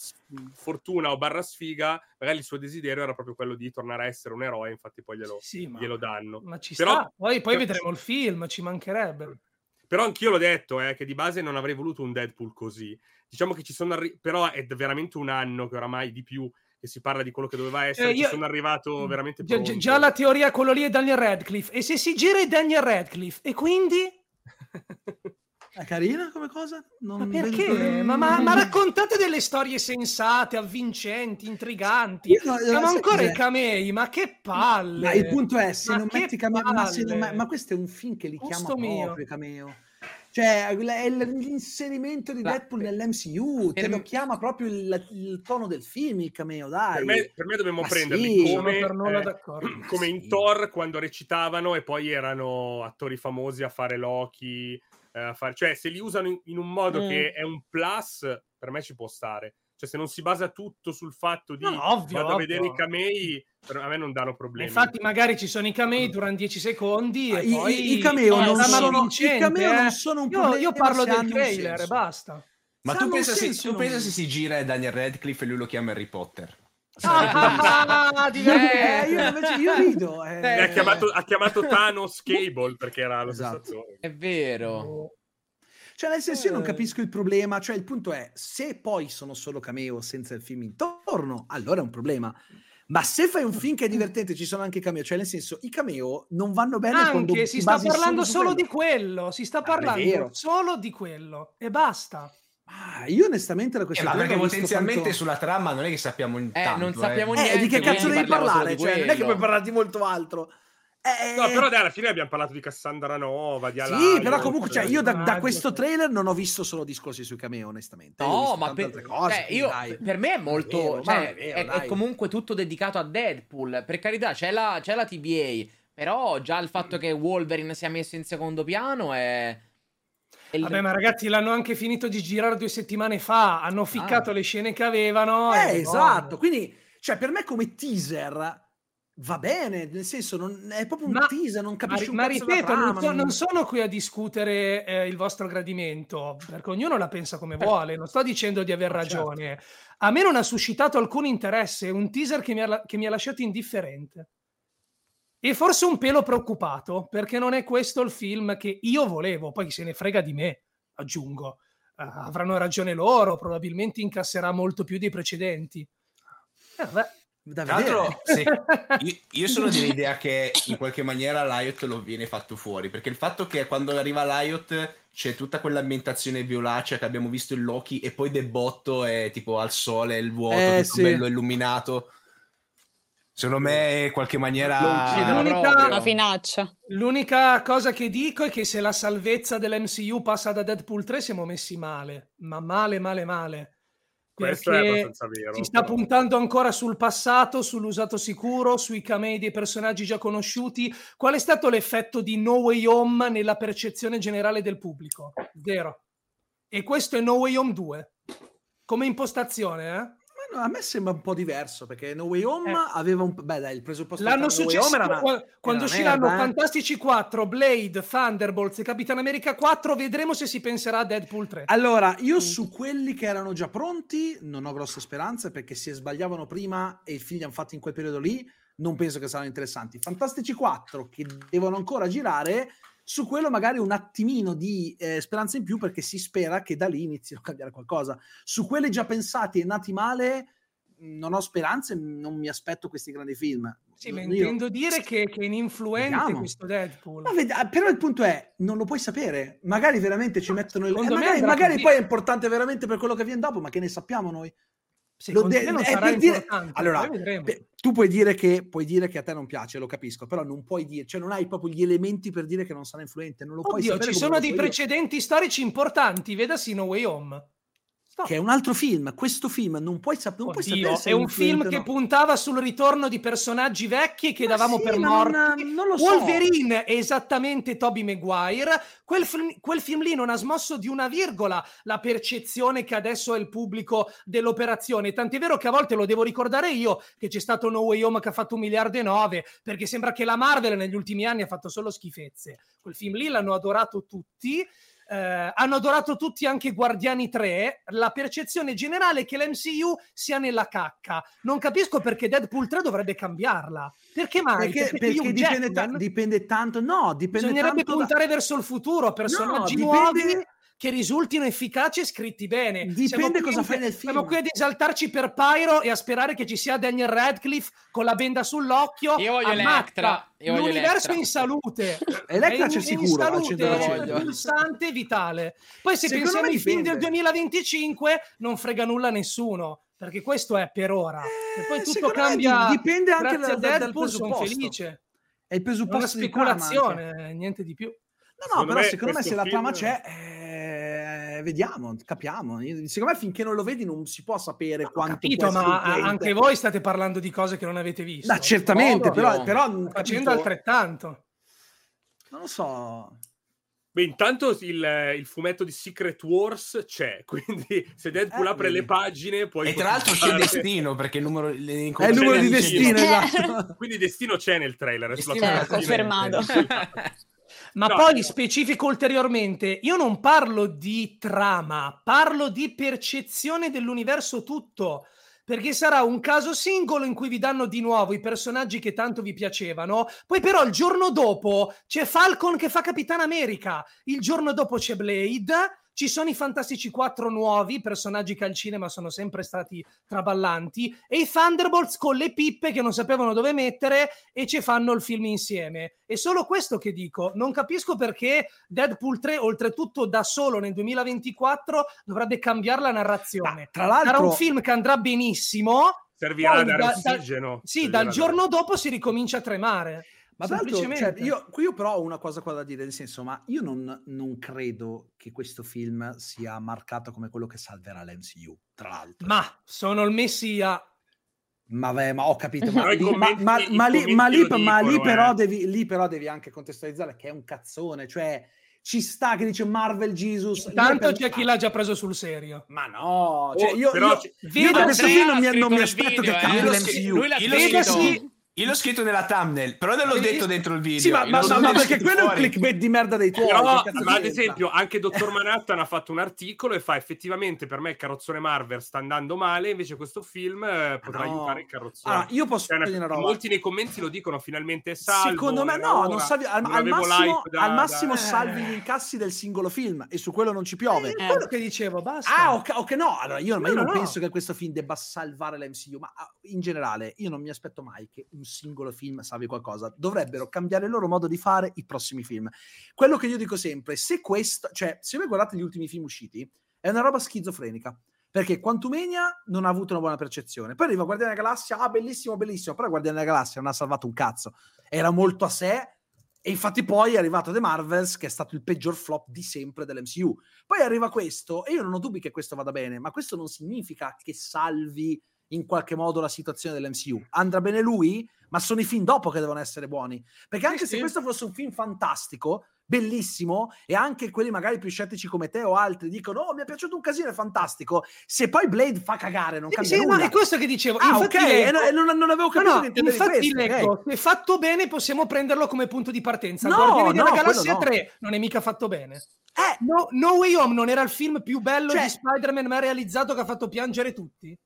fortuna o barra sfiga, magari il suo desiderio era proprio quello di tornare a essere un eroe, infatti poi glielo, Sì, ma, glielo danno. ma ci Però- sta. Poi, poi vedremo il film, ci mancherebbe. Però anch'io l'ho detto, eh, che di base non avrei voluto un Deadpool così. Diciamo che ci sono arri- però è veramente un anno che oramai di più che si parla di quello che doveva essere, Eh, ci io- sono arrivato veramente Già, pronto. già- la teoria, quello lì è Daniel Radcliffe. E se si gira è Daniel Radcliffe, e quindi? È carina come cosa? Non Ma vedo- perché? Ma, ma- ma raccontate delle storie sensate, avvincenti, intriganti. Io no, Siamo ancora i camei, ma che palle! Ma il punto è, se Ma non metti cameo, ma, non- ma- questo è un film che li chiama mio. proprio cameo. Cioè, è l'inserimento di Deadpool per- nell'MCU, te lo chiama proprio il, il tono del film, il cameo, dai. Per me, per me dobbiamo Ma prenderli sì. Come, eh, come Sì. in Thor quando recitavano e poi erano attori famosi a fare Loki. eh, a fare... Cioè, se li usano in, in un modo Mm. che è un plus, per me ci può stare. Cioè, se non si basa tutto sul fatto di No, no, ovvio, vado a ovvio. vedere i camei, a me non danno problemi. Infatti, magari ci sono i camei, durano 10 secondi e Ah, I, poi... i- i cameo, Eh, non sono, i vincente, cameo eh. non sono un Io, problema. io parlo se del trailer e basta. Ma tu pensa, se, tu pensa se si gira Daniel Radcliffe e lui lo chiama Harry Potter? Ah, Eh, io invece io rido. eh. E ha, chiamato, ha chiamato Thanos Cable perché era lo stesso Esatto. attore. È vero. Cioè, nel senso, io non Eh. capisco il problema. Cioè, il punto è, se poi sono solo cameo senza il film intorno, allora è un problema. Ma se fai un film che è divertente, ci sono anche cameo. Cioè, nel senso, i cameo non vanno bene quando Anche ti si sta parlando solo quello. di quello, si sta Ah, parlando solo di quello e basta. Ah, io onestamente da Eh, ma trailer perché potenzialmente tanto- sulla trama non è che sappiamo Eh, tanto, non sappiamo Eh, niente. di che cazzo devi solo parlare? Cioè, non è che puoi parlare di molto altro. Eh, No, però dai, alla fine abbiamo parlato di Cassandra Nova, di Sì, però comunque, cioè, io da, da questo trailer non ho visto solo discorsi sui cameo, onestamente. No, ma per, altre cose, cioè, quindi io, per me è molto. vero, ma cioè, è vero, è, è comunque tutto dedicato a Deadpool. Per carità, c'è la, c'è la TBA. Però già il fatto che Wolverine sia messo in secondo piano è. è il- Vabbè, ma ragazzi, l'hanno anche finito di girare due settimane fa. Hanno ficcato le scene che avevano. Eh, e esatto. Quindi, cioè, per me come teaser va bene, nel senso, non, è proprio un Ma- teaser, non Ma, capisci un ma della ripeto, non, trama, so- non- non sono qui a discutere eh, il vostro gradimento, perché ognuno la pensa come vuole, non sto dicendo di aver Ma certo. ragione. A me non ha suscitato alcun interesse, è un teaser che mi ha, che mi ha lasciato indifferente. E forse un pelo preoccupato, perché non è questo il film che io volevo, poi se ne frega di me, aggiungo. Eh, avranno ragione loro, probabilmente incasserà molto più dei precedenti. Eh, vabbè. Tra l'altro, sì, io, io sono dell'idea che in qualche maniera l'Iot lo viene fatto fuori, perché il fatto che quando arriva l'Iot c'è tutta quell'ambientazione violacea che abbiamo visto in Loki e poi Debotto è tipo al sole, il vuoto, Eh, tutto sì. bello illuminato. Secondo me in qualche maniera... L'unica-. Una finaccia. L'unica cosa che dico è che se la salvezza dell'MCU passa da Deadpool 3 siamo messi male, ma male, male, male. Questo è abbastanza vero. si sta però. puntando ancora sul passato, sull'usato sicuro, sui camei dei personaggi già conosciuti. Qual è stato l'effetto di No Way Home nella percezione generale del pubblico? Zero. E questo è No Way Home 2. Come impostazione, eh? A me sembra un po' diverso perché No Way Home Eh. aveva un beh dai il presupposto L'anno successivo, era quando una usciranno merda, eh. Fantastici 4, Blade, Thunderbolts e Capitan America 4, vedremo se si penserà a Deadpool 3. Allora, io su quelli che erano già pronti non ho grosse speranze perché se sbagliavano prima e i film li hanno fatti in quel periodo lì, non penso che saranno interessanti. Fantastici 4 che devono ancora girare, su quello magari un attimino di eh, speranza in più perché si spera che da lì inizino a cambiare qualcosa. Su quelli già pensati e nati male non ho speranze, non mi aspetto questi grandi film. Sì, ma intendo dire che, che è ininfluente Vediamo. questo Deadpool. Ved- ah, però il punto è, non lo puoi sapere. Magari veramente ci mettono il... eh, magari magari poi è importante veramente per quello che viene dopo, ma che ne sappiamo noi? Secondo de- non è sarà dire- Allora, tu puoi dire, che, puoi dire che a te non piace, lo capisco, però non puoi dire, cioè non hai proprio gli elementi per dire che non sarà influente, non lo puoi Oddio, sapere ci sono dei io. precedenti storici importanti, vedasi No Way Home. Stop. Che è un altro film, questo film non puoi, sap- non puoi Oddio, sapere se è un film che no. puntava sul ritorno di personaggi vecchi che Ma davamo sì, per morti. non- non lo so. Wolverine è esattamente Toby Maguire. Quel film, quel film lì non ha smosso di una virgola la percezione che adesso è il pubblico dell'operazione. Tant'è vero che a volte lo devo ricordare io che c'è stato No Way Home che ha fatto un miliardo e nove, perché sembra che la Marvel negli ultimi anni ha fatto solo schifezze. Quel film lì l'hanno adorato tutti. Eh, hanno adorato tutti anche Guardiani 3. La percezione generale è che l'MCU sia nella cacca. Non capisco perché Deadpool 3 dovrebbe cambiarla. Perché mai? Perché, Perché perché dipende, ta- dipende tanto, no, dipende bisognerebbe tanto da- puntare verso il futuro, personaggi No, nuovi dipende- che risultino efficaci e scritti bene. Dipende Siamo cosa fai nel Siamo film. qui ad esaltarci per Pyro e a sperare che ci sia Daniel Radcliffe con la benda sull'occhio. Io voglio Electra, io voglio L'universo è in salute. Electra È c'è in- sicuro, in al salute, 100%. è pulsante vitale. Poi se Secondo pensiamo ai film del 2025 non frega nulla a nessuno. Perché questo è per ora. Eh, e poi tutto cambia. dipende anche da- da- dal Deadpool, sono presupposto. felice. È il È una presupposto di trama anche. speculazione, niente di più. No, no, Secondo però me secondo me se questo la trama film- c'è, eh, vediamo, capiamo. Secondo me finché non lo vedi non si può sapere Ho quanto capito, ma anche voi state parlando di cose che non avete visto. Ma certamente, però, però facendo capito, altrettanto. non lo so. Beh, intanto il, il fumetto di Secret Wars c'è, quindi se Deadpool Eh, apre le pagine poi... E tra l'altro c'è Destino, perché il numero, le È il numero di destino, esatto. Quindi Destino c'è nel trailer. Destino è confermato. Ma No. poi specifico ulteriormente, io non parlo di trama, parlo di percezione dell'universo tutto. Perché sarà un caso singolo in cui vi danno di nuovo i personaggi che tanto vi piacevano, poi però il giorno dopo c'è Falcon che fa Capitan America, il giorno dopo c'è Blade, ci sono i Fantastici 4 nuovi, personaggi che al cinema sono sempre stati traballanti, e i Thunderbolts con le pippe che non sapevano dove mettere e ci fanno il film insieme. E solo questo che dico, non capisco perché Deadpool 3, oltretutto da solo nel 2024, dovrebbe cambiare la narrazione. tra l'altro- Sarà un film che andrà benissimo. Servirà a dare da- da- ossigeno. sì, dal giorno dopo si ricomincia a tremare. Ma semplicemente. cioè, io, qui io però ho una cosa qua da dire, nel senso, ma io non, non credo che questo film sia marcato come quello che salverà l'MCU, tra l'altro. Ma sono il messia. Ma, beh, ma ho capito, ma, lì- ma- commenti- ma- i ma lì, commenti ma lì- lo ma lì dicono, però eh. devi, lì però devi anche contestualizzare che è un cazzone, cioè ci sta che dice Marvel Jesus. Tanto c'è chi l'ha già preso sul serio. Ma no, cioè, io, però io, io da questo film non mi, non aspetto video, che eh. cambi l'MCU. Lui l'ha scritto. Io l'ho scritto nella thumbnail, però non l'ho detto dentro il video. Sì, ma, ma- ma- ma perché quello è un fuori. clickbait di merda dei tuoi. Però, ma ad esempio, anche Dottor Manhattan ha fatto un articolo e fa effettivamente per me il carrozzone Marvel sta andando male, invece questo film eh, potrà No. aiutare il carrozzone. Allora, io posso Cioè, dire una roba. Molti nei commenti lo dicono, finalmente è salvo. Secondo me no, ora, non salvi, al, non al massimo, da- al massimo da- salvi gli incassi del singolo film e su quello non ci piove. È quello che dicevo, basta. Ah, ok, ok, no. Allora, io, ma io No, non no. penso che questo film debba salvare l'MCU, ma ah, in generale io non mi aspetto mai che un singolo film salvi qualcosa. Dovrebbero cambiare il loro modo di fare i prossimi film. Quello che io dico sempre, se questo, cioè, se voi guardate gli ultimi film usciti, è una roba schizofrenica. Perché Quantumania non ha avuto una buona percezione. Poi arriva Guardiani della Galassia, ah, bellissimo, bellissimo. Però Guardiani della Galassia non ha salvato un cazzo. Era molto a sé. E infatti poi è arrivato The Marvels, che è stato il peggior flop di sempre dell'MCU. Poi arriva questo, e io non ho dubbi che questo vada bene, ma questo non significa che salvi in qualche modo la situazione dell'MCU. Andrà bene lui, ma sono i film dopo che devono essere buoni. Perché anche Sì, se sì. questo fosse un film fantastico, bellissimo, e anche quelli magari più scettici come te o altri dicono, oh, mi è piaciuto un casino, è fantastico. Se poi Blade fa cagare, non Sì, cambia sì, no, nulla. è questo che dicevo. Ah, Infatti ok, leggo- e no- e non, non avevo No, capito no, intendevi infatti questo. leggo, se fatto bene possiamo prenderlo come punto di partenza. No, Guardiani della no, Galassia quello no. 3 non è mica fatto bene. Eh, No, no Way Home non era il film più bello Cioè- di Spider-Man mai realizzato che ha fatto piangere tutti?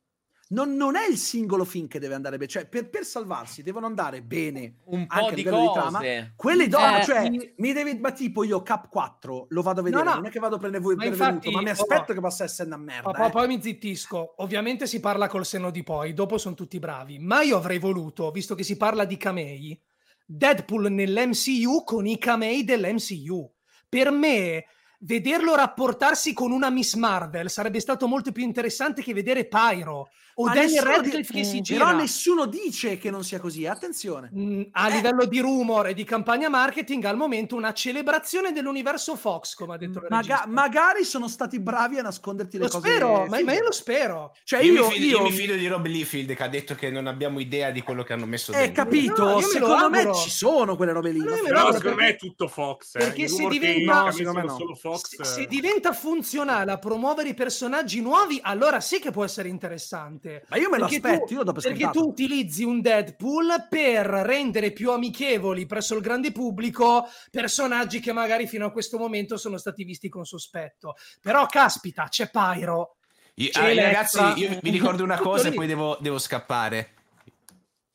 Non, non è il singolo film che deve andare bene, cioè per, per salvarsi devono andare bene Un po' di livello di trama. cose. Quelli dopo, Eh, cioè, mi- mi devi, ma tipo io Cap 4 lo vado a vedere, No, no. non è che vado a prendere voi Ma per infatti, venuto, ma mi oh, aspetto che possa essere una merda. Ma poi, eh. poi mi zittisco. Ovviamente si parla col senno di poi, dopo sono tutti bravi. Ma io avrei voluto, visto che si parla di camei, Deadpool nell'MCU con i camei dell'MCU. Per me, vederlo rapportarsi con una Miss Marvel sarebbe stato molto più interessante che vedere Pyro o Ma Daniel Radcliffe che si Mm, gira. Però nessuno dice che non sia così, attenzione. Mm, a Eh. livello di rumor e di campagna marketing, al momento una celebrazione dell'universo Fox, come ha detto il Maga- regista. magari sono stati bravi a nasconderti le Lo cose. spero, ma, ma io lo spero. Cioè Io, io, mi fido, io- io mi fido di Rob Liefeld che ha detto che non abbiamo idea di quello che hanno messo eh, dentro. capito, No, me lo secondo me ci sono quelle robe lì. Lo Però secondo me è tutto Fox. Eh. perché se diventa- No, secondo me no. solo Fox. Se, se eh. diventa funzionale a promuovere i personaggi nuovi, allora sì che può essere interessante. Ma io me lo Perché aspetto, tu- io lo Perché scontato. tu utilizzi un Deadpool per rendere più amichevoli presso il grande pubblico personaggi che magari fino a questo momento sono stati visti con sospetto. Però, caspita, c'è Pyro. Io- C'è ah, ragazzi, io vi ricordo una cosa e poi devo, devo scappare.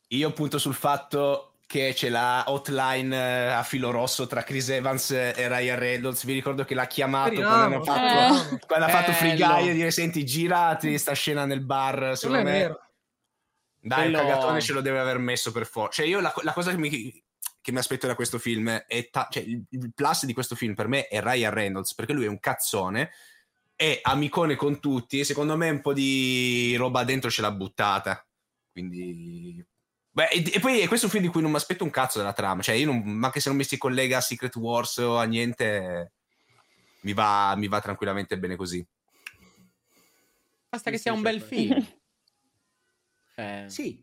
Io punto sul fatto che c'è la hotline eh, a filo rosso tra Chris Evans e Ryan Reynolds. Vi ricordo che l'ha chiamato Speriamo, quando hanno fatto, speriamo. quando ha fatto Free Bello. Guy e dire senti girati sta scena nel bar. Non Secondo è me vero. dai, Quello- il cagatone ce lo deve aver messo per forza. Cioè io la, la cosa che mi, che mi aspetto da questo film è... ta- cioè il, il plus di questo film per me è Ryan Reynolds perché lui è un cazzone è amicone con tutti e secondo me un po' di roba dentro ce l'ha buttata. Quindi... Beh, e, e poi è questo un film di cui non mi aspetto un cazzo della trama. Cioè, io non, ma anche se non mi si collega a Secret Wars o a niente, mi va, mi va tranquillamente bene così. Basta che sia un bel film. Eh, Sì,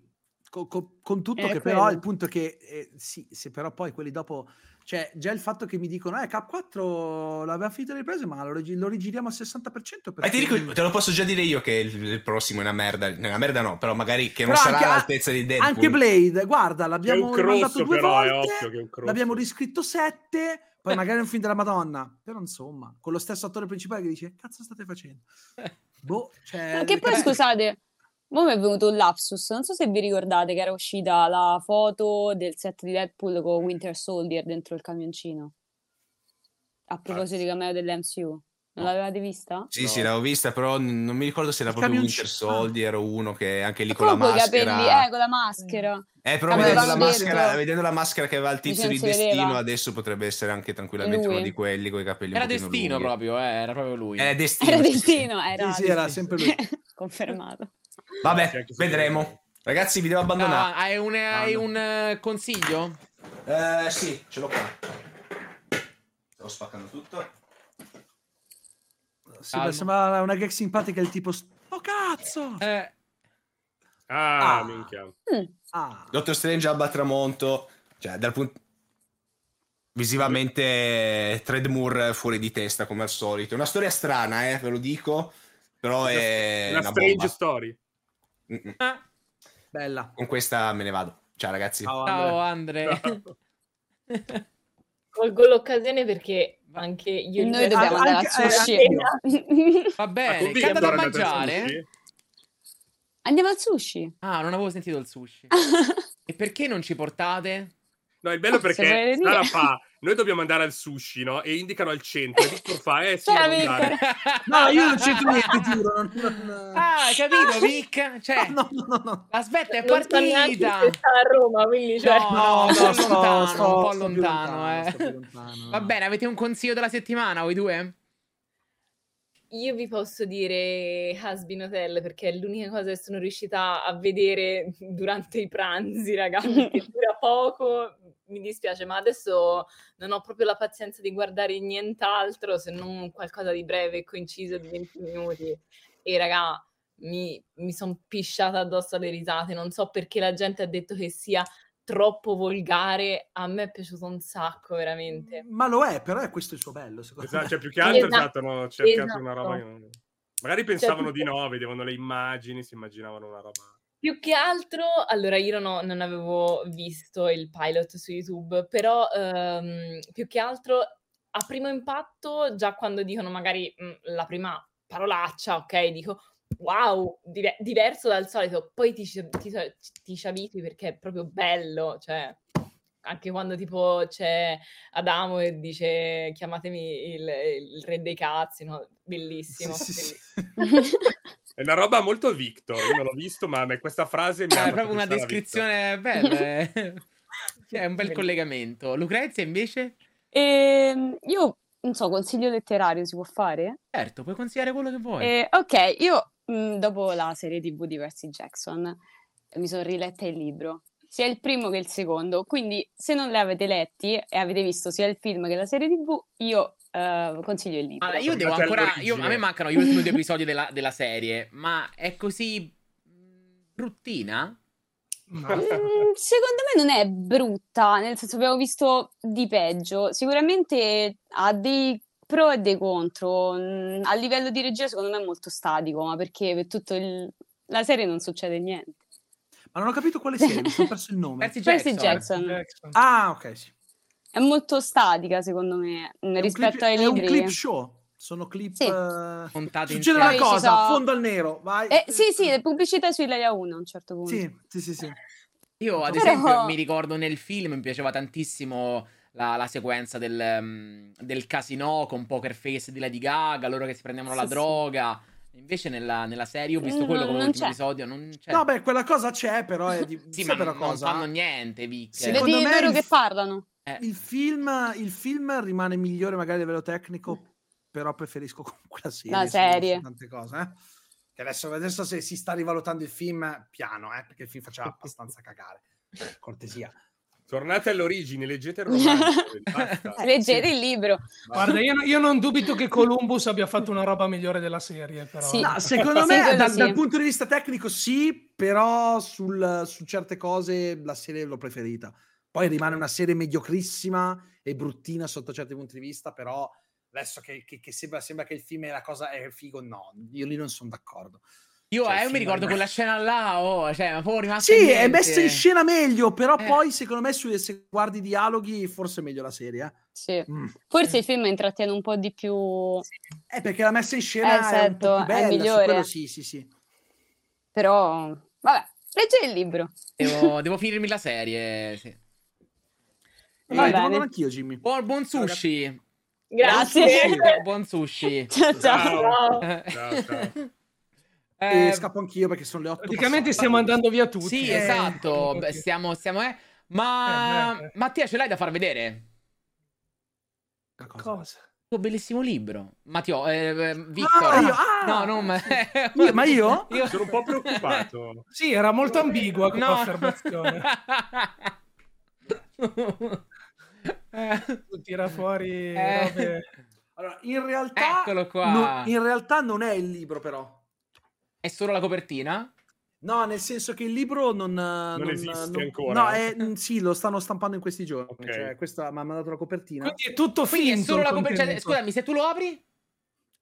co- co- con tutto Eh, che però quello. il punto è che eh, sì, se però poi quelli dopo, cioè già il fatto che mi dicono, eh, K4 l'aveva finito le riprese, ma lo, rigi- lo rigiriamo al 60% Ma perché... ti, dico, te lo posso già dire io che il, il prossimo è una merda. Una merda no, però magari che non Però sarà anche- all'altezza di Deadpool. Anche Blade, guarda, l'abbiamo un mandato crosso due però, è volte, occhio che è un crosso. l'abbiamo riscritto sette, poi magari è un film della Madonna, però insomma, con lo stesso attore principale che dice, cazzo state facendo? Boh, cioè... No, che poi scusate, mo mi è venuto un lapsus. Non so se vi ricordate che era uscita la foto del set di Deadpool con Winter Soldier dentro il camioncino. A proposito di cameo dell'MCU. Non l'avevate vista? Sì, sì, l'avevo vista, però non mi ricordo se era Il proprio camioncino. Winter Soldier o uno che anche lì con la Con i maschera. capelli, eh, con la maschera. Eh, però vedendo la, maschera, vedendo la maschera che aveva il tizio di si vedeva. destino, adesso potrebbe essere anche tranquillamente Lui. uno di quelli con i capelli Era destino lunghi. proprio, eh, era proprio lui. Eh, destino. Era destino, era. Sì, sì, era sempre lui. Confermato. Vabbè, vedremo. Ragazzi, vi devo abbandonare. Ah, hai un, hai un eh, consiglio? Eh, sì, ce l'ho qua. Stavo spaccando tutto. Sì, beh, sembra una gag simpatica del tipo Oh cazzo! Eh, Ah, Ah. minchia. Ah. Doctor Strange Alba Tramonto, cioè dal punto visivamente Thread Moore fuori di testa come al solito. È una storia strana, eh, ve lo dico, però è Una una strange bomba. story. Ah, Bella. Con questa me ne vado. Ciao ragazzi. Ciao, ciao Andre. Andre. Colgo l'occasione perché anche io Noi dobbiamo Anche- andare al eh, sushi. Va Ah, bene, che andate a mangiare? Andiamo al sushi. Ah, non avevo sentito il sushi. E perché non ci portate? No, il bello Ah, se perché. Sara fa, noi dobbiamo andare al sushi, no? E indicano al centro. E Victor fa, eh sì. No, io non c'entro niente, giuro. Non, non... Ah, capito, Vic? Cioè, No, no, no, no. aspetta, è partita. a Roma, quindi cioè... No, No, un po' no, sto- lontano, sto- un po' lontano, lontano, eh. lontano. Va bene, avete un consiglio della settimana, voi due? Io vi posso dire Hasbin Hotel perché è l'unica cosa che sono riuscita a vedere durante i pranzi, ragazzi, che dura poco. Mi dispiace, ma adesso non ho proprio la pazienza di guardare nient'altro se non qualcosa di breve e coinciso di 20 minuti. E raga, mi, mi sono pisciata addosso alle risate. Non so perché la gente ha detto che sia troppo volgare. A me è piaciuto un sacco, veramente. Ma lo è, però è questo il suo bello, secondo Esatto, me. cioè, più che altro Esatto, esatto, hanno cercato una esatto. roba che non... Magari pensavano tipo- di no, vedevano le immagini, si immaginavano una roba... Più che altro, allora io non, ho- non avevo visto il pilot su YouTube, però ehm, più che altro a primo impatto, già quando dicono magari mm, la prima parolaccia, ok, dico wow, dive- diverso dal solito, poi ti, ci- ti, ti ci abitui perché è proprio bello, cioè anche quando tipo c'è Adamo e dice chiamatemi il, il re dei cazzi, no? Bellissimo. Sì, sì, bellissimo. sì. È una roba molto Victor, io non l'ho visto, ma questa frase mi ha Eh, è proprio una descrizione bella. eh. Cioè, È un bel collegamento. Lucrezia, invece? Ehm, io non so, consiglio letterario si può fare? Certo, puoi consigliare quello che vuoi. Eh, ok, io mh, dopo la serie TV di Percy Jackson mi sono riletta il libro, sia il primo che il secondo, quindi se non li avete letti e avete visto sia il film che la serie TV, io eh, consiglio il libro. Allora, io devo ancora. io- a me mancano gli ultimi due episodi della, della serie, ma è così bruttina? No. Mm, secondo me non è brutta, nel senso abbiamo visto di peggio. Sicuramente ha dei pro e dei contro. Mm, A livello di regia, secondo me è molto statico, ma perché per tutta la serie non succede niente. Ma non ho capito quale serie, mi sono perso il nome. Percy Percy Jackson. Jackson Jackson. Ah, ok, sì. è molto statica, secondo me, mm, rispetto clip- ai è un libri. clip show. Sono clip... Sì. eh, Montate Succede insieme. una cosa, sono- fondo al nero, vai. Eh, sì, sì, le pubblicità su Italia 1 a un certo punto. Sì, sì, sì, sì. Io, ad Però- esempio, mi ricordo nel film, mi piaceva tantissimo la, la sequenza del, mm, del casino con Poker Face di Lady Gaga, loro che si prendevano la Sì, sì. droga. Invece nella, nella serie ho visto No, quello come ultimo c'è. episodio. Non c'è. No, beh, quella cosa c'è, però è di... sì, ma non, non cosa? fanno niente, Vic. Sì, Secondo Vedi me loro il- che parlano. Eh, Il film, il film rimane migliore magari a livello tecnico, però preferisco comunque la serie. La serie. tante cose, eh. Che adesso, adesso se si sta rivalutando il film, piano, eh, perché il film faceva abbastanza cagare. Cortesia. Tornate all'origine, leggete il romanzo. basta. Leggete il libro. Guarda, io, io non dubito che Columbus abbia fatto una roba migliore della serie, però. Sì. No, secondo Sì, me quello dal, sì. dal punto di vista tecnico sì, però sul- su certe cose la serie l'ho preferita. Poi rimane una serie mediocrissima e bruttina sotto certi punti di vista, però adesso che, che- che sembra, sembra che il film è la cosa è figo, no, io lì non sono d'accordo. Io, cioè, eh, io mi ricordo quella scena là, oh, cioè, ma poi rimasto Sì, è messa in scena meglio, però Eh. poi secondo me su- se guardi i dialoghi forse è meglio la serie. eh. Sì. Mm. Forse il film intrattiene un po' di più, Eh, perché la messa in scena Eh, è un po' esatto, più è bella, su migliore. quello sì, sì, sì. però vabbè, leggi il libro. Devo, devo finirmi la serie. Sì. Va Vai, bene. devo andare anch'io, Jimmy. Buon, buon sushi. Grazie. Buon sushi. Ciao, ciao. Ciao. Eh, Ciao, ciao. E eh, scappo anch'io perché sono le 8. Praticamente stiamo andando via tutti. sì, Eh, esatto. Beh, stiamo, stiamo, eh. Ma Eh, beh, eh. Mattia, ce l'hai da far vedere? Cosa? Il tuo bellissimo libro. Matteo, eh, eh, Victor. Ah, io, ah! No, non me. Io- ma io? Io Sono un po' preoccupato. Sì, era molto ambigua come No. affermazione. Eh, tira fuori eh. robe... Allora, in realtà, Eccolo qua. no- in realtà non è il libro, però. È solo la copertina? No, nel senso che il libro non, non, esiste ancora? No, è- mm, sì, lo stanno stampando in questi giorni. Ok. Cioè, questa mi ha mandato la copertina. Quindi è tutto Quindi è solo la copertina. Cioè, scusami, se tu lo apri?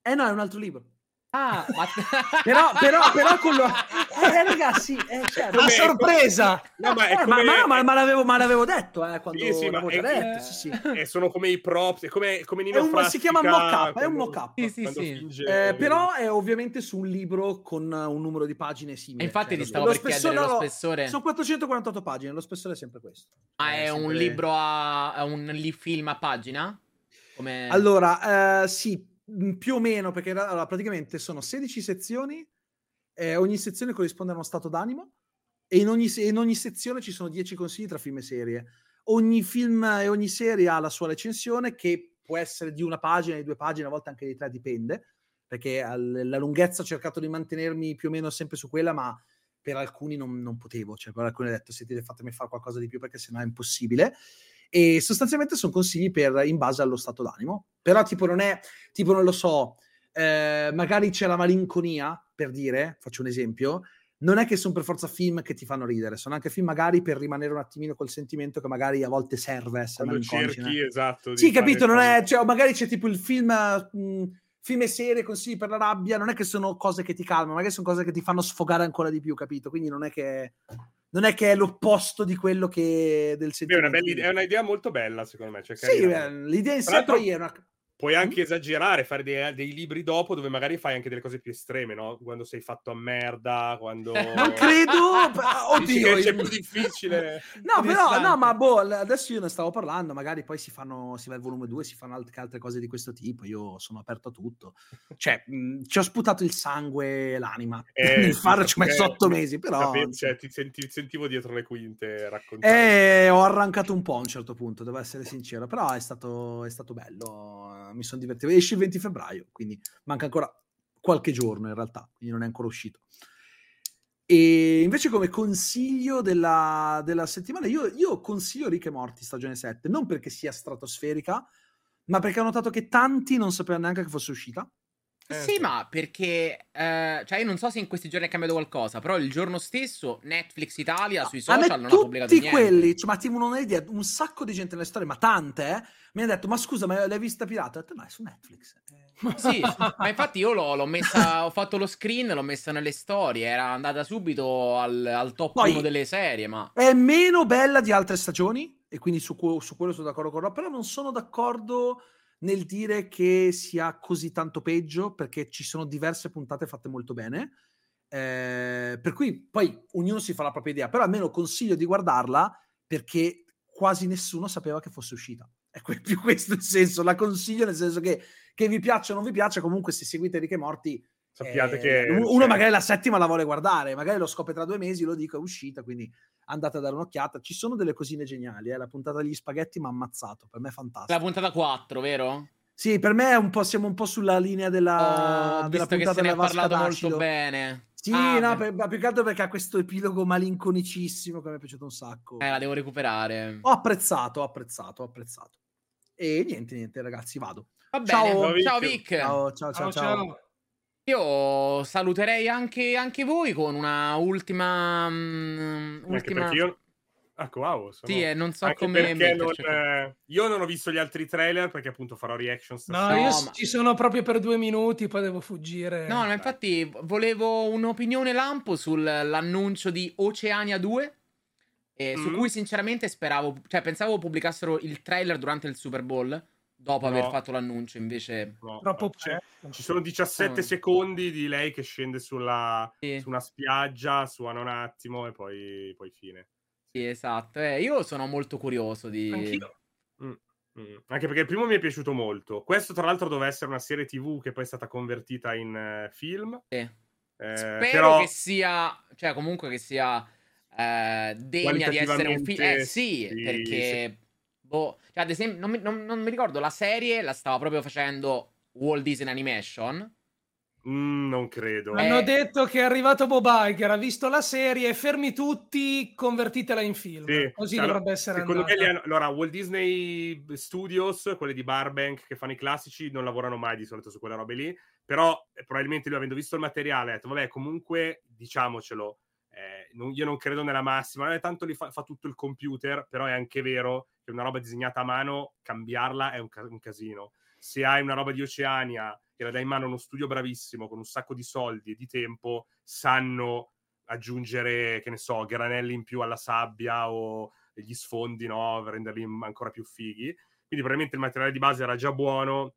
Eh no, è un altro libro. Ah, ma... Però, però, però con lo... Eh, ragazzi, eh, certo. A sorpresa! No, ma è Eh, ma, come... ma no, ma- ma l'avevo, ma l'avevo detto, eh, quando Sì, sì, l'avevo già è- detto, sì, sì. eh, sono come i props, è come, come È Nino un- si chiama mock-up, è un quando- mock-up. Sì, sì, quando sì. finge- Eh, però è ovviamente su un libro con un numero di pagine simile. E infatti Cioè, ti stavo lo per chiedere lo spessore. Sono 448 pagine, lo spessore è sempre questo. Ma Eh, è un sempre- libro a... è un li- film a pagina? Come... Allora, eh, sì, più o meno, perché ra- allora, praticamente sono 16 sezioni, eh, ogni sezione corrisponde a uno stato d'animo e in ogni, in ogni sezione ci sono 10 consigli tra film e serie. Ogni film e ogni serie ha la sua recensione che può essere di una pagina, di due pagine, a volte anche di tre, dipende, perché al- la lunghezza ho cercato di mantenermi più o meno sempre su quella, ma per alcuni non, non potevo, cioè per alcuni ho detto sentite fatemi fare qualcosa di più perché sennò è impossibile e sostanzialmente sono consigli per, in base allo stato d'animo. Però tipo non è, tipo non lo so, eh, magari c'è la malinconia, per dire, faccio un esempio, non è che sono per forza film che ti fanno ridere, sono anche film magari per rimanere un attimino col sentimento che magari a volte serve essere Quando cerchi, esatto. Sì, capito, non è, cioè, magari c'è tipo il film, mh, film e serie consigli per la rabbia, non è che sono cose che ti calmano, magari sono cose che ti fanno sfogare ancora di più, capito? Quindi non è che, non è, che è l'opposto di quello che del Beh, È una, sentimento. bella idea- è un'idea molto bella, secondo me. cioè, Sì, l'idea in sé poi è una... Puoi anche esagerare, fare dei, dei libri dopo dove magari fai anche delle cose più estreme, no? Quando sei fatto a merda, quando... Non credo, Dici oddio. c'è io- più difficile. No, però, no, ma boh, adesso io ne stavo parlando, magari poi si fanno, si va al volume 2, si fanno alt- altre cose di questo tipo, io sono aperto a tutto. Cioè, mh, ci ho sputato il sangue e l'anima, Eh, nel farlo ci ho messo otto mesi, però... Sapevo- cioè, ti, senti- ti sentivo dietro le quinte raccontare. Eh, ho arrancato un po' a un certo punto, devo essere sincero, però è stato, è stato bello, eh, mi sono divertito. Esce il 20 febbraio, quindi manca ancora qualche giorno in realtà, quindi non è ancora uscito. E invece come consiglio della, della settimana, io, io consiglio Rick e Morty stagione 7, non perché sia stratosferica, ma perché ho notato che tanti non sapevano neanche che fosse uscita. Eh, sì, sì. ma perché... eh, cioè, io non so se in questi giorni è cambiato qualcosa, però il giorno stesso Netflix Italia sui social non ha pubblicato tutti niente. quelli, cioè, ma tipo non hai idea, un sacco di gente nelle storie, ma tante, eh, mi hanno detto, ma scusa, ma l'hai vista pirata? Ho detto, no, è su Netflix. Eh, Sì, ma infatti io l'ho, l'ho messa, ho fatto lo screen, l'ho messa nelle storie, era andata subito al, al top Poi- 1 delle serie, ma... È meno bella di altre stagioni, e quindi su, su quello sono d'accordo con Rob, però non sono d'accordo nel dire che sia così tanto peggio, perché ci sono diverse puntate fatte molto bene. Eh, per cui poi ognuno si fa la propria idea, però almeno consiglio di guardarla perché quasi nessuno sapeva che fosse uscita. È que- più questo il senso, la consiglio nel senso che che vi piaccia o non vi piaccia, comunque se seguite Rick e Morti Sappiate eh, che... uno cioè, magari la settima la vuole guardare, magari lo scopre tra due mesi, lo dico è uscita, quindi andate a dare un'occhiata. Ci sono delle cosine geniali, eh? la puntata degli spaghetti mi ha ammazzato, per me è fantastico. La puntata 4, vero? Sì, per me è un po', siamo un po' sulla linea della, Ho della visto che puntata se ne ha parlato d'acido. molto bene. Sì, Ah, no, per- ma più che altro perché ha questo epilogo malinconicissimo che mi è piaciuto un sacco. Eh, la devo recuperare. Ho apprezzato, ho apprezzato, ho apprezzato. E niente, niente, ragazzi, vado. Va bene, Ciao. ciao, Vic. Vic. Ciao, ciao, ciao, ciao. Io saluterei anche, anche voi con una ultima... mm, Anche ultima... perché io... Ecco, wow. sono- Sì, eh, non so anche come perché non, eh, io non ho visto gli altri trailer perché appunto farò reaction No, stasera. io No, s- ma- ci sono proprio per due minuti, poi devo fuggire. No, ma infatti volevo un'opinione lampo sull'annuncio di Oceania 2, eh, su Mm. cui sinceramente speravo, cioè pensavo pubblicassero il trailer durante il Super Bowl, dopo No. aver fatto l'annuncio, invece... No, Troppo c'è-. Ci sono 17 Oh. secondi di lei che scende sulla, Sì. su una spiaggia, suona un attimo e poi, poi fine. Sì, esatto. Eh, io sono molto curioso di... Mm, Mm, Anche perché il primo mi è piaciuto molto. Questo, tra l'altro, doveva essere una serie TV che poi è stata convertita in eh, film. Sì. Eh, Spero però che sia, cioè comunque che sia eh, degna di essere un film. Eh sì, sì, perché, boh, cioè, ad esempio, non mi, non- non mi ricordo, la serie la stava proprio facendo Walt Disney Animation. mm, non credo. Eh, Hanno detto che è arrivato Bob Iger, ha visto la serie, fermi tutti, convertitela in film. Sì, Così cioè, dovrebbe essere Secondo me, andata. li hanno- allora, Walt Disney Studios, quelli di Barbank che fanno i classici, non lavorano mai di solito su quelle robe lì. Però, eh, probabilmente lui, avendo visto il materiale, ha detto: Vabbè, comunque, diciamocelo. Eh, non- io non credo nella massima, eh, tanto li fa, fa tutto il computer, però è anche vero che una roba disegnata a mano, cambiarla è un, ca- un casino. Se hai una roba di Oceania e la dai in mano a uno studio bravissimo, con un sacco di soldi e di tempo, sanno aggiungere, che ne so, granelli in più alla sabbia o gli sfondi, no? Renderli ancora più fighi. Quindi probabilmente il materiale di base era già buono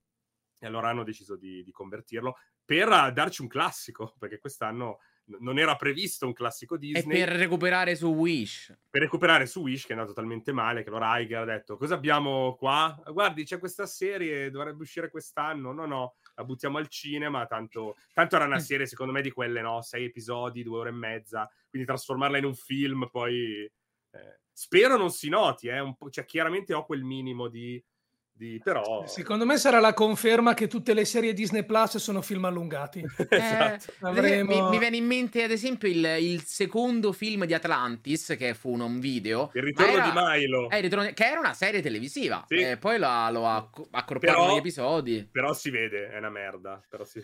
e allora hanno deciso di, di convertirlo per eh, darci un classico, perché quest'anno non era previsto un classico E Disney per recuperare su Wish. per recuperare su Wish che è andato talmente male che allora Iger ha detto cosa abbiamo qua? Guardi c'è questa serie dovrebbe uscire quest'anno no no la buttiamo al cinema tanto, tanto era una serie secondo me di quelle no sei episodi due ore e mezza quindi trasformarla in un film poi eh, spero non si noti eh, un po', cioè chiaramente ho quel minimo di, di però Secondo me sarà la conferma che tutte le serie Disney Plus sono film allungati. esatto. Eh, Avremo- mi, mi viene in mente, ad esempio, il, il secondo film di Atlantis, che fu un video. il ritorno era- di Milo eh, il ritorno- che era una serie televisiva. Sì. E poi la- lo ha acc- accorpato Però- negli episodi. però si vede è una merda però si...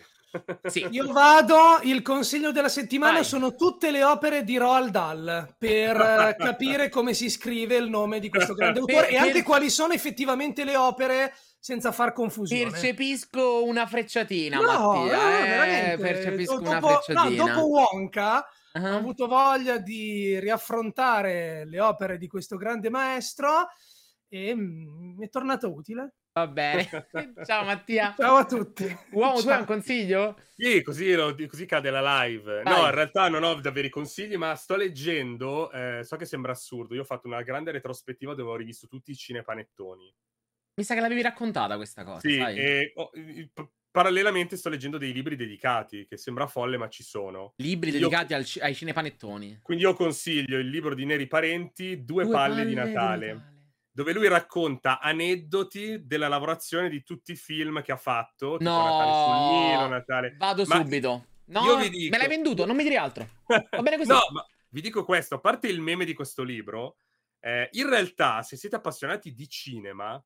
Sì. Io vado, il consiglio della settimana Vai. sono tutte le opere di Roald Dahl per eh, capire come si scrive il nome di questo grande autore Per- e anche per- quali sono effettivamente le opere senza far confusione. Percepisco una frecciatina, No, Mattia. no, eh, veramente. percepisco dopo, una no, frecciatina. dopo Wonka Ah. ho avuto voglia di riaffrontare le opere di questo grande maestro e mm, mi è tornato utile. Va bene. Ciao Mattia. Ciao a tutti. Uomo, tu Ciao. hai un consiglio? Sì, così, lo- così cade la live. Vai. No, in realtà non ho davvero i consigli, ma sto leggendo. eh, so che sembra assurdo. Io ho fatto una grande retrospettiva dove ho rivisto tutti i cinepanettoni. Mi sa che l'avevi raccontata questa cosa, Sì, e p- parallelamente sto leggendo dei libri dedicati, che sembra folle, ma ci sono. Libri Io- dedicati al ai cinepanettoni. Quindi io consiglio il libro di Neri Parenti, Due, palle, di Natale, dove lui racconta aneddoti della lavorazione di tutti i film che ha fatto. tipo No. Natale sul Nilo, Natale... Vado Ma- subito. No, dico- me l'hai venduto, non mi dire altro. Va bene così. No, ma vi dico questo, a parte il meme di questo libro, eh, in realtà, se siete appassionati di cinema,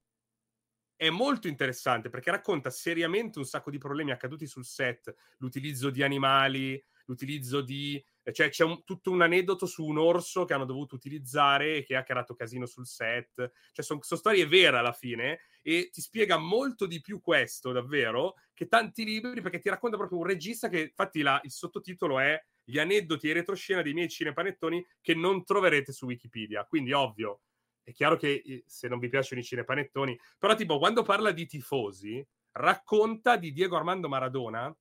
è molto interessante perché racconta seriamente un sacco di problemi accaduti sul set, l'utilizzo di animali, l'utilizzo di... Cioè c'è un- tutto un aneddoto su un orso che hanno dovuto utilizzare e che ha creato casino sul set. Cioè sono storie vere alla fine e ti spiega molto di più questo, davvero, che tanti libri perché ti racconta proprio un regista che, infatti, la- il sottotitolo è Gli aneddoti e retroscena dei miei cinepanettoni che non troverete su Wikipedia. Quindi, ovvio, è chiaro che eh, se non vi piacciono i cinepanettoni, però tipo quando parla di tifosi, racconta di Diego Armando Maradona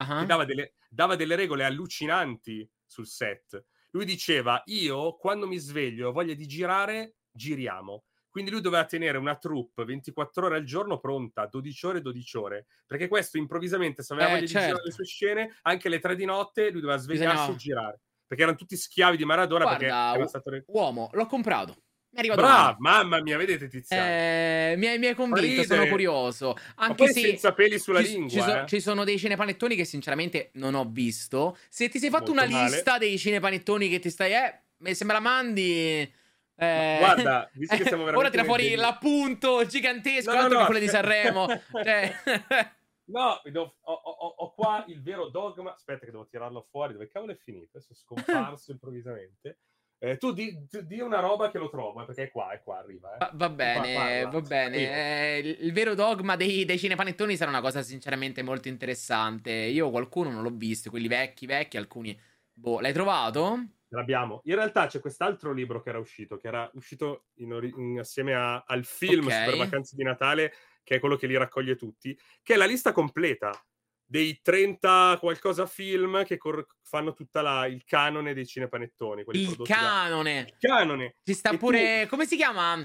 Ah. che dava delle, dava delle regole allucinanti sul set. Lui diceva: Io quando mi sveglio ho voglia di girare, giriamo. Quindi lui doveva tenere una troupe 24 ore al giorno pronta, 12 ore, 12 ore. Perché questo improvvisamente, se aveva Eh, voglia di girare certo. le sue scene, anche alle 3 di notte, lui doveva svegliarsi Bisognava- e girare. Perché erano tutti schiavi di Maradona. perché Guarda, era u- stato... uomo, l'ho comprato. Arriva Bravo, domani. mamma mia, vedete Tiziano. Eh, mi, hai, mi hai convinto, ridere. sono curioso. Anche se senza peli sulla ci, lingua. ci so- eh. ci sono dei cinepanettoni che sinceramente non ho visto. Se ti sei fatto Molto una male. lista dei cinepanettoni che ti stai... Eh, se me la mandi... eh, Guarda, visto che siamo Ora veramente tira fuori l'appunto gigantesco, No, no, altro no. che quello di Sanremo. Cioè, No, ho, ho- ho qua il vero dogma. Aspetta, che devo tirarlo fuori. Dove cavolo è finito? Adesso è scomparso improvvisamente. Eh, tu di, di una roba che lo trovo, eh, perché è qua, è qua, arriva. eh. Va, va bene, parla. va bene. Eh, il, il vero dogma dei, dei cinepanettoni sarà una cosa sinceramente molto interessante. Io qualcuno non l'ho visto, quelli vecchi, vecchi, alcuni... Boh, l'hai trovato? L'abbiamo. In realtà c'è quest'altro libro che era uscito, che era uscito in ori- in- assieme a- al film Ok. Super Vacanze di Natale, che è quello che li raccoglie tutti, che è la lista completa dei 30 qualcosa film che cor- fanno tutta la, il canone dei cinepanettoni. Il prodotti da- canone. Il canone. Ci sta E tu- pure. Come si chiama?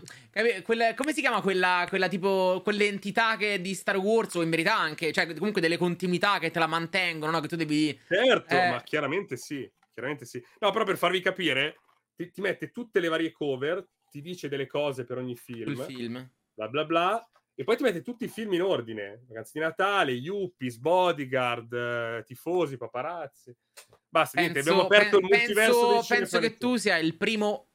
Quella- come si chiama quella, quella tipo. Quell'entità che di Star Wars o in verità anche. Cioè, comunque delle continuità che te la mantengono, no? Che tu devi. Certo, Eh. ma chiaramente sì, chiaramente sì. No, però per farvi capire, ti, ti mette tutte le varie cover, ti dice delle cose per ogni film, Il film. bla bla bla, e poi ti mette tutti i film in ordine. Vacanze di Natale, Yuppies, Bodyguard, eh, Tifosi, Paparazzi. Basta, niente, abbiamo aperto il pen- multiverso penso, penso che tu sia il primo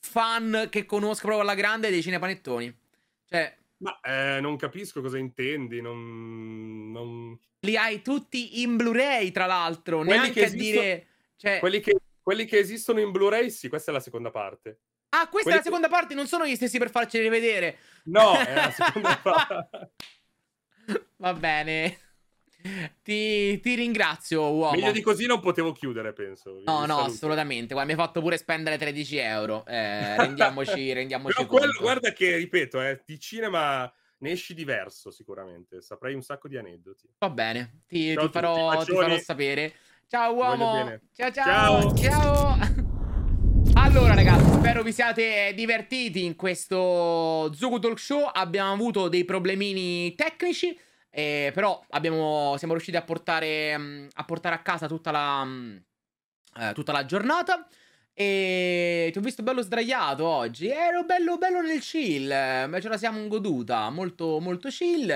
fan che conosco proprio alla grande dei cinepanettoni. Cioè, Ma eh, non capisco cosa intendi, non... non- li hai tutti in Blu-ray, tra l'altro. Quelli neanche che a esistono- dire. Cioè, Quelli, che, quelli che esistono in Blu-ray, sì, questa è la seconda parte. Ah, questa è quelli la seconda parte, non sono gli stessi per farci rivedere. No, è la seconda parte. Va bene. Ti, ti ringrazio, uomo. Meglio di così non potevo chiudere, penso. Vi No, no, saluto. assolutamente. Guarda, mi hai fatto pure spendere 13 euro. Eh, rendiamoci, rendiamoci quello, guarda che, ripeto, eh, di cinema ne esci diverso sicuramente. Saprei un sacco di aneddoti. Va bene, ti, ti farò, ti farò sapere. Ciao uomo. Ciao ciao. Ciao. Ciao. Allora ragazzi, spero vi siate divertiti in questo Zugu Talk Show. Abbiamo avuto dei problemini tecnici, eh, però abbiamo, siamo riusciti a portare, mm, a portare a casa tutta la, mm, eh, tutta la giornata. E ti ho visto bello sdraiato oggi. Ero bello, bello nel chill. eh, Ce la siamo goduta. Molto, molto chill.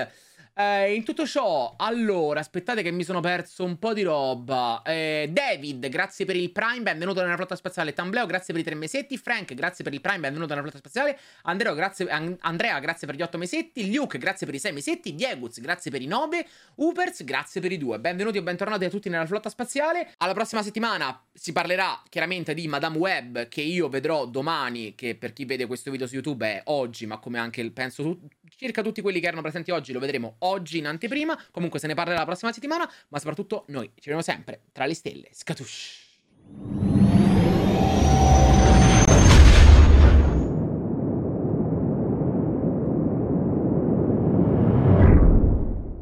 Eh, in tutto ciò, allora, aspettate che mi sono perso un po' di roba. Eh, David, grazie per il Prime, benvenuto nella flotta spaziale. Tambleo, grazie per i tre mesetti. Frank, grazie per il Prime, benvenuto nella flotta spaziale. Andrea, grazie, An- Andrea, grazie per gli otto mesetti. Luke, grazie per i sei mesetti. Dieguz, grazie per i nove. Upers, grazie per i due. Benvenuti o bentornati a tutti nella flotta spaziale. Alla prossima settimana si parlerà chiaramente di Madame Web, che io vedrò domani, che per chi vede questo video su YouTube è oggi, ma come anche penso tu- circa tutti quelli che erano presenti oggi lo vedremo oggi in anteprima. Comunque se ne parlerà la prossima settimana, ma soprattutto noi ci vediamo sempre tra le stelle. Scatush!